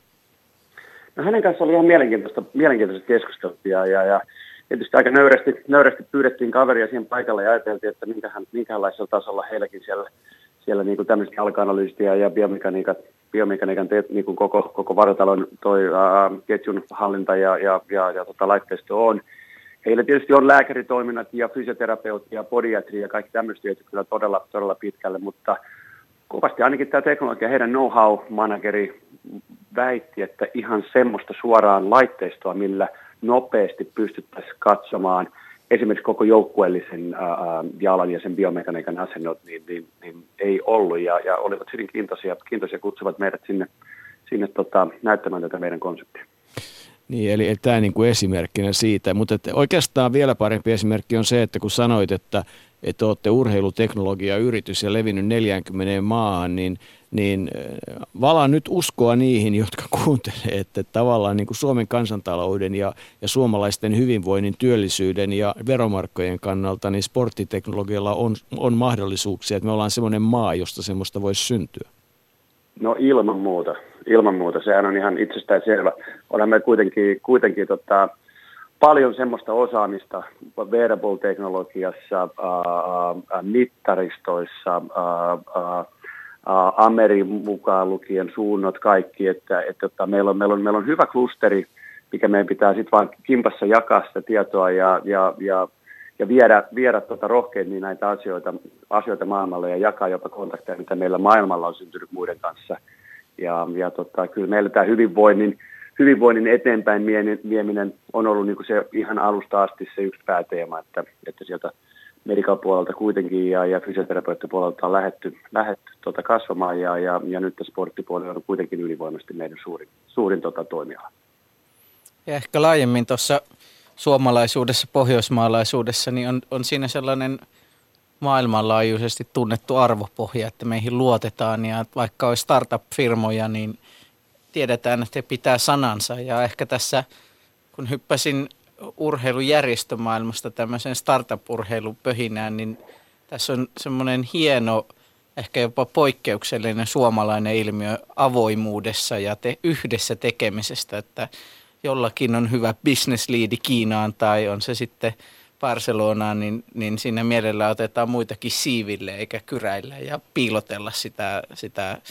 No hänen kanssaan oli ihan mielenkiintoista, mielenkiintoista keskustelua ja, ja, ja tietysti aika nöyrästi, nöyrästi pyydettiin kaveria siihen paikalle ja ajateltiin, että minkähän, minkälaisella tasolla heilläkin siellä, siellä niin kuin tämmöistä jalka-analyystiä ja biomekaniikan, biomekaniikan teet, niin kuin koko, koko vartalon toi, ää, ketjun hallinta ja, ja, ja, ja tota, laitteisto on. Heillä tietysti on lääkäritoiminnat ja fysioterapeutti ja podiatri ja kaikki tämmöistä viety kyllä todella, todella pitkälle, mutta kovasti ainakin tämä teknologia, heidän know-how-manageri väitti, että ihan semmoista suoraan laitteistoa, millä nopeasti pystyttäisiin katsomaan esimerkiksi koko joukkueellisen ää, jalan ja sen biomekaniikan asennot, niin, niin, niin ei ollut ja, ja olivat hyvin kiintoisia, kiintoisia kutsuvat meidät sinne, sinne tota, näyttämään tätä meidän konseptia. Niin, eli, eli tämä niin kuin esimerkkinä siitä. Mutta että oikeastaan vielä parempi esimerkki on se, että kun sanoit, että, että olette urheiluteknologia-yritys ja levinnyt 40 maahan, niin niin vala nyt uskoa niihin, jotka kuuntelee, että tavallaan niin kuin Suomen kansantalouden ja, ja suomalaisten hyvinvoinnin, työllisyyden ja veromarkkojen kannalta, niin sporttiteknologialla on, on mahdollisuuksia, että me ollaan semmoinen maa, josta semmoista voisi syntyä. No ilman muuta, ilman muuta. Sehän on ihan itsestään selvä. Olemme kuitenkin, kuitenkin tota, paljon semmoista osaamista wearable-teknologiassa, mittaristoissa, ää, Amerin mukaan lukien suunnot kaikki, että, että, että meillä, on, meillä, on, meillä on hyvä klusteri, mikä meidän pitää sitten vain kimpassa jakaa sitä tietoa ja, ja, ja, ja viedä, viedä tota rohkeammin näitä asioita, asioita maailmalle ja jakaa jopa kontakteja, mitä meillä maailmalla on syntynyt muiden kanssa. Ja, ja tota, kyllä meillä tämä hyvinvoinnin, hyvinvoinnin eteenpäin vieminen on ollut niin kuin se ihan alusta asti se yksi pääteema, että, että sieltä medical puolelta kuitenkin ja, ja fysioterapeutin puolelta on lähetty, lähetty tota kasvamaan ja, ja, ja nyt sporttipuolella on kuitenkin ylivoimaisesti meidän suurin, suurin tota toimiala. Ja ehkä laajemmin tuossa suomalaisuudessa, pohjoismaalaisuudessa, niin on, on siinä sellainen maailmanlaajuisesti tunnettu arvopohja, että meihin luotetaan ja vaikka olisi startup-firmoja, niin tiedetään, että pitää sanansa. Ja ehkä tässä kun hyppäsin urheilujärjestömaailmasta tämmöiseen startup-urheilupöhinään, niin tässä on semmoinen hieno, ehkä jopa poikkeuksellinen suomalainen ilmiö avoimuudessa ja te, yhdessä tekemisestä, että jollakin on hyvä business leadi Kiinaan tai on se sitten Barcelonaan, niin, niin siinä mielellä otetaan muitakin siiville eikä kyräillä ja piilotella sitä, sitä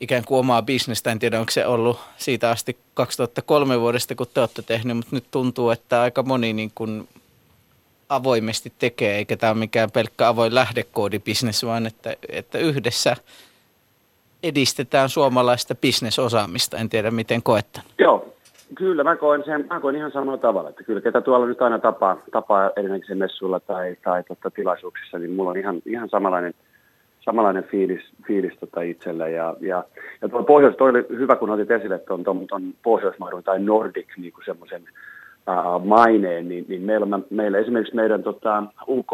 ikään kuin omaa bisnestä. En tiedä, onko se ollut siitä asti 2003 vuodesta, kun te olette tehneet, mutta nyt tuntuu, että aika moni niin kuin avoimesti tekee, eikä tämä ole mikään pelkkä avoin lähdekoodibisnes, vaan että, että yhdessä edistetään suomalaista bisnesosaamista. En tiedä, miten koettan. Joo, kyllä mä koen, sen, mä koen ihan samalla tavalla. Että kyllä ketä tuolla nyt aina tapaa, tapaa erinäisissä messuilla tai, tai totta, tilaisuuksissa, niin mulla on ihan, ihan samanlainen – samanlainen fiilis, fiilis tota itsellä. Ja, ja, ja tuo Pohjois, toi oli hyvä, kun otit esille tuon, tuon, tuon tai Nordic niin kuin semmoisen maineen, niin, niin meillä, meillä esimerkiksi meidän tota, UK,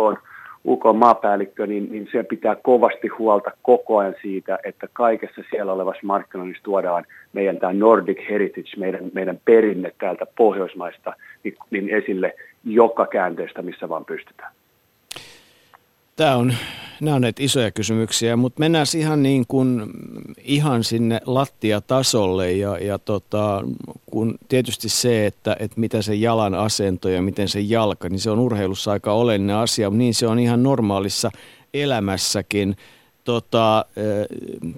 UK maapäällikkö, niin, niin se pitää kovasti huolta koko ajan siitä, että kaikessa siellä olevassa markkinoinnissa tuodaan meidän tämä Nordic Heritage, meidän, meidän perinne täältä Pohjoismaista niin, niin esille joka käänteestä, missä vaan pystytään. Tämä on, nämä on näitä isoja kysymyksiä, mutta mennään ihan niin kuin ihan sinne lattiatasolle ja, ja tota, kun tietysti se, että, että mitä se jalan asento ja miten se jalka, niin se on urheilussa aika olennainen asia, mutta niin se on ihan normaalissa elämässäkin. Tota,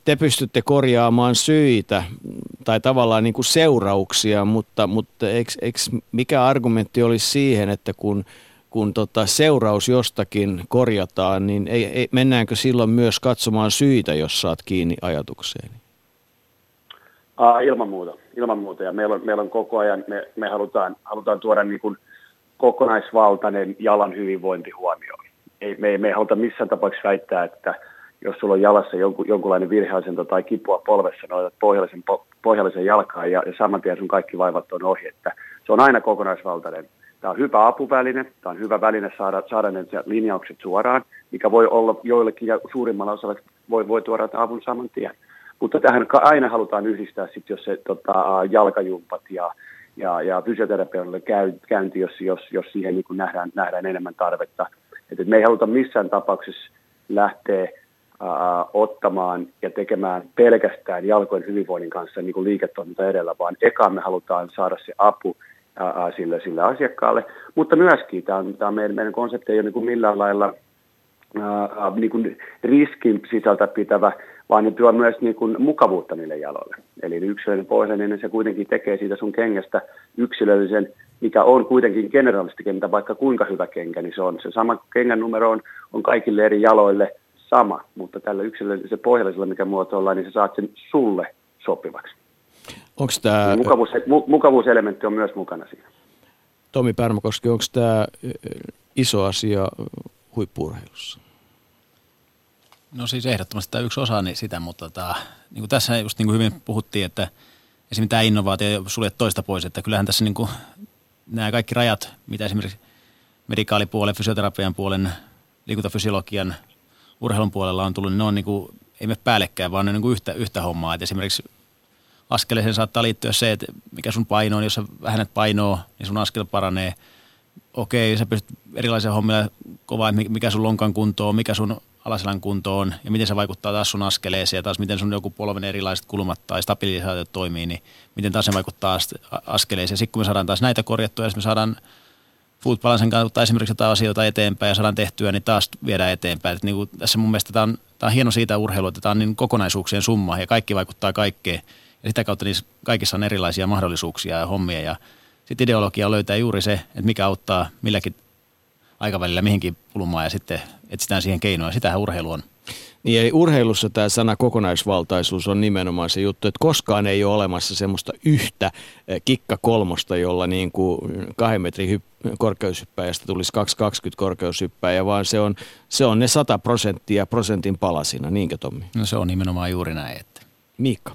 te pystytte korjaamaan syitä tai tavallaan niin kuin seurauksia, mutta, mutta eikö, eikö, mikä argumentti olisi siihen, että kun – kun tota seuraus jostakin korjataan, niin ei, ei, mennäänkö silloin myös katsomaan syitä, jos saat kiinni ajatukseen? Aa, ilman muuta, ilman muuta. Ja meillä on, meillä on koko ajan, me, me halutaan, halutaan tuoda niin kuin kokonaisvaltainen jalan hyvinvointi huomioon. Ei, me, me ei haluta missään tapauksessa väittää, että jos sulla on jalassa jonku, jonkunlainen virheasento tai kipua polvessa, no pohjallisen, pohjallisen jalkaan ja, ja saman tien sun kaikki vaivat on ohi. Että se on aina kokonaisvaltainen Tämä on hyvä apuväline, tämä on hyvä väline saada, saada ne linjaukset suoraan, mikä voi olla joillekin ja suurimmalla osalla voi, voi tuoda avun saman tien. Mutta tähän aina halutaan yhdistää, sit, jos se tota, jalkajumpat ja, ja, ja fysioterapeulle käynti, jos, jos, jos siihen niin nähdään, nähdään enemmän tarvetta. Et, et me ei haluta missään tapauksessa lähteä ää, ottamaan ja tekemään pelkästään jalkojen hyvinvoinnin kanssa niin kuin liiketoiminta edellä, vaan eka me halutaan saada se apu sille, sille asiakkaalle. Mutta myöskin tämä, on, tämä meidän, meidän konsepti ei ole niin kuin millään lailla ää, niin kuin riskin sisältä pitävä, vaan ne tuo myös niin kuin mukavuutta niille jaloille. Eli yksilöllinen pohjainen, niin se kuitenkin tekee siitä sun kengästä yksilöllisen, mikä on kuitenkin generalisti kentä, vaikka kuinka hyvä kenkä, niin se on. Se sama kengän numero on, on kaikille eri jaloille sama, mutta tällä yksilöllisellä pohjallisella, mikä muotoillaan, niin sä saat sen sulle sopivaksi. Onko tämä... Mukavuus, mukavuuselementti on myös mukana siinä. Tomi Pärmäkoski, onko tämä iso asia huippurheilussa? No siis ehdottomasti tämä yksi osa niin sitä, mutta tämä, niin kuin tässä just niin kuin hyvin puhuttiin, että esimerkiksi tämä innovaatio sulle toista pois, että kyllähän tässä niin kuin nämä kaikki rajat, mitä esimerkiksi medikaalipuolen, fysioterapian puolen, liikuntafysiologian, urheilun puolella on tullut, niin ne on niin kuin ei me päällekkäin, vaan ne on niin kuin yhtä, yhtä hommaa. Et esimerkiksi askeleeseen saattaa liittyä se, että mikä sun paino on, jos sä vähennät painoa, niin sun askel paranee. Okei, sä pystyt erilaisia hommia kovaa, mikä sun lonkan kunto on, mikä sun alaselän kunto on ja miten se vaikuttaa taas sun askeleeseen ja taas miten sun joku polven erilaiset kulmat tai stabilisaatiot toimii, niin miten taas se vaikuttaa askeleeseen. Sitten kun me saadaan taas näitä korjattua ja me saadaan footballansen kautta esimerkiksi jotain asioita eteenpäin ja saadaan tehtyä, niin taas viedään eteenpäin. Että niin kuin tässä mun mielestä tämä on, on hieno siitä urheilua, että tämä on niin kokonaisuuksien summa ja kaikki vaikuttaa kaikkeen. Ja sitä kautta niissä kaikissa on erilaisia mahdollisuuksia ja hommia ja sitten ideologia löytää juuri se, että mikä auttaa milläkin aikavälillä mihinkin pulmaan ja sitten etsitään siihen keinoja. Sitähän urheilu on. Niin eli urheilussa tämä sana kokonaisvaltaisuus on nimenomaan se juttu, että koskaan ei ole olemassa semmoista yhtä eh, kikka kolmosta, jolla niin kuin kahden metrin hypp- korkeushyppäjästä tulisi 220 korkeushyppäjä, vaan se on, se on ne 100 prosenttia prosentin palasina, niinkö Tommi? No se on nimenomaan juuri näin. Että. Miikka?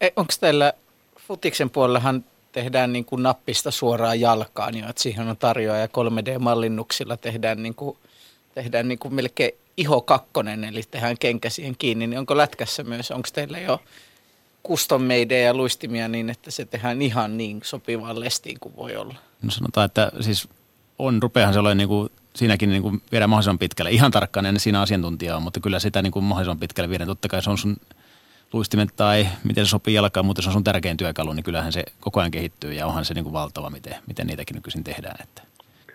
E, Onko teillä futiksen puolellahan tehdään niin kuin nappista suoraan jalkaan, niin että siihen on tarjoaja 3D-mallinnuksilla tehdään, niin kuin, tehdään niin kuin melkein iho kakkonen, eli tehdään kenkä siihen kiinni, niin onko lätkässä myös, onko teillä jo custom ja luistimia niin, että se tehdään ihan niin sopivaan lestiin kuin voi olla? No sanotaan, että siis on, rupeahan se olemaan niin kuin, siinäkin niin kuin viedään mahdollisimman pitkälle. Ihan tarkkaan en siinä asiantuntija on, mutta kyllä sitä niin kuin mahdollisimman pitkälle viedään. Totta kai se on sun luistimet tai miten se sopii jalkaan, mutta se on sun tärkein työkalu, niin kyllähän se koko ajan kehittyy ja onhan se niin kuin valtava, miten, miten niitäkin nykyisin tehdään. Että.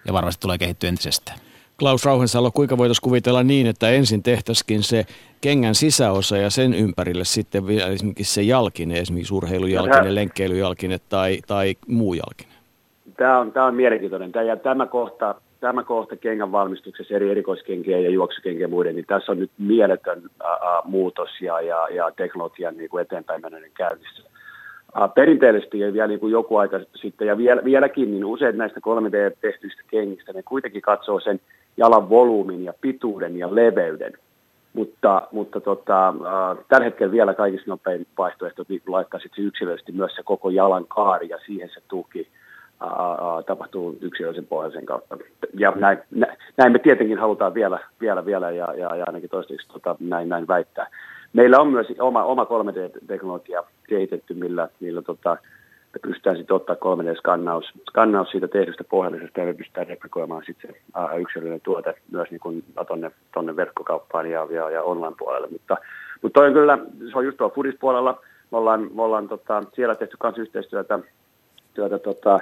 Ja varmasti tulee kehittyä entisestään. Klaus Rauhensalo, kuinka voitaisiin kuvitella niin, että ensin tehtäisikin se kengän sisäosa ja sen ympärille sitten vielä esimerkiksi se jalkine, esimerkiksi urheilujalkine, lenkkeilyjalkine tai, tai muu jalkine? Tämä on, tämä on mielenkiintoinen. Tämä, ja tämä kohta, tämä kohta kengän valmistuksessa eri erikoiskenkien ja juoksukenkien ja muiden, niin tässä on nyt mieletön ää, muutos ja, ja, ja teknologian niin kuin eteenpäin menneen käynnissä. Ää, perinteellisesti ja vielä niin kuin joku aika sitten ja vielä, vieläkin, niin usein näistä 3D-tehtyistä kengistä ne kuitenkin katsoo sen jalan volyymin ja pituuden ja leveyden. Mutta, mutta tota, äh, tällä hetkellä vielä kaikista nopein vaihtoehto niin laittaa sitten yksilöllisesti myös se koko jalan kaari ja siihen se tuki tapahtuu yksilöllisen pohjaisen kautta. Ja näin, näin me tietenkin halutaan vielä, vielä, vielä ja, ja, ja ainakin toistaiseksi tota, näin, näin väittää. Meillä on myös oma, oma 3D-teknologia kehitetty, millä, millä tota, me pystytään sitten ottaa 3D-skannaus skannaus siitä tehdystä pohjallisesta ja me pystytään replikoimaan sitten se ää, yksilöllinen tuote myös niin kuin tonne, verkkokauppaan ja, ja, ja online-puolelle. Mutta, mutta toi on kyllä, se on just tuolla Fudis-puolella, me ollaan, me ollaan tota, siellä tehty myös yhteistyötä työtä, tota,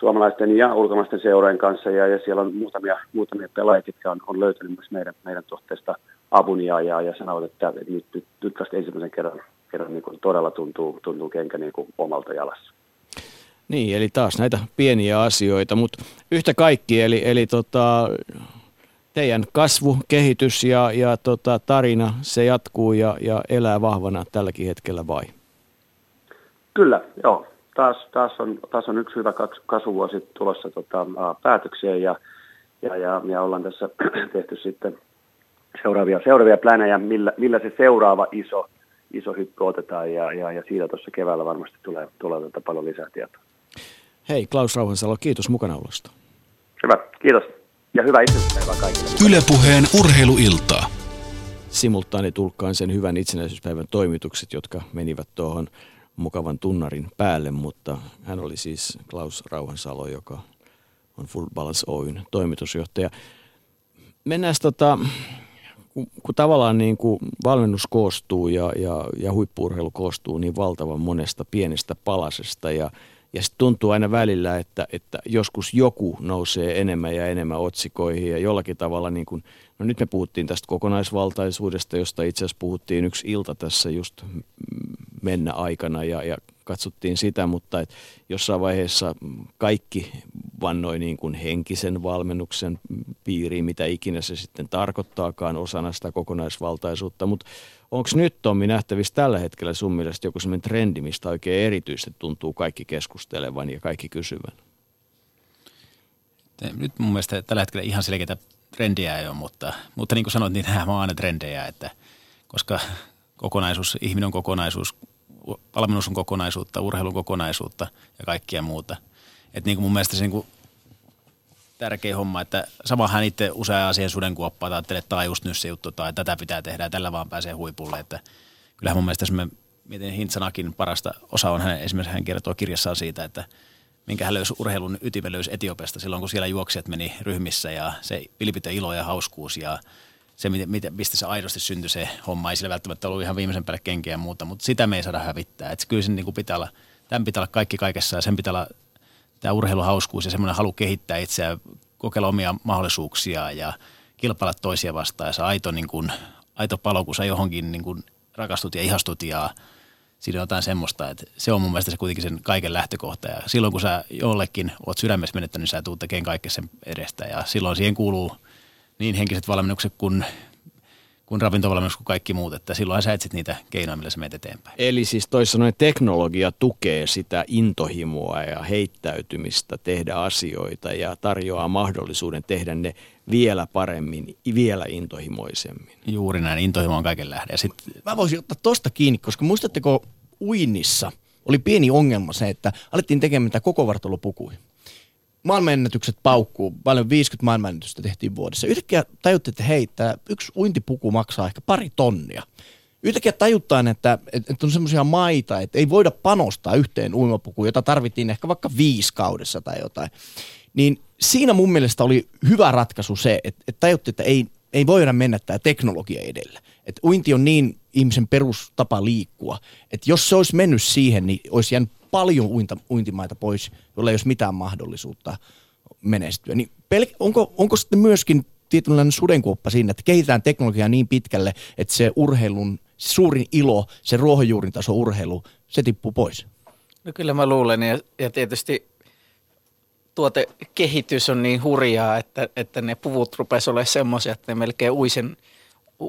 suomalaisten ja ulkomaisten seurojen kanssa ja, ja siellä on muutamia, muutamia pelaajia, jotka on, on löytänyt myös meidän, meidän tuotteesta avun ja, ja, ja sanovat, että, nyt, nyt, nyt vasta ensimmäisen kerran, kerran niin kuin todella tuntuu, tuntuu kenkä niin kuin omalta jalassa. Niin, eli taas näitä pieniä asioita, mutta yhtä kaikki, eli, eli tota, teidän kasvu, kehitys ja, ja tota, tarina, se jatkuu ja, ja elää vahvana tälläkin hetkellä vai? Kyllä, joo. Taas, taas, on, taas on yksi hyvä kasvuvuosi tulossa tota, päätökseen ja, ja, ja, ja ollaan tässä tehty sitten seuraavia, seuraavia plänejä, millä, millä se seuraava iso, iso hyppy otetaan ja, ja, ja siitä tuossa keväällä varmasti tulee, tulee tuota paljon lisää tietoa. Hei, Klaus Rauhansalo, kiitos mukanaolosta. Hyvä, kiitos. Ja hyvää itsenäisyyspäivää kaikille. Ylepuheen urheiluiltaa. Simultaani tulkkaan sen hyvän itsenäisyyspäivän toimitukset, jotka menivät tuohon mukavan tunnarin päälle, mutta hän oli siis Klaus Rauhansalo, joka on Full Balance Oyn toimitusjohtaja. Mennään tota, kun, kun tavallaan niin kuin valmennus koostuu ja, ja, ja huippuurheilu koostuu niin valtavan monesta pienestä palasesta ja ja sitten tuntuu aina välillä, että, että joskus joku nousee enemmän ja enemmän otsikoihin ja jollakin tavalla, niin kuin, no nyt me puhuttiin tästä kokonaisvaltaisuudesta, josta itse asiassa puhuttiin yksi ilta tässä just mennä aikana ja, ja katsottiin sitä, mutta et jossain vaiheessa kaikki vannoi niin kuin henkisen valmennuksen piiriin, mitä ikinä se sitten tarkoittaakaan osana sitä kokonaisvaltaisuutta, mutta onko nyt Tommi nähtävissä tällä hetkellä sun mielestä joku sellainen trendi, mistä oikein erityisesti tuntuu kaikki keskustelevan ja kaikki kysyvän? Nyt mun mielestä tällä hetkellä ihan selkeitä trendiä ei ole, mutta, mutta niin kuin sanoit, niin nämä on aina trendejä, että koska kokonaisuus, ihminen on kokonaisuus, valmennus on kokonaisuutta, urheilun kokonaisuutta ja kaikkia muuta. Että niin kuin mun mielestä se niin kuin tärkeä homma, että samahan itse usein siihen sudenkuoppaan, että ajattelee, että tämä on just nyt se juttu tai tätä pitää tehdä ja tällä vaan pääsee huipulle. Että kyllähän mun mielestä me mietin Hintsanakin parasta osa on hän, esimerkiksi hän kertoo kirjassaan siitä, että minkä hän löysi urheilun ytimen löysi Etiopesta silloin, kun siellä juoksijat meni ryhmissä ja se vilpitön ilo ja hauskuus ja se, miten, mistä se aidosti syntyi se homma. Ei sillä välttämättä ollut ihan viimeisen päälle kenkiä ja muuta, mutta sitä me ei saada hävittää. Että kyllä sen niin kuin pitää olla, tämän pitää olla kaikki kaikessa ja sen pitää olla tämä urheiluhauskuus ja semmoinen halu kehittää itseään, kokeilla omia mahdollisuuksia ja kilpailla toisia vastaan. Ja se aito, niin kuin, aito palo, kun sä johonkin niin kuin rakastut ja ihastut ja siinä on jotain semmoista, että se on mun mielestä se kuitenkin sen kaiken lähtökohta. Ja silloin kun sä jollekin oot sydämessä menettänyt, niin sä tuut tekemään kaiken sen edestä. Ja silloin siihen kuuluu niin henkiset valmennukset kuin kuin ravintovalmennus kuin kaikki muut, että silloin sä etsit niitä keinoja, millä sä menet eteenpäin. Eli siis toisin sanoen teknologia tukee sitä intohimoa ja heittäytymistä tehdä asioita ja tarjoaa mahdollisuuden tehdä ne vielä paremmin, vielä intohimoisemmin. Juuri näin, intohimo on kaiken lähde. Sit... Mä voisin ottaa tosta kiinni, koska muistatteko uinnissa oli pieni ongelma se, että alettiin tekemään mitä koko vartalopukuihin maailmanennätykset paukkuu, paljon 50 maailmanennätystä tehtiin vuodessa. Yhtäkkiä tajuttiin, että hei, tämä yksi uintipuku maksaa ehkä pari tonnia. Yhtäkkiä tajuttaan, että, että on semmoisia maita, että ei voida panostaa yhteen uimapukuun, jota tarvittiin ehkä vaikka viisi kaudessa tai jotain. Niin siinä mun mielestä oli hyvä ratkaisu se, että, että tajuttiin, että ei, ei voida mennä tämä teknologia edellä. Että uinti on niin ihmisen perustapa liikkua, että jos se olisi mennyt siihen, niin olisi jäänyt paljon uinta, uintimaita pois, joilla ei olisi mitään mahdollisuutta menestyä. Niin pel- onko, onko sitten myöskin tietynlainen sudenkuoppa siinä, että kehitetään teknologiaa niin pitkälle, että se urheilun suurin ilo, se ruohonjuurin taso urheilu, se tippuu pois? No kyllä mä luulen ja, ja tietysti tuotekehitys on niin hurjaa, että, että ne puvut rupesivat olemaan semmoisia, että ne melkein uisen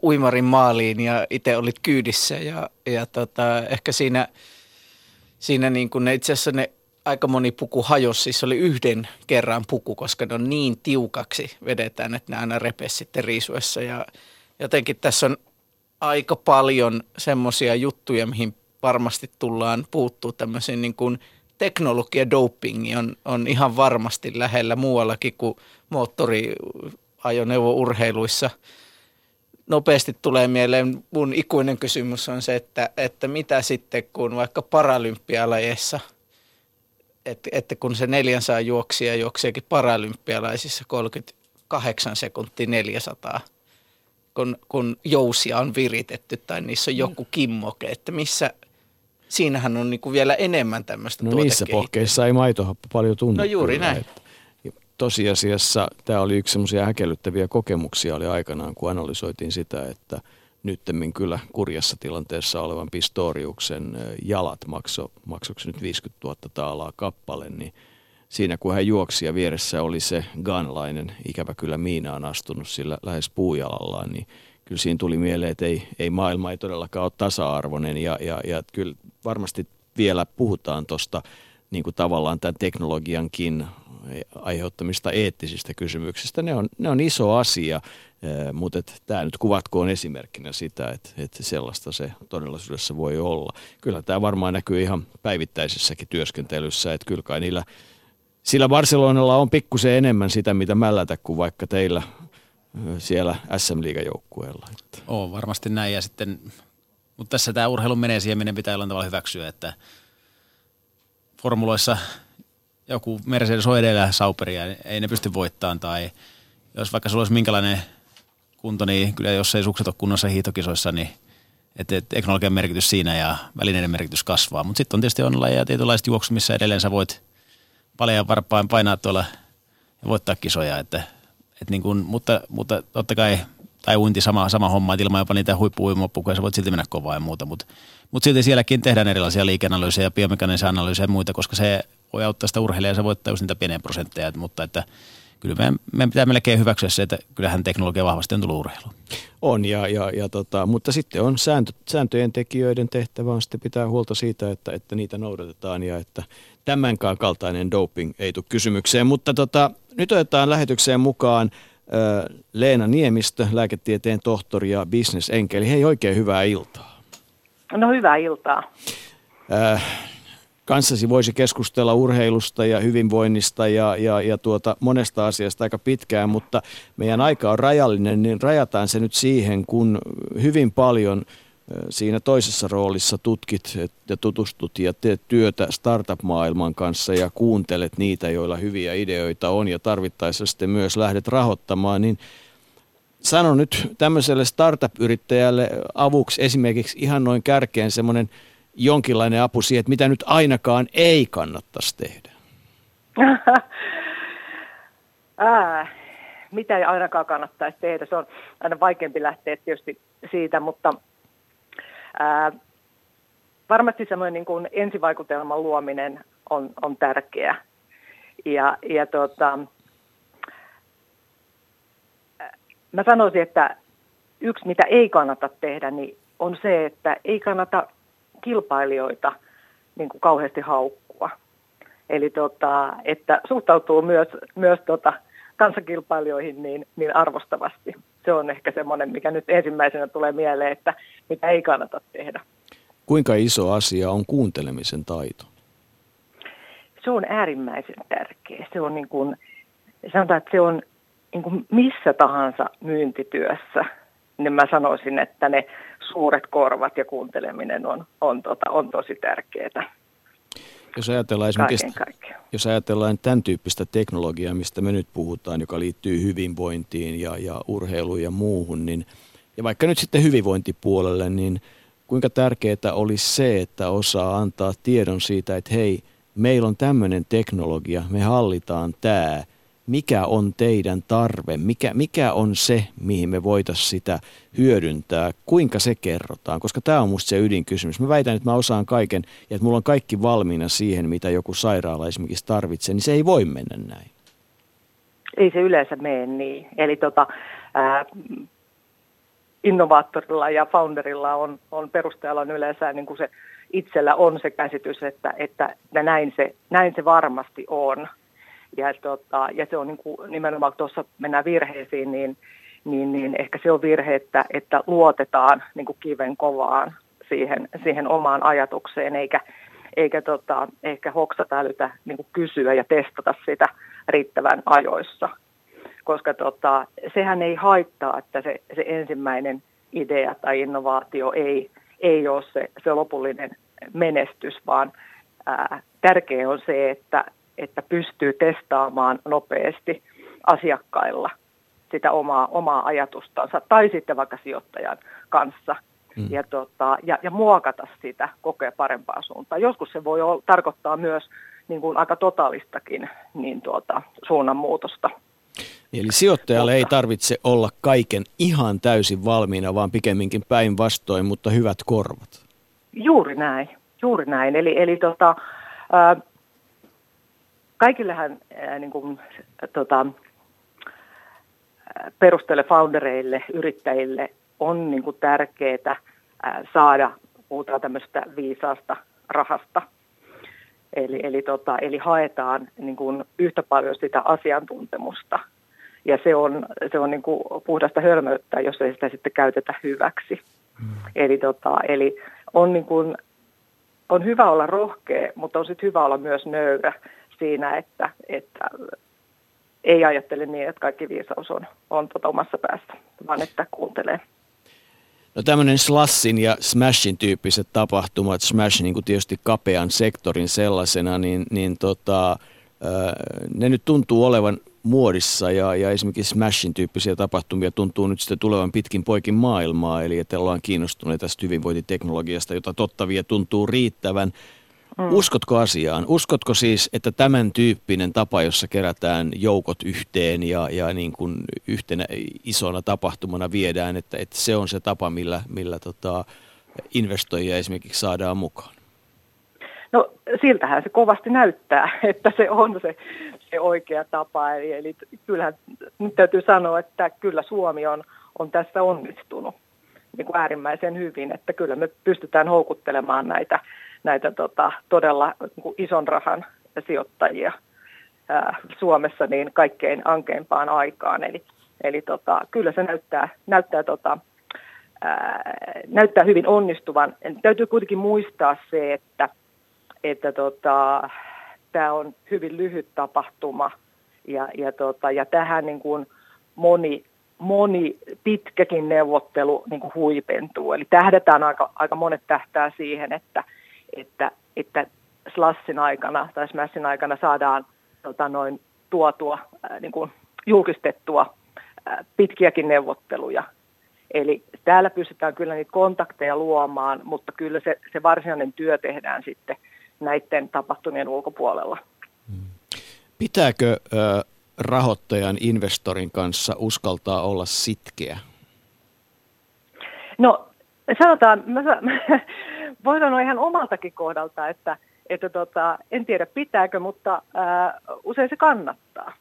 uimarin maaliin ja itse olit kyydissä ja, ja tota, ehkä siinä – siinä niin kuin ne itse asiassa ne aika moni puku hajosi, siis oli yhden kerran puku, koska ne on niin tiukaksi vedetään, että ne aina repesi sitten riisuessa. Ja jotenkin tässä on aika paljon semmoisia juttuja, mihin varmasti tullaan puuttuu. Tämmöisiin niin kuin teknologia dopingi on, on ihan varmasti lähellä muuallakin kuin moottoriajoneuvourheiluissa – nopeasti tulee mieleen, mun ikuinen kysymys on se, että, että mitä sitten kun vaikka paralympialajeissa, että, että kun se 400 juoksija juoksiakin paralympialaisissa 38 sekuntia 400, kun, kun jousia on viritetty tai niissä on joku kimmoke, että missä, siinähän on niin kuin vielä enemmän tämmöistä No niissä pohkeissa ei maitohappo paljon tunnu. No juuri näin. Että tosiasiassa tämä oli yksi semmoisia häkellyttäviä kokemuksia oli aikanaan, kun analysoitiin sitä, että nyttemmin kyllä kurjassa tilanteessa olevan Pistoriuksen jalat makso, maksoksi nyt 50 000 taalaa kappale, niin siinä kun hän juoksi ja vieressä oli se ganlainen, ikävä kyllä Miinaan astunut sillä lähes puujalallaan, niin kyllä siinä tuli mieleen, että ei, ei maailma ei todellakaan ole tasa-arvoinen ja, ja, ja kyllä varmasti vielä puhutaan tuosta niin kuin tavallaan tämän teknologiankin aiheuttamista eettisistä kysymyksistä. Ne on, ne on iso asia, eh, mutta tämä nyt kuvatkoon esimerkkinä sitä, että, että sellaista se todellisuudessa voi olla. Kyllä tämä varmaan näkyy ihan päivittäisessäkin työskentelyssä, että kyllä kai niillä, sillä Barcelonalla on pikkusen enemmän sitä, mitä mällätä kuin vaikka teillä eh, siellä SM-liigajoukkueella. On varmasti näin ja sitten, mutta tässä tämä urheilun menee siihen, minne pitää jollain tavalla hyväksyä, että formuloissa joku Mercedes on edellä Sauperia, ei ne pysty voittamaan tai jos vaikka sulla olisi minkälainen kunto, niin kyllä jos ei sukset ole kunnossa hiitokisoissa, niin että teknologian merkitys siinä ja välineiden merkitys kasvaa. Mutta sitten on tietysti ja tietynlaiset juoksu, missä edelleen sä voit paljon varpaan painaa tuolla ja voittaa kisoja. Että, et niin kun, mutta, mutta totta kai, tai uinti sama, sama homma, että ilman jopa niitä huippu sä voit silti mennä kovaa ja muuta. Mutta, mutta silti sielläkin tehdään erilaisia liikeanalyysejä, biomekanisia analyysejä ja muita, koska se voi auttaa sitä urheilijaa, se voittaa just niitä pieniä prosentteja, mutta että kyllä meidän, meidän pitää melkein hyväksyä se, että kyllähän teknologia vahvasti on tullut urheiluun. On, ja, ja, ja tota, mutta sitten on sääntö, sääntöjen tekijöiden tehtävä on sitten pitää huolta siitä, että, että niitä noudatetaan ja että tämänkään kaltainen doping ei tule kysymykseen. Mutta tota, nyt otetaan lähetykseen mukaan äh, Leena Niemistö, lääketieteen tohtori ja bisnesenkeli. Hei, oikein hyvää iltaa. No hyvää iltaa. Äh, kanssasi voisi keskustella urheilusta ja hyvinvoinnista ja, ja, ja tuota, monesta asiasta aika pitkään, mutta meidän aika on rajallinen, niin rajataan se nyt siihen, kun hyvin paljon siinä toisessa roolissa tutkit ja tutustut ja teet työtä startup-maailman kanssa ja kuuntelet niitä, joilla hyviä ideoita on ja tarvittaessa sitten myös lähdet rahoittamaan, niin sano nyt tämmöiselle startup-yrittäjälle avuksi esimerkiksi ihan noin kärkeen semmoinen jonkinlainen apu siihen, että mitä nyt ainakaan ei kannattaisi tehdä? Ää, mitä ei ainakaan kannattaisi tehdä, se on aina vaikeampi lähteä tietysti siitä, mutta ää, varmasti semmoinen niin kuin ensivaikutelman luominen on, on tärkeä. Ja, ja tota, mä sanoisin, että yksi mitä ei kannata tehdä, niin on se, että ei kannata kilpailijoita niin kuin kauheasti haukkua. Eli tota, että suhtautuu myös, myös tota, kansakilpailijoihin niin, niin arvostavasti. Se on ehkä semmoinen, mikä nyt ensimmäisenä tulee mieleen, että mitä ei kannata tehdä. Kuinka iso asia on kuuntelemisen taito? Se on äärimmäisen tärkeä. Se on niin kuin, sanotaan, että se on niin kuin missä tahansa myyntityössä, niin mä sanoisin, että ne suuret korvat ja kuunteleminen on, on, tota, on tosi tärkeää. Jos ajatellaan esimerkiksi, jos ajatellaan tämän tyyppistä teknologiaa, mistä me nyt puhutaan, joka liittyy hyvinvointiin ja, ja urheiluun ja muuhun, niin, ja vaikka nyt sitten hyvinvointipuolelle, niin kuinka tärkeää olisi se, että osaa antaa tiedon siitä, että hei, meillä on tämmöinen teknologia, me hallitaan tämä, mikä on teidän tarve, mikä, mikä on se, mihin me voitaisiin sitä hyödyntää, kuinka se kerrotaan, koska tämä on musta se ydinkysymys. Mä väitän, että mä osaan kaiken ja että mulla on kaikki valmiina siihen, mitä joku sairaala esimerkiksi tarvitsee, niin se ei voi mennä näin. Ei se yleensä mene niin. Eli tota, ää, innovaattorilla ja founderilla on, on perusteella on yleensä niin kuin se itsellä on se käsitys, että, että näin, se, näin se varmasti on. Ja, tota, ja se on niin kuin, nimenomaan, tuossa mennään virheisiin, niin, niin, niin ehkä se on virhe, että, että luotetaan niin kuin kiven kovaan siihen, siihen omaan ajatukseen, eikä, eikä tota, ehkä hoksata älytä niin kuin kysyä ja testata sitä riittävän ajoissa. Koska tota, sehän ei haittaa, että se, se ensimmäinen idea tai innovaatio ei, ei ole se, se lopullinen menestys, vaan ää, tärkeä on se, että, että pystyy testaamaan nopeasti asiakkailla sitä omaa, omaa ajatustansa tai sitten vaikka sijoittajan kanssa mm. ja, tota, ja, ja muokata sitä kokea parempaa suuntaan. Joskus se voi olla, tarkoittaa myös niin kuin aika totaalistakin niin tuota, suunnanmuutosta. Eli sijoittajalle ei tarvitse olla kaiken ihan täysin valmiina, vaan pikemminkin päinvastoin, mutta hyvät korvat. Juuri näin, juuri näin. Eli, eli tota, ää, kaikillehan ää, niin kuin, tota, perusteelle foundereille, yrittäjille on niin kuin tärkeää ää, saada, puhutaan tämmöistä viisaasta rahasta. Eli, eli, tota, eli haetaan niin kuin yhtä paljon sitä asiantuntemusta. Ja se on, se on niin kuin puhdasta hölmöyttä, jos ei sitä sitten käytetä hyväksi. Mm. Eli, tota, eli on, niin kuin, on hyvä olla rohkea, mutta on sitten hyvä olla myös nöyrä siinä, että, että ei ajattele niin, että kaikki viisaus on, on tota omassa päässä, vaan että kuuntelee. No tämmöinen Slassin ja Smashin tyyppiset tapahtumat, Smash niin kuin tietysti kapean sektorin sellaisena, niin, niin tota, ne nyt tuntuu olevan muodissa ja, ja esimerkiksi Smashin tyyppisiä tapahtumia tuntuu nyt sitten tulevan pitkin poikin maailmaa, eli että ollaan kiinnostuneita tästä hyvinvointiteknologiasta, jota tottavia tuntuu riittävän. Mm. Uskotko asiaan? Uskotko siis, että tämän tyyppinen tapa, jossa kerätään joukot yhteen ja, ja niin kuin yhtenä isona tapahtumana viedään, että, että se on se tapa, millä, millä tota, investoijia esimerkiksi saadaan mukaan? No siltähän se kovasti näyttää, että se on se, se oikea tapa. Eli, eli kyllähän nyt täytyy sanoa, että kyllä Suomi on, on tässä onnistunut niin kuin äärimmäisen hyvin, että kyllä me pystytään houkuttelemaan näitä näitä tota, todella niin ison rahan sijoittajia ää, Suomessa niin kaikkein ankeimpaan aikaan. Eli, eli tota, kyllä se näyttää, näyttää, tota, ää, näyttää hyvin onnistuvan. Täytyy kuitenkin muistaa se, että, että tota, tämä on hyvin lyhyt tapahtuma ja, ja, tota, ja tähän niin kuin moni, moni pitkäkin neuvottelu niin kuin huipentuu. Eli tähdetään aika, aika monet tähtää siihen, että, että, että slassin aikana tai smashin aikana saadaan tota, noin tuotua, ää, niin kuin julkistettua ää, pitkiäkin neuvotteluja. Eli täällä pystytään kyllä niitä kontakteja luomaan, mutta kyllä se, se varsinainen työ tehdään sitten näiden tapahtumien ulkopuolella. Pitääkö ö, rahoittajan, investorin kanssa uskaltaa olla sitkeä? No sanotaan, mä, voin sanoa ihan omaltakin kohdalta, että, että tota, en tiedä pitääkö, mutta ää, usein se kannattaa,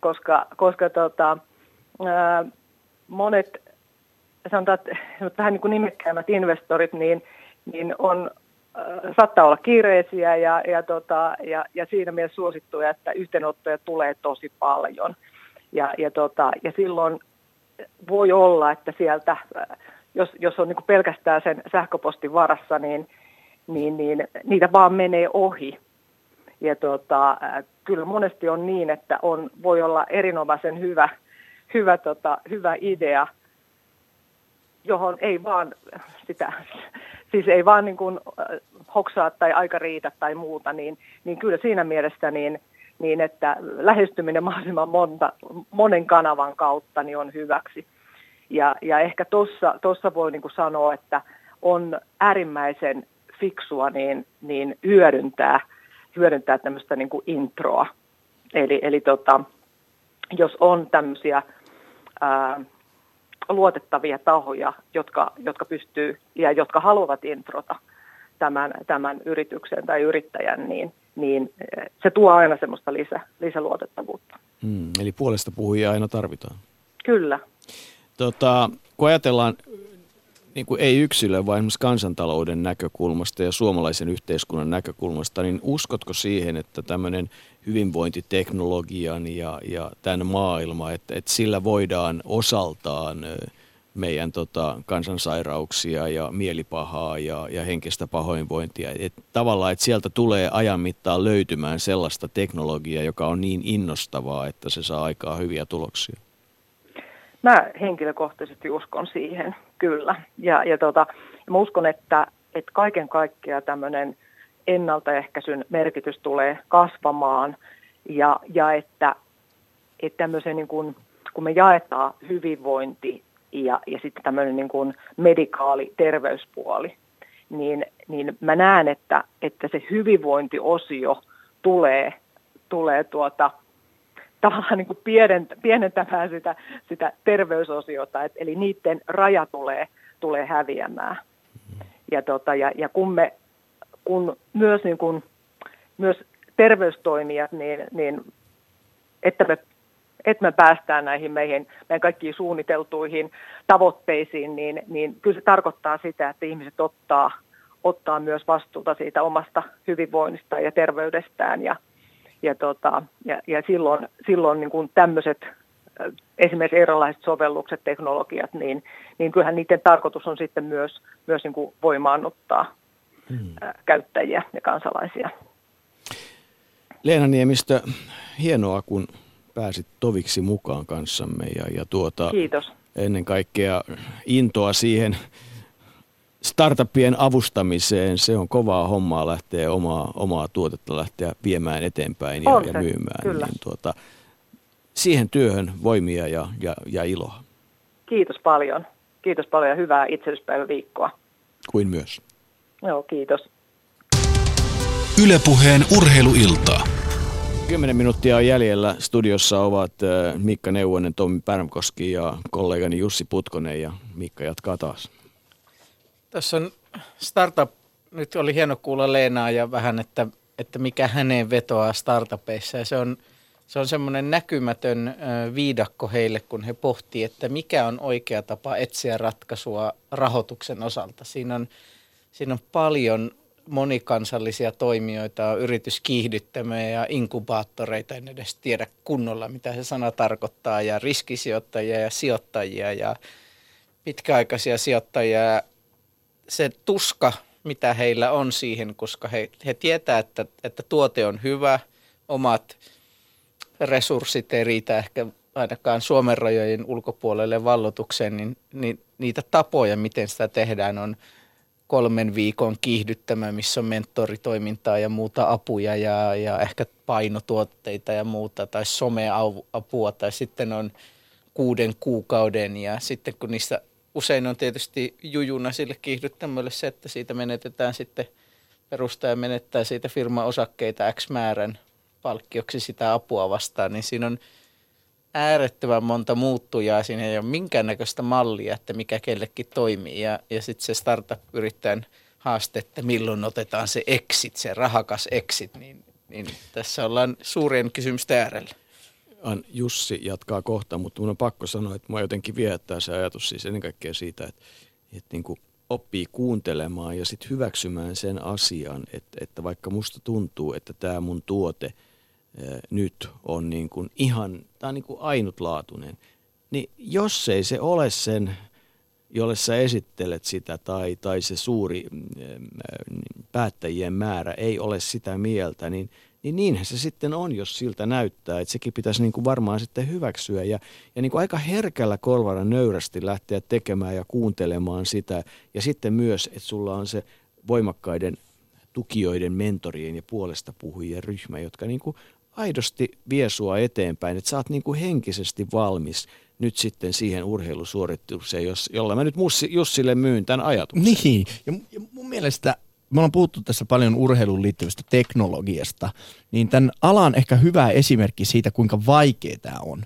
koska, koska tota, ää, monet, sanotaan, että vähän niin kuin nimekkäämät investorit, niin, niin on saattaa olla kiireisiä ja, ja, tota, ja, ja siinä mielessä suosittuja, että yhteenottoja tulee tosi paljon. Ja, ja, tota, ja silloin voi olla, että sieltä, jos, jos on niin pelkästään sen sähköpostin varassa, niin, niin, niin niitä vaan menee ohi. Ja tota, kyllä monesti on niin, että on, voi olla erinomaisen hyvä, hyvä, tota, hyvä idea, johon ei vaan sitä siis ei vaan niin kuin hoksaa tai aika riitä tai muuta, niin, niin kyllä siinä mielessä niin, niin että lähestyminen mahdollisimman monta, monen kanavan kautta niin on hyväksi. Ja, ja ehkä tuossa voi niin kuin sanoa, että on äärimmäisen fiksua niin, niin hyödyntää, hyödyntää tämmöistä niin kuin introa. Eli, eli tota, jos on tämmöisiä ää, luotettavia tahoja, jotka, jotka pystyy ja jotka haluavat introta tämän, tämän yrityksen tai yrittäjän, niin, niin se tuo aina semmoista lisä, lisäluotettavuutta. Hmm, eli puolesta puhujia aina tarvitaan. Kyllä. Tota, kun ajatellaan niin kuin ei yksilön, vaan esimerkiksi kansantalouden näkökulmasta ja suomalaisen yhteiskunnan näkökulmasta, niin uskotko siihen, että tämmöinen hyvinvointiteknologian ja, ja tämän maailma, että, että sillä voidaan osaltaan meidän tota, kansansairauksia ja mielipahaa ja, ja henkistä pahoinvointia. Et tavallaan, että sieltä tulee ajan mittaan löytymään sellaista teknologiaa, joka on niin innostavaa, että se saa aikaa hyviä tuloksia. Mä henkilökohtaisesti uskon siihen, kyllä. Ja, ja tota, mä uskon, että, että kaiken kaikkiaan tämmöinen ennaltaehkäisyn merkitys tulee kasvamaan ja, ja että, että tämmöisen niin kuin, kun me jaetaan hyvinvointi ja, ja sitten tämmöinen niin kuin medikaali terveyspuoli, niin, niin mä näen, että, että se hyvinvointiosio tulee, tulee tuota, tavallaan niin kuin pienentämään sitä, sitä terveysosiota, et, eli niiden raja tulee, tulee häviämään. Ja, tota, ja, ja kun, me, kun myös, niin kuin, myös terveystoimijat, niin, niin että me että me päästään näihin meihin, meidän kaikkiin suunniteltuihin tavoitteisiin, niin, niin kyllä se tarkoittaa sitä, että ihmiset ottaa, ottaa myös vastuuta siitä omasta hyvinvoinnista ja terveydestään ja, ja, tota, ja, ja silloin, silloin niin kuin tämmöiset esimerkiksi erilaiset sovellukset, teknologiat, niin, niin kyllähän niiden tarkoitus on sitten myös, myös niin kuin voimaannuttaa hmm. käyttäjiä ja kansalaisia. Leena Niemistö, hienoa kun pääsit toviksi mukaan kanssamme ja, ja tuota, Kiitos. ennen kaikkea intoa siihen startupien avustamiseen. Se on kovaa hommaa lähteä omaa, omaa tuotetta lähteä viemään eteenpäin ja, ja myymään. Kyllä. Niin tuota, siihen työhön voimia ja, ja, ja iloa. Kiitos paljon. Kiitos paljon ja hyvää itsellispäiväviikkoa. Kuin myös. Joo, kiitos. Ylepuheen urheiluiltaa. Kymmenen minuuttia on jäljellä. Studiossa ovat äh, Mikka Neuvonen, Tommi Pärmkoski ja kollegani Jussi Putkonen ja Mikka jatkaa taas. Tässä on startup, nyt oli hieno kuulla Leenaa ja vähän, että, että mikä häneen vetoaa startupeissa ja se on, se on semmoinen näkymätön viidakko heille, kun he pohtii, että mikä on oikea tapa etsiä ratkaisua rahoituksen osalta. Siinä on, siinä on paljon monikansallisia toimijoita, on yrityskiihdyttämiä ja inkubaattoreita, en edes tiedä kunnolla, mitä se sana tarkoittaa, ja riskisijoittajia ja sijoittajia ja pitkäaikaisia sijoittajia. Se tuska, mitä heillä on siihen, koska he, he tietää, että, että tuote on hyvä, omat resurssit ei riitä ehkä ainakaan Suomen rajojen ulkopuolelle vallotukseen, niin, niin niitä tapoja, miten sitä tehdään, on kolmen viikon kiihdyttämä, missä on mentoritoimintaa ja muuta apuja ja, ja ehkä painotuotteita ja muuta, tai someapua, tai sitten on kuuden kuukauden, ja sitten kun niistä usein on tietysti jujuna sille kiihdyttämölle se, että siitä menetetään sitten, perustaja menettää siitä firman osakkeita X määrän palkkioksi sitä apua vastaan, niin siinä on äärettömän monta muuttujaa, siinä ei ole minkäännäköistä mallia, että mikä kellekin toimii. Ja, ja sitten se startup-yrittäjän haaste, että milloin otetaan se exit, se rahakas exit, niin, niin tässä ollaan suurien kysymysten äärellä. Jussi jatkaa kohta, mutta minun on pakko sanoa, että minua jotenkin viehättää se ajatus siis ennen kaikkea siitä, että, että niin kuin oppii kuuntelemaan ja sitten hyväksymään sen asian, että, että vaikka musta tuntuu, että tämä mun tuote – nyt on niin kuin ihan, tämä on niin kuin ainutlaatuinen. Niin jos ei se ole sen, jolle sä esittelet sitä tai, tai se suuri päättäjien määrä ei ole sitä mieltä, niin, niin niinhän se sitten on, jos siltä näyttää. Että sekin pitäisi niin kuin varmaan sitten hyväksyä ja, ja niin kuin aika herkällä korvana nöyrästi lähteä tekemään ja kuuntelemaan sitä. Ja sitten myös, että sulla on se voimakkaiden tukijoiden, mentorien ja puolesta puhujien ryhmä, jotka niin kuin aidosti vie sua eteenpäin, että sä oot niin kuin henkisesti valmis nyt sitten siihen urheilusuoritukseen, jos, jolla mä nyt Jussille myyn tämän ajatuksen. Niin, ja mun mielestä me ollaan puhuttu tässä paljon urheiluun liittyvästä teknologiasta, niin tämän alan ehkä hyvä esimerkki siitä, kuinka vaikea tämä on,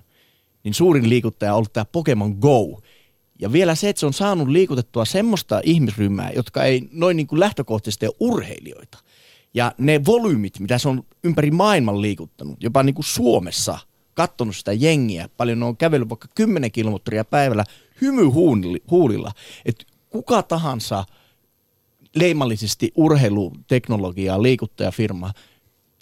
niin suurin liikuttaja on ollut tämä Pokemon Go. Ja vielä se, että se on saanut liikutettua semmoista ihmisryhmää, jotka ei noin niin kuin lähtökohtaisesti ole urheilijoita – ja ne volyymit, mitä se on ympäri maailman liikuttanut, jopa niin kuin Suomessa, katsonut sitä jengiä, paljon ne on kävellyt vaikka 10 kilometriä päivällä hymyhuulilla, että kuka tahansa leimallisesti urheiluteknologiaa liikuttajafirma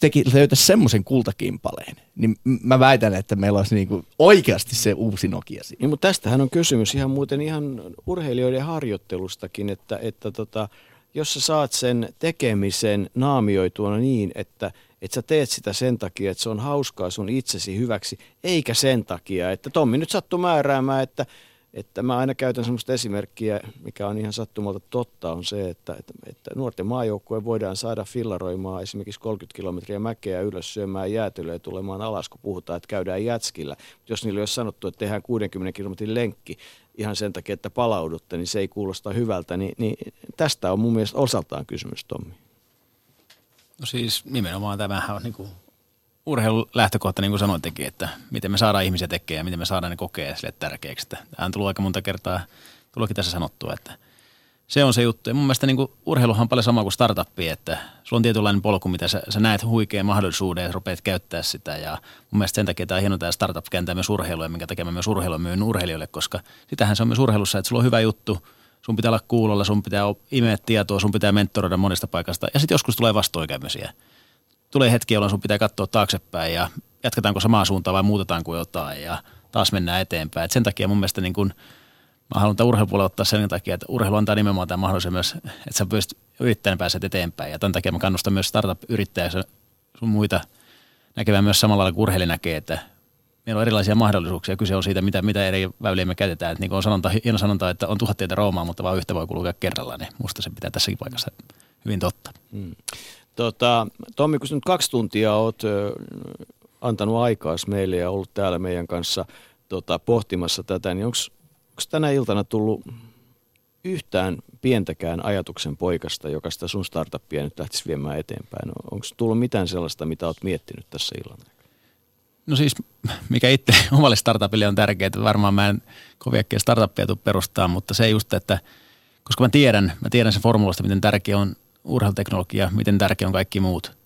teki, löytäisi semmoisen kultakimpaleen, niin mä väitän, että meillä olisi niinku oikeasti se uusi Nokia siinä. Niin, mutta tästähän on kysymys ihan muuten ihan urheilijoiden harjoittelustakin, että, että tota, jos sä saat sen tekemisen naamioitua niin, että, että sä teet sitä sen takia, että se on hauskaa sun itsesi hyväksi, eikä sen takia, että Tommi nyt sattuu määräämään, että, että mä aina käytän sellaista esimerkkiä, mikä on ihan sattumalta totta, on se, että, että, että nuorten maajoukkue voidaan saada fillaroimaan esimerkiksi 30 kilometriä mäkeä ylös syömään jäätelöä ja tulemaan alas, kun puhutaan, että käydään jätskillä. Jos niille olisi sanottu, että tehdään 60 kilometrin lenkki, ihan sen takia, että palaudutte, niin se ei kuulosta hyvältä. Niin, niin tästä on mun mielestä osaltaan kysymys, Tommi. No siis nimenomaan tämähän on niin kuin urheilun lähtökohta, niin kuin sanoittekin, että miten me saadaan ihmisiä tekemään ja miten me saadaan ne kokea sille tärkeäksi. Tämä on tullut aika monta kertaa, tulokin tässä sanottua, että – se on se juttu. Ja mun mielestä niin kuin, urheiluhan on paljon sama kuin startuppi, että sulla on tietynlainen polku, mitä sä, sä näet huikean mahdollisuuden ja rupeat käyttää sitä. Ja mun mielestä sen takia tämä on hieno tämä startup kääntää myös urheilua, minkä takia mä myös urheilua myyn urheilijoille, koska sitähän se on myös urheilussa, että sulla on hyvä juttu, sun pitää olla kuulolla, sun pitää imeä tietoa, sun pitää mentoroida monesta paikasta. Ja sitten joskus tulee vastoinkäymisiä. Tulee hetki, jolloin sun pitää katsoa taaksepäin ja jatketaanko samaa suuntaa vai muutetaanko jotain ja taas mennään eteenpäin. Et sen takia mun mielestä niin kuin – mä haluan tämän urheilupuolella ottaa sen takia, että urheilu antaa nimenomaan tämän mahdollisuuden myös, että sä pystyt yrittäjänä pääset eteenpäin. Ja tämän takia mä kannustan myös startup-yrittäjä sun muita näkevään myös samalla lailla kuin näkee, että meillä on erilaisia mahdollisuuksia. Kyse on siitä, mitä, mitä eri väyliä me käytetään. Että niin kuin on sanonta, hieno sanonta, että on tuhat tietä Roomaa, mutta vain yhtä voi kulkea kerrallaan. Niin musta se pitää tässäkin paikassa hyvin totta. Hmm. Tota, Tommi, kun nyt kaksi tuntia olet antanut aikaa meille ja ollut täällä meidän kanssa tota, pohtimassa tätä, niin onko tänä iltana tullut yhtään pientäkään ajatuksen poikasta, joka sitä sun startuppia nyt lähtisi viemään eteenpäin? Onko tullut mitään sellaista, mitä olet miettinyt tässä illan No siis, mikä itse omalle startupille on tärkeää, varmaan mä en koviakin startuppia tule perustaa, mutta se just, että koska mä tiedän, mä tiedän sen formulasta, miten tärkeä on urheiluteknologia, miten tärkeä on kaikki muut.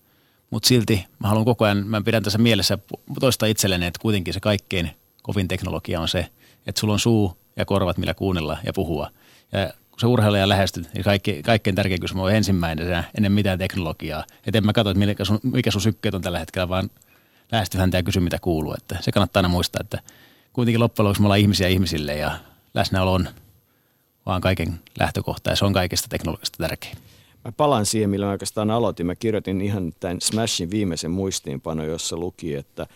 Mutta silti mä haluan koko ajan, mä pidän tässä mielessä toista itselleni, että kuitenkin se kaikkein kovin teknologia on se, että sulla on suu, ja korvat, millä kuunnella ja puhua. Ja kun se urheilija lähestyy, niin kaikki, kaikkein tärkein kysymys on ensimmäinen ennen mitään teknologiaa. Että en mä katso, mikä sun, mikä sun sykkeet on tällä hetkellä, vaan lähesty häntä ja kysy, mitä kuuluu. Että se kannattaa aina muistaa, että kuitenkin loppujen lopuksi me ollaan ihmisiä ihmisille ja läsnäolo on vaan kaiken lähtökohta ja se on kaikista teknologista tärkein. Mä palaan siihen, millä mä oikeastaan aloitin. Mä kirjoitin ihan tämän Smashin viimeisen muistiinpano, jossa luki, että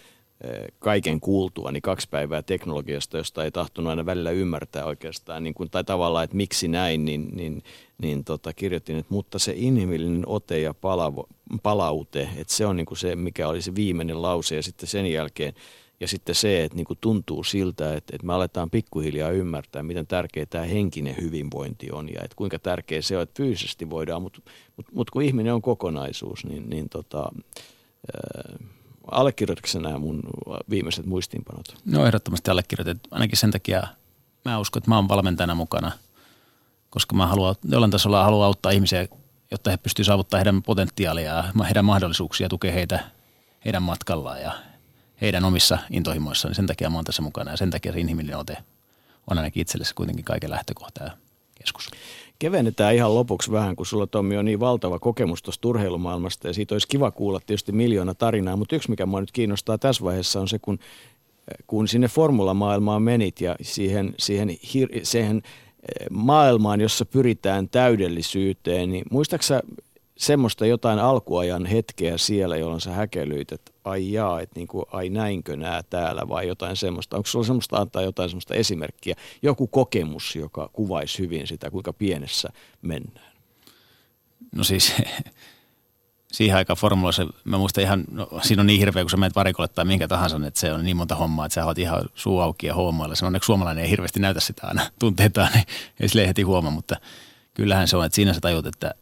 kaiken kuultua, niin kaksi päivää teknologiasta, josta ei tahtonut aina välillä ymmärtää oikeastaan, niin kuin, tai tavallaan, että miksi näin, niin, niin, niin tota, kirjoitin, että mutta se inhimillinen ote ja palaute, että se on niin kuin se, mikä oli se viimeinen lause, ja sitten sen jälkeen, ja sitten se, että niin kuin tuntuu siltä, että, että me aletaan pikkuhiljaa ymmärtää, miten tärkeä tämä henkinen hyvinvointi on, ja että kuinka tärkeä se on, että fyysisesti voidaan, mutta, mutta, mutta kun ihminen on kokonaisuus, niin, niin tota, allekirjoitatko nämä mun viimeiset muistiinpanot? No ehdottomasti allekirjoitat. Ainakin sen takia mä uskon, että mä oon valmentajana mukana, koska mä haluan, jollain tasolla haluan auttaa ihmisiä, jotta he pystyvät saavuttamaan heidän potentiaalia heidän mahdollisuuksia tukea heitä heidän matkallaan ja heidän omissa intohimoissaan. Sen takia mä oon tässä mukana ja sen takia se inhimillinen ote on ainakin itselle kuitenkin kaiken lähtökohta ja keskus kevennetään ihan lopuksi vähän, kun sulla Tommi on niin valtava kokemus tuosta urheilumaailmasta ja siitä olisi kiva kuulla tietysti miljoona tarinaa, mutta yksi mikä mua nyt kiinnostaa tässä vaiheessa on se, kun, kun sinne formulamaailmaan menit ja siihen, siihen, siihen eh, maailmaan, jossa pyritään täydellisyyteen, niin muistaaksä semmoista jotain alkuajan hetkeä siellä, jolloin sä häkelyit, että ai jaa, että niin kuin, ai näinkö nää täällä vai jotain semmoista. Onko sulla semmoista antaa jotain semmoista esimerkkiä, joku kokemus, joka kuvaisi hyvin sitä, kuinka pienessä mennään? No siis siihen aikaan formuloissa, mä muistan ihan, no, siinä on niin hirveä, kun sä menet varikolle tai minkä tahansa, että se on niin monta hommaa, että sä oot ihan suu auki ja hommailla. Se onneksi suomalainen ei hirveästi näytä sitä aina tunteitaan, niin ei sille heti huomaa, mutta kyllähän se on, että siinä sä tajut, että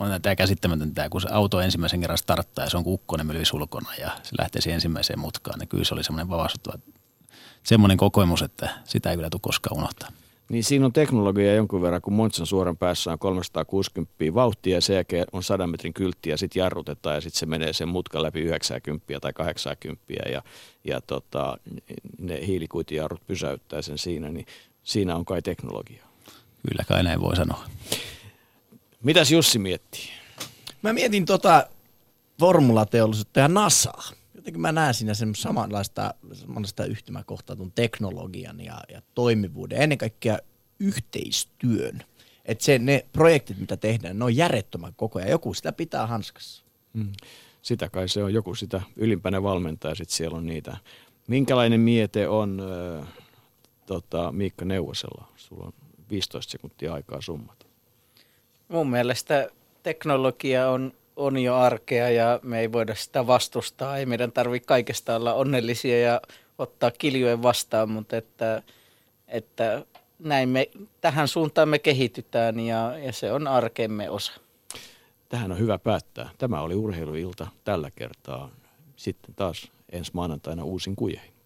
on tämä käsittämätöntä, kun se auto ensimmäisen kerran starttaa ja se on kukkonen mylvis ulkona ja se lähtee siihen ensimmäiseen mutkaan, niin kyllä se oli semmoinen vavastuttava, semmoinen kokemus, että sitä ei kyllä tule koskaan unohtaa. Niin siinä on teknologia jonkun verran, kun Monsan suoran päässä on 360 vauhtia ja sen jälkeen on 100 metrin kyltti ja sitten jarrutetaan ja sitten se menee sen mutkan läpi 90 tai 80 ja, ja tota, ne hiilikuitijarrut pysäyttää sen siinä, niin siinä on kai teknologia. Kyllä kai näin voi sanoa. Mitäs Jussi miettii? Mä mietin tota formulateollisuutta ja NASAa. Jotenkin mä näen siinä sen samanlaista, samanlaista yhtymäkohtaa tuon teknologian ja, ja toimivuuden, ennen kaikkea yhteistyön. Että se, ne projektit, mitä tehdään, ne on järjettömän koko ajan. Joku sitä pitää hanskassa. Hmm. Sitä kai se on, joku sitä ylimpänä valmentaa, sitten siellä on niitä. Minkälainen miete on äh, tota, Miikka Neuvosella? Sulla on 15 sekuntia aikaa summata. Mun mielestä teknologia on, on jo arkea ja me ei voida sitä vastustaa. Ei meidän tarvitse kaikesta olla onnellisia ja ottaa kiljojen vastaan, mutta että, että näin me, tähän suuntaan me kehitytään ja, ja se on arkemme osa. Tähän on hyvä päättää. Tämä oli urheiluilta tällä kertaa. Sitten taas ensi maanantaina uusin kujeihin.